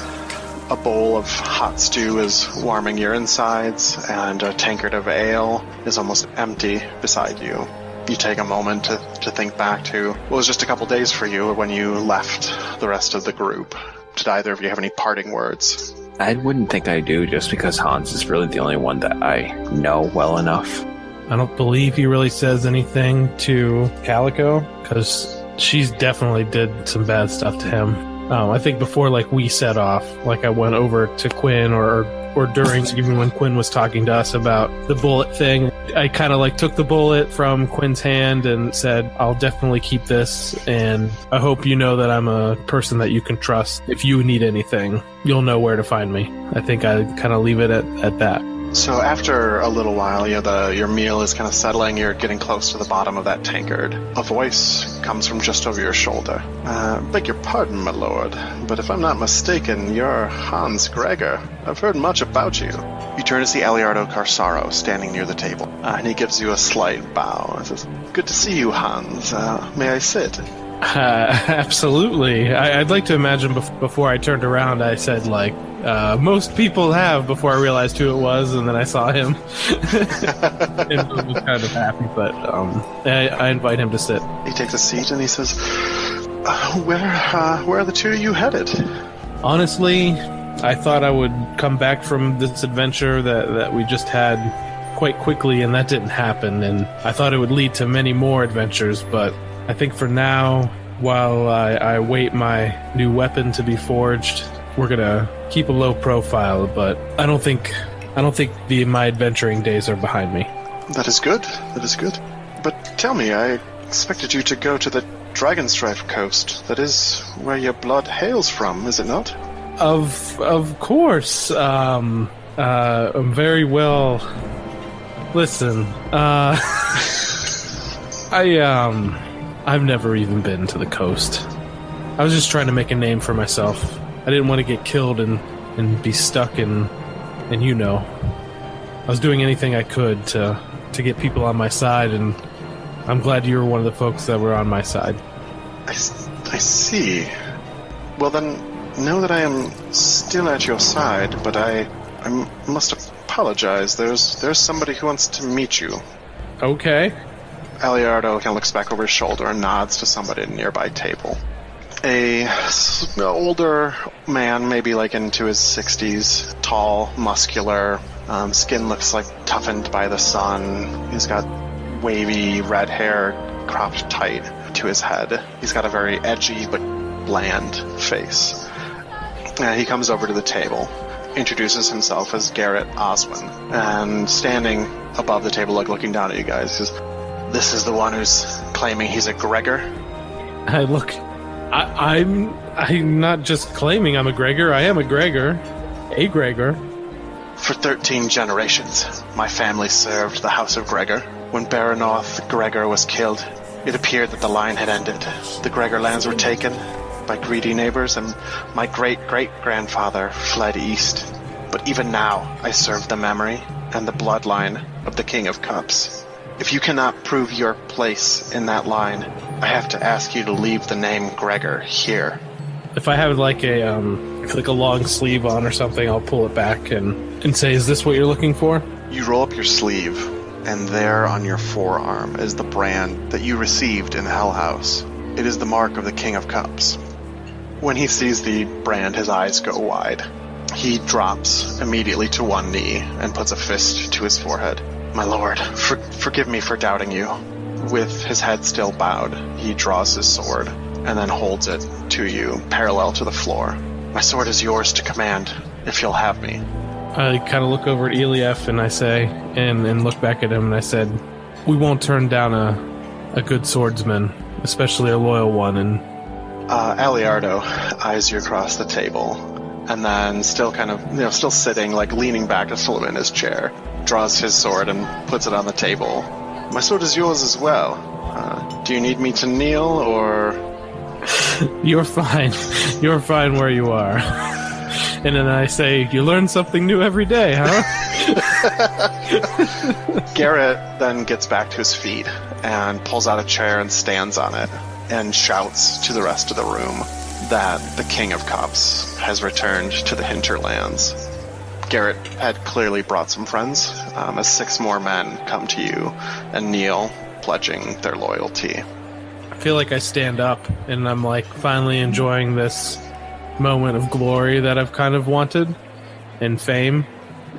a bowl of hot stew is warming your insides, and a tankard of ale is almost empty beside you. You take a moment to, to think back to what was just a couple days for you when you left the rest of the group. Did either of you have any parting words? I wouldn't think I do just because Hans is really the only one that I know well enough. I don't believe he really says anything to Calico because she's definitely did some bad stuff to him. Um, I think before like we set off, like I went over to Quinn or or during even when Quinn was talking to us about the bullet thing, I kind of like took the bullet from Quinn's hand and said, "I'll definitely keep this, and I hope you know that I'm a person that you can trust. If you need anything, you'll know where to find me." I think I kind of leave it at, at that. So after a little while, you know, the your meal is kind of settling. You're getting close to the bottom of that tankard. A voice comes from just over your shoulder. Uh, beg your pardon, my lord, but if I'm not mistaken, you're Hans Gregor. I've heard much about you. You turn to see Eliardo Carsaro standing near the table, uh, and he gives you a slight bow. and says, "Good to see you, Hans. Uh, may I sit?" Uh, absolutely. I, I'd like to imagine bef- before I turned around, I said like uh, most people have before I realized who it was, and then I saw him. and was kind of happy, but um, I, I invite him to sit. He takes a seat and he says, uh, "Where, uh, where are the two of you headed?" Honestly, I thought I would come back from this adventure that, that we just had quite quickly, and that didn't happen. And I thought it would lead to many more adventures, but I think for now, while I, I wait my new weapon to be forged, we're gonna keep a low profile. But I don't think I don't think the my adventuring days are behind me. That is good. That is good. But tell me, I expected you to go to the Dragonstrife coast. That is where your blood hails from, is it not? Of of course. Um, uh, I'm very well. Listen, uh, I um, I've never even been to the coast. I was just trying to make a name for myself. I didn't want to get killed and and be stuck in, and you know, I was doing anything I could to to get people on my side, and I'm glad you were one of the folks that were on my side. I, I see. Well then, know that I am still at your side, but I, I must apologize. There's there's somebody who wants to meet you. Okay. Eliardo kind of looks back over his shoulder and nods to somebody at a nearby table. A older man, maybe like into his 60s, tall, muscular, um, skin looks like toughened by the sun. He's got wavy red hair cropped tight to his head. He's got a very edgy but bland face. Uh, he comes over to the table, introduces himself as Garrett Oswin, and standing above the table, like looking down at you guys, says, "This is the one who's claiming he's a Gregor." I look. I, I'm. I'm not just claiming I'm a Gregor. I am a Gregor. A Gregor. For 13 generations, my family served the House of Gregor. When Baranoth Gregor was killed, it appeared that the line had ended. The Gregor lands were taken by greedy neighbors, and my great great grandfather fled east. But even now, I serve the memory and the bloodline of the King of Cups. If you cannot prove your place in that line, I have to ask you to leave the name Gregor here. If I have like a um like a long sleeve on or something, I'll pull it back and and say, "Is this what you're looking for?" You roll up your sleeve, and there on your forearm is the brand that you received in Hell House. It is the mark of the King of Cups. When he sees the brand, his eyes go wide. He drops immediately to one knee and puts a fist to his forehead. My lord, for- forgive me for doubting you. With his head still bowed, he draws his sword and then holds it to you, parallel to the floor. My sword is yours to command, if you'll have me. I kind of look over at Eliaf and I say, and and look back at him and I said, "We won't turn down a a good swordsman, especially a loyal one." And Uh, Eliardo eyes you across the table, and then still kind of, you know, still sitting, like leaning back, of in his chair, draws his sword and puts it on the table. My sword is yours as well. Uh, do you need me to kneel, or you're fine. You're fine where you are. And then I say, "You learn something new every day, huh?" Garrett then gets back to his feet and pulls out a chair and stands on it and shouts to the rest of the room that the King of Cups has returned to the hinterlands. Garrett had clearly brought some friends um, as six more men come to you and kneel, pledging their loyalty. I feel like I stand up and I'm like finally enjoying this moment of glory that I've kind of wanted and fame.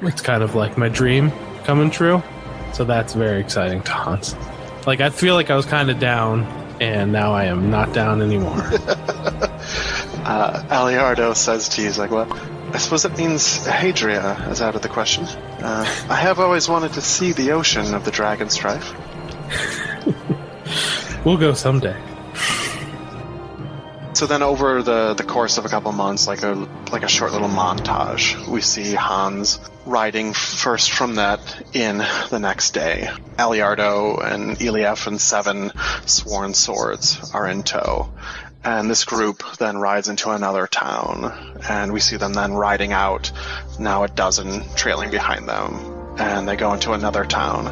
It's kind of like my dream coming true. So that's very exciting to Hans. Like I feel like I was kind of down and now I am not down anymore. Uh, Eliardo says to you, he's like, well, I suppose it means Hadria is out of the question. Uh, I have always wanted to see the ocean of the Dragon Strife. we'll go someday. So then, over the, the course of a couple months, like a like a short little montage, we see Hans riding first from that inn the next day. Eliardo and Eliaf and seven sworn swords are in tow. And this group then rides into another town, and we see them then riding out, now a dozen trailing behind them. And they go into another town,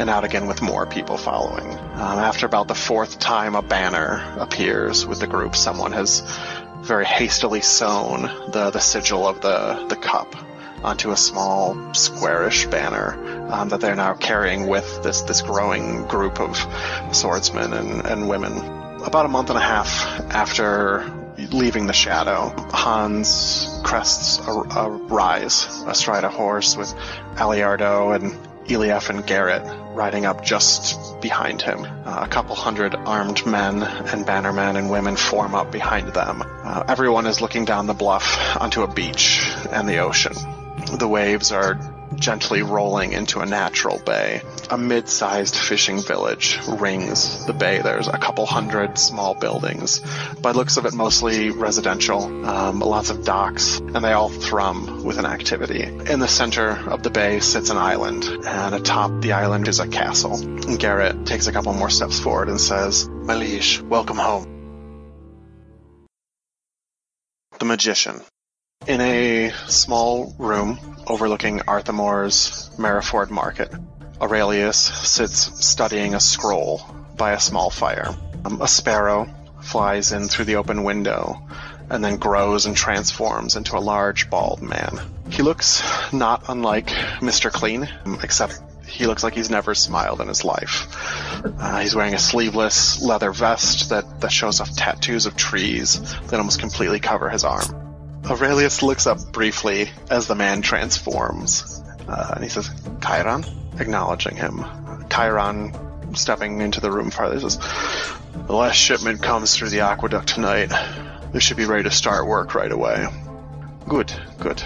and out again with more people following. Um, after about the fourth time a banner appears with the group, someone has very hastily sewn the, the sigil of the, the cup onto a small squarish banner um, that they're now carrying with this, this growing group of swordsmen and, and women. About a month and a half after leaving the shadow, Hans crests a, a rise astride a horse with Eliardo and Eliaf and Garrett riding up just behind him. Uh, a couple hundred armed men and bannermen and women form up behind them. Uh, everyone is looking down the bluff onto a beach and the ocean. The waves are gently rolling into a natural bay. A mid-sized fishing village rings the bay. There's a couple hundred small buildings. By looks of it, mostly residential, um, lots of docks, and they all thrum with an activity. In the center of the bay sits an island, and atop the island is a castle. And Garrett takes a couple more steps forward and says, My liege, welcome home. The Magician. In a small room overlooking Arthemore's Meriford Market, Aurelius sits studying a scroll by a small fire. Um, a sparrow flies in through the open window and then grows and transforms into a large bald man. He looks not unlike Mr. Clean, except he looks like he's never smiled in his life. Uh, he's wearing a sleeveless leather vest that, that shows off tattoos of trees that almost completely cover his arm. Aurelius looks up briefly as the man transforms, uh, and he says, Chiron? Acknowledging him. Chiron, stepping into the room farther, says, The last shipment comes through the aqueduct tonight. We should be ready to start work right away. Good, good.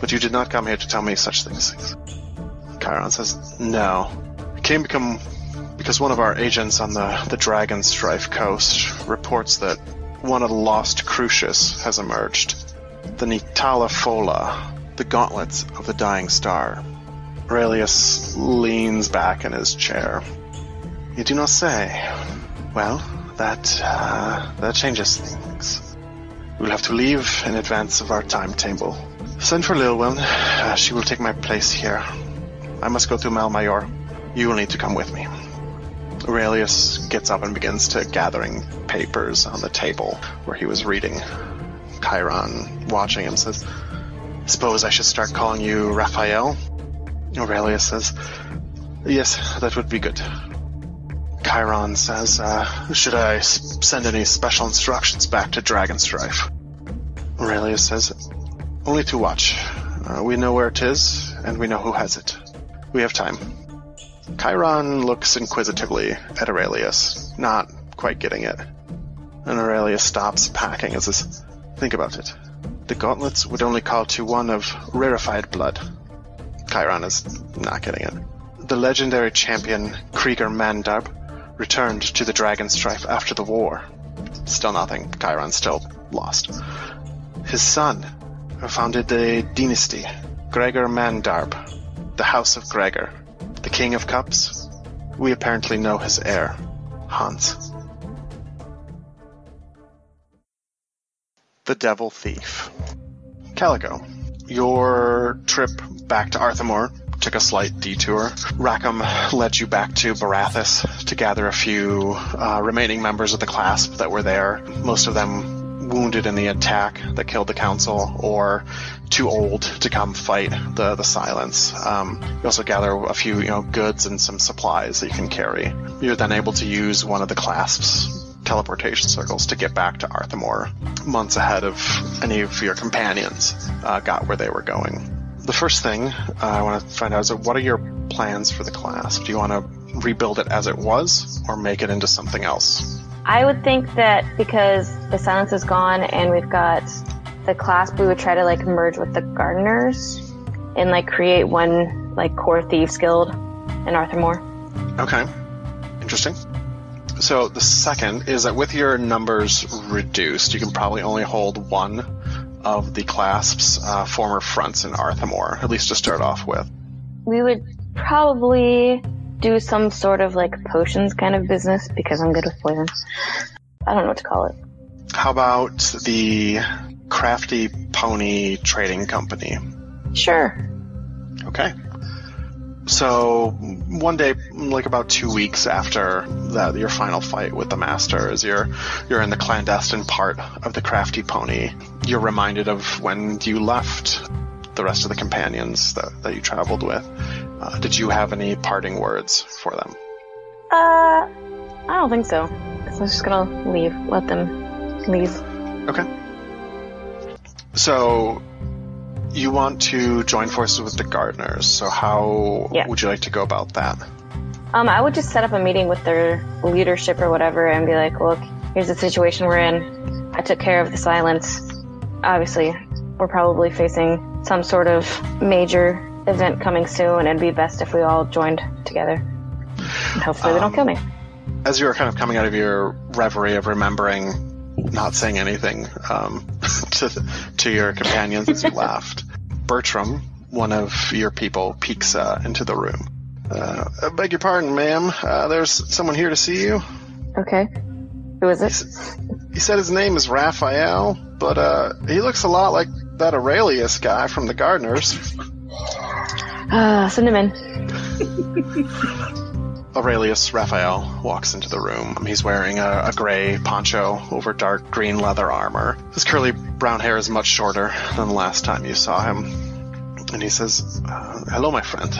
But you did not come here to tell me such things. Chiron says, No. I came become because one of our agents on the, the Dragon Strife coast reports that one of the lost Crucius has emerged. The Nitala Fola, the gauntlets of the dying star. Aurelius leans back in his chair. You do not say. Well, that, uh, that changes things. We'll have to leave in advance of our timetable. Send for Lilwyn. Uh, she will take my place here. I must go to Malmayor. You will need to come with me. Aurelius gets up and begins to gathering papers on the table where he was reading. Chiron, watching him, says, Suppose I should start calling you Raphael? Aurelius says, Yes, that would be good. Chiron says, uh, Should I send any special instructions back to Dragon Strife? Aurelius says, Only to watch. Uh, we know where it is, and we know who has it. We have time. Chiron looks inquisitively at Aurelius, not quite getting it. And Aurelius stops packing and says, Think about it. The gauntlets would only call to one of rarefied blood. Chiron is not getting it. The legendary champion Krieger Mandarb returned to the Dragon Strife after the war. Still nothing. Chiron's still lost. His son founded a dynasty, Gregor Mandarb, the House of Gregor, the King of Cups. We apparently know his heir, Hans. The Devil Thief. Calico, your trip back to Arthemore took a slight detour. Rackham led you back to Barathas to gather a few uh, remaining members of the clasp that were there. Most of them wounded in the attack that killed the council, or too old to come fight the the silence. Um, you also gather a few you know goods and some supplies that you can carry. You're then able to use one of the clasps teleportation circles to get back to Arthemore months ahead of any of your companions uh, got where they were going. The first thing uh, I want to find out is what are your plans for the clasp? Do you want to rebuild it as it was or make it into something else? I would think that because the silence is gone and we've got the clasp, we would try to like merge with the gardeners and like create one like core thieves guild in Arthurmore. Okay. Interesting. So the second is that with your numbers reduced, you can probably only hold one of the clasp's uh, former fronts in Arthamore, at least to start off with. We would probably do some sort of like potions kind of business because I'm good with poison. I don't know what to call it. How about the Crafty Pony Trading Company? Sure. Okay. So one day, like about two weeks after that, your final fight with the master, as you're you're in the clandestine part of the crafty pony, you're reminded of when you left the rest of the companions that, that you traveled with. Uh, did you have any parting words for them? Uh, I don't think so. 'Cause I'm just gonna leave. Let them leave. Okay. So you want to join forces with the gardeners. So how Yeah. would you like to go about that? Um, I would just set up a meeting with their leadership or whatever and be like, look, here's the situation we're in. I took care of the silence. Obviously, we're probably facing some sort of major event coming soon, and it'd be best if we all joined together. And hopefully, they don't kill me. As you were kind of coming out of your reverie of remembering not saying anything um, to to your companions as you laughed, Bertram, one of your people, peeks uh, into the room. Uh, I beg your pardon, ma'am. Uh, there's someone here to see you. Okay. Who is it? He said his name is Raphael, but uh, he looks a lot like that Aurelius guy from the Gardeners. Ah, send him in. Aurelius Raphael walks into the room. He's wearing a, a gray poncho over dark green leather armor. His curly brown hair is much shorter than the last time you saw him. And he says, uh, "Hello, my friend.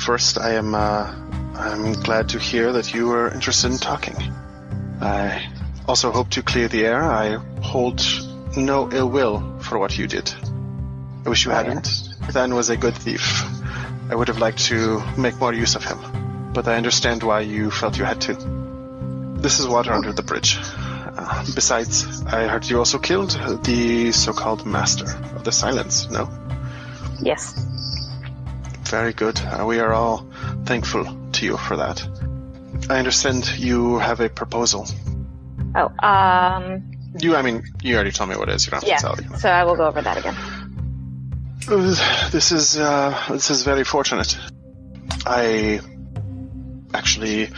First, I am uh, I'm glad to hear that you were interested in talking. I also hope to clear the air. I hold no ill will for what you did. I wish you hadn't. Then was a good thief. I would have liked to make more use of him." But I understand why you felt you had to. This is water under the bridge. Uh, besides, I heard you also killed the so-called master of the silence, no? Yes. Very good. Uh, we are all thankful to you for that. I understand you have a proposal. Oh, um, You, I mean, you already told me what it is. You don't have yeah. to tell. So I will go over that again. Uh, This is uh, this is very fortunate. I actually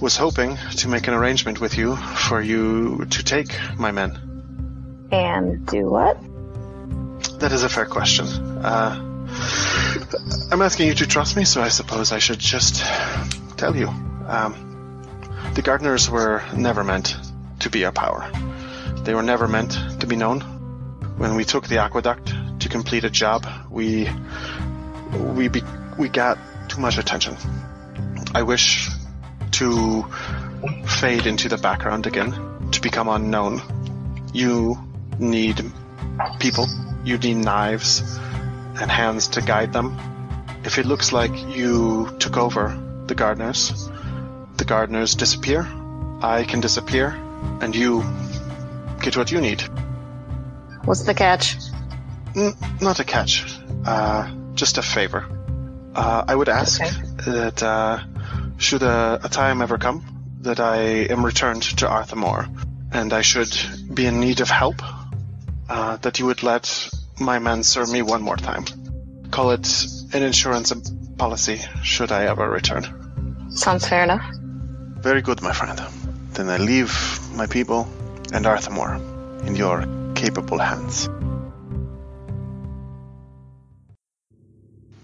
was hoping to make an arrangement with you for you to take my men. And do what? That is a fair question. Uh, I'm asking you to trust me, so I suppose I should just tell you. Um, the gardeners were never meant to be a power. They were never meant to be known. When we took the aqueduct to complete a job, we we be, we got too much attention. I wish to fade into the background again, to become unknown. You need people. You need knives and hands to guide them. If it looks like you took over the gardeners, the gardeners disappear, I can disappear, and you get what you need. What's the catch? N- not a catch, uh, just a favor. Uh, I would ask Okay. that uh, should a, a time ever come that I am returned to Arthamore and I should be in need of help, uh, that you would let my men serve me one more time. Call it an insurance policy should I ever return. Sounds fair enough. Very good, my friend. Then I leave my people and Arthamore in your capable hands.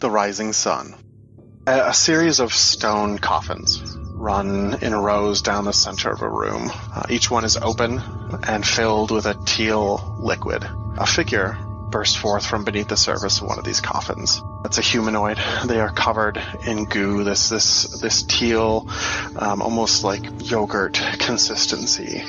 The Rising Sun. A, a series of stone coffins run in rows down the center of a room. Uh, each one is open and filled with a teal liquid. A figure bursts forth from beneath the surface of one of these coffins. It's a humanoid. They are covered in goo. This this this teal, um, almost like yogurt consistency.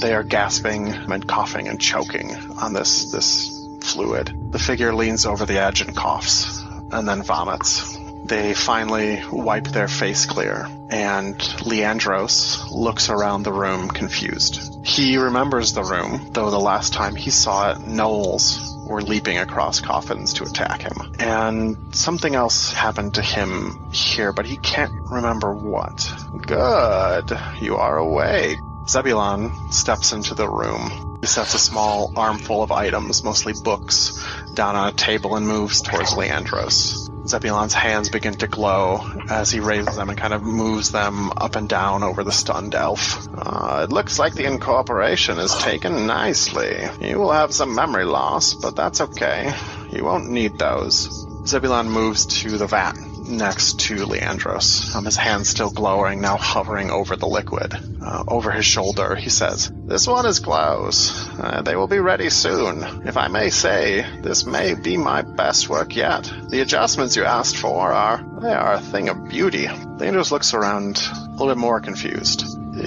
They are gasping and coughing and choking on this this fluid. The figure leans over the edge and coughs, and then vomits. They finally wipe their face clear, and Leandros looks around the room confused. He remembers the room, though the last time he saw it, gnolls were leaping across coffins to attack him. And something else happened to him here, but he can't remember what. Good. You are awake. Zebulon steps into the room. He sets a small armful of items, mostly books, down on a table and moves towards Leandros. Zebulon's hands begin to glow as he raises them and kind of moves them up and down over the stunned elf. Uh, it looks like the incorporation is taken nicely. You will have some memory loss, but that's okay. You won't need those. Zebulon moves to the vat next to Leandros, um, his hand still glowing, now hovering over the liquid. Uh, over his shoulder, he says, This one is close. Uh, they will be ready soon. If I may say, this may be my best work yet. The adjustments you asked for are, they are a thing of beauty. Leandros looks around, a little bit more confused.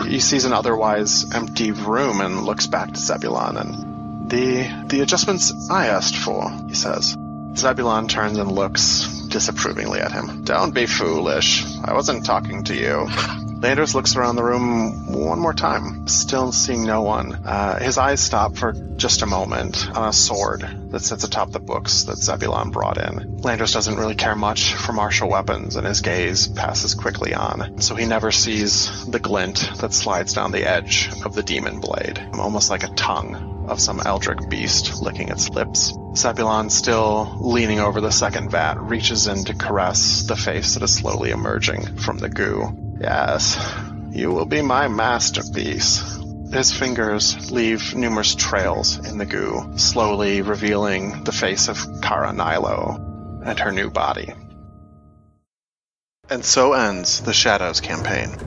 He sees an otherwise empty room and looks back to Zebulon and the the adjustments I asked for, he says. Zebulon turns and looks disapprovingly at him. Don't be foolish. I wasn't talking to you. Leandros looks around the room one more time, still seeing no one. Uh, his eyes stop for just a moment on a sword that sits atop the books that Zebulon brought in. Leandros doesn't really care much for martial weapons, and his gaze passes quickly on, so he never sees the glint that slides down the edge of the demon blade, almost like a tongue of some eldritch beast licking its lips. Zebulon, still leaning over the second vat, reaches in to caress the face that is slowly emerging from the goo. Yes, you will be my masterpiece. His fingers leave numerous trails in the goo, slowly revealing the face of Kara Nilo and her new body. And so ends the Shadows campaign.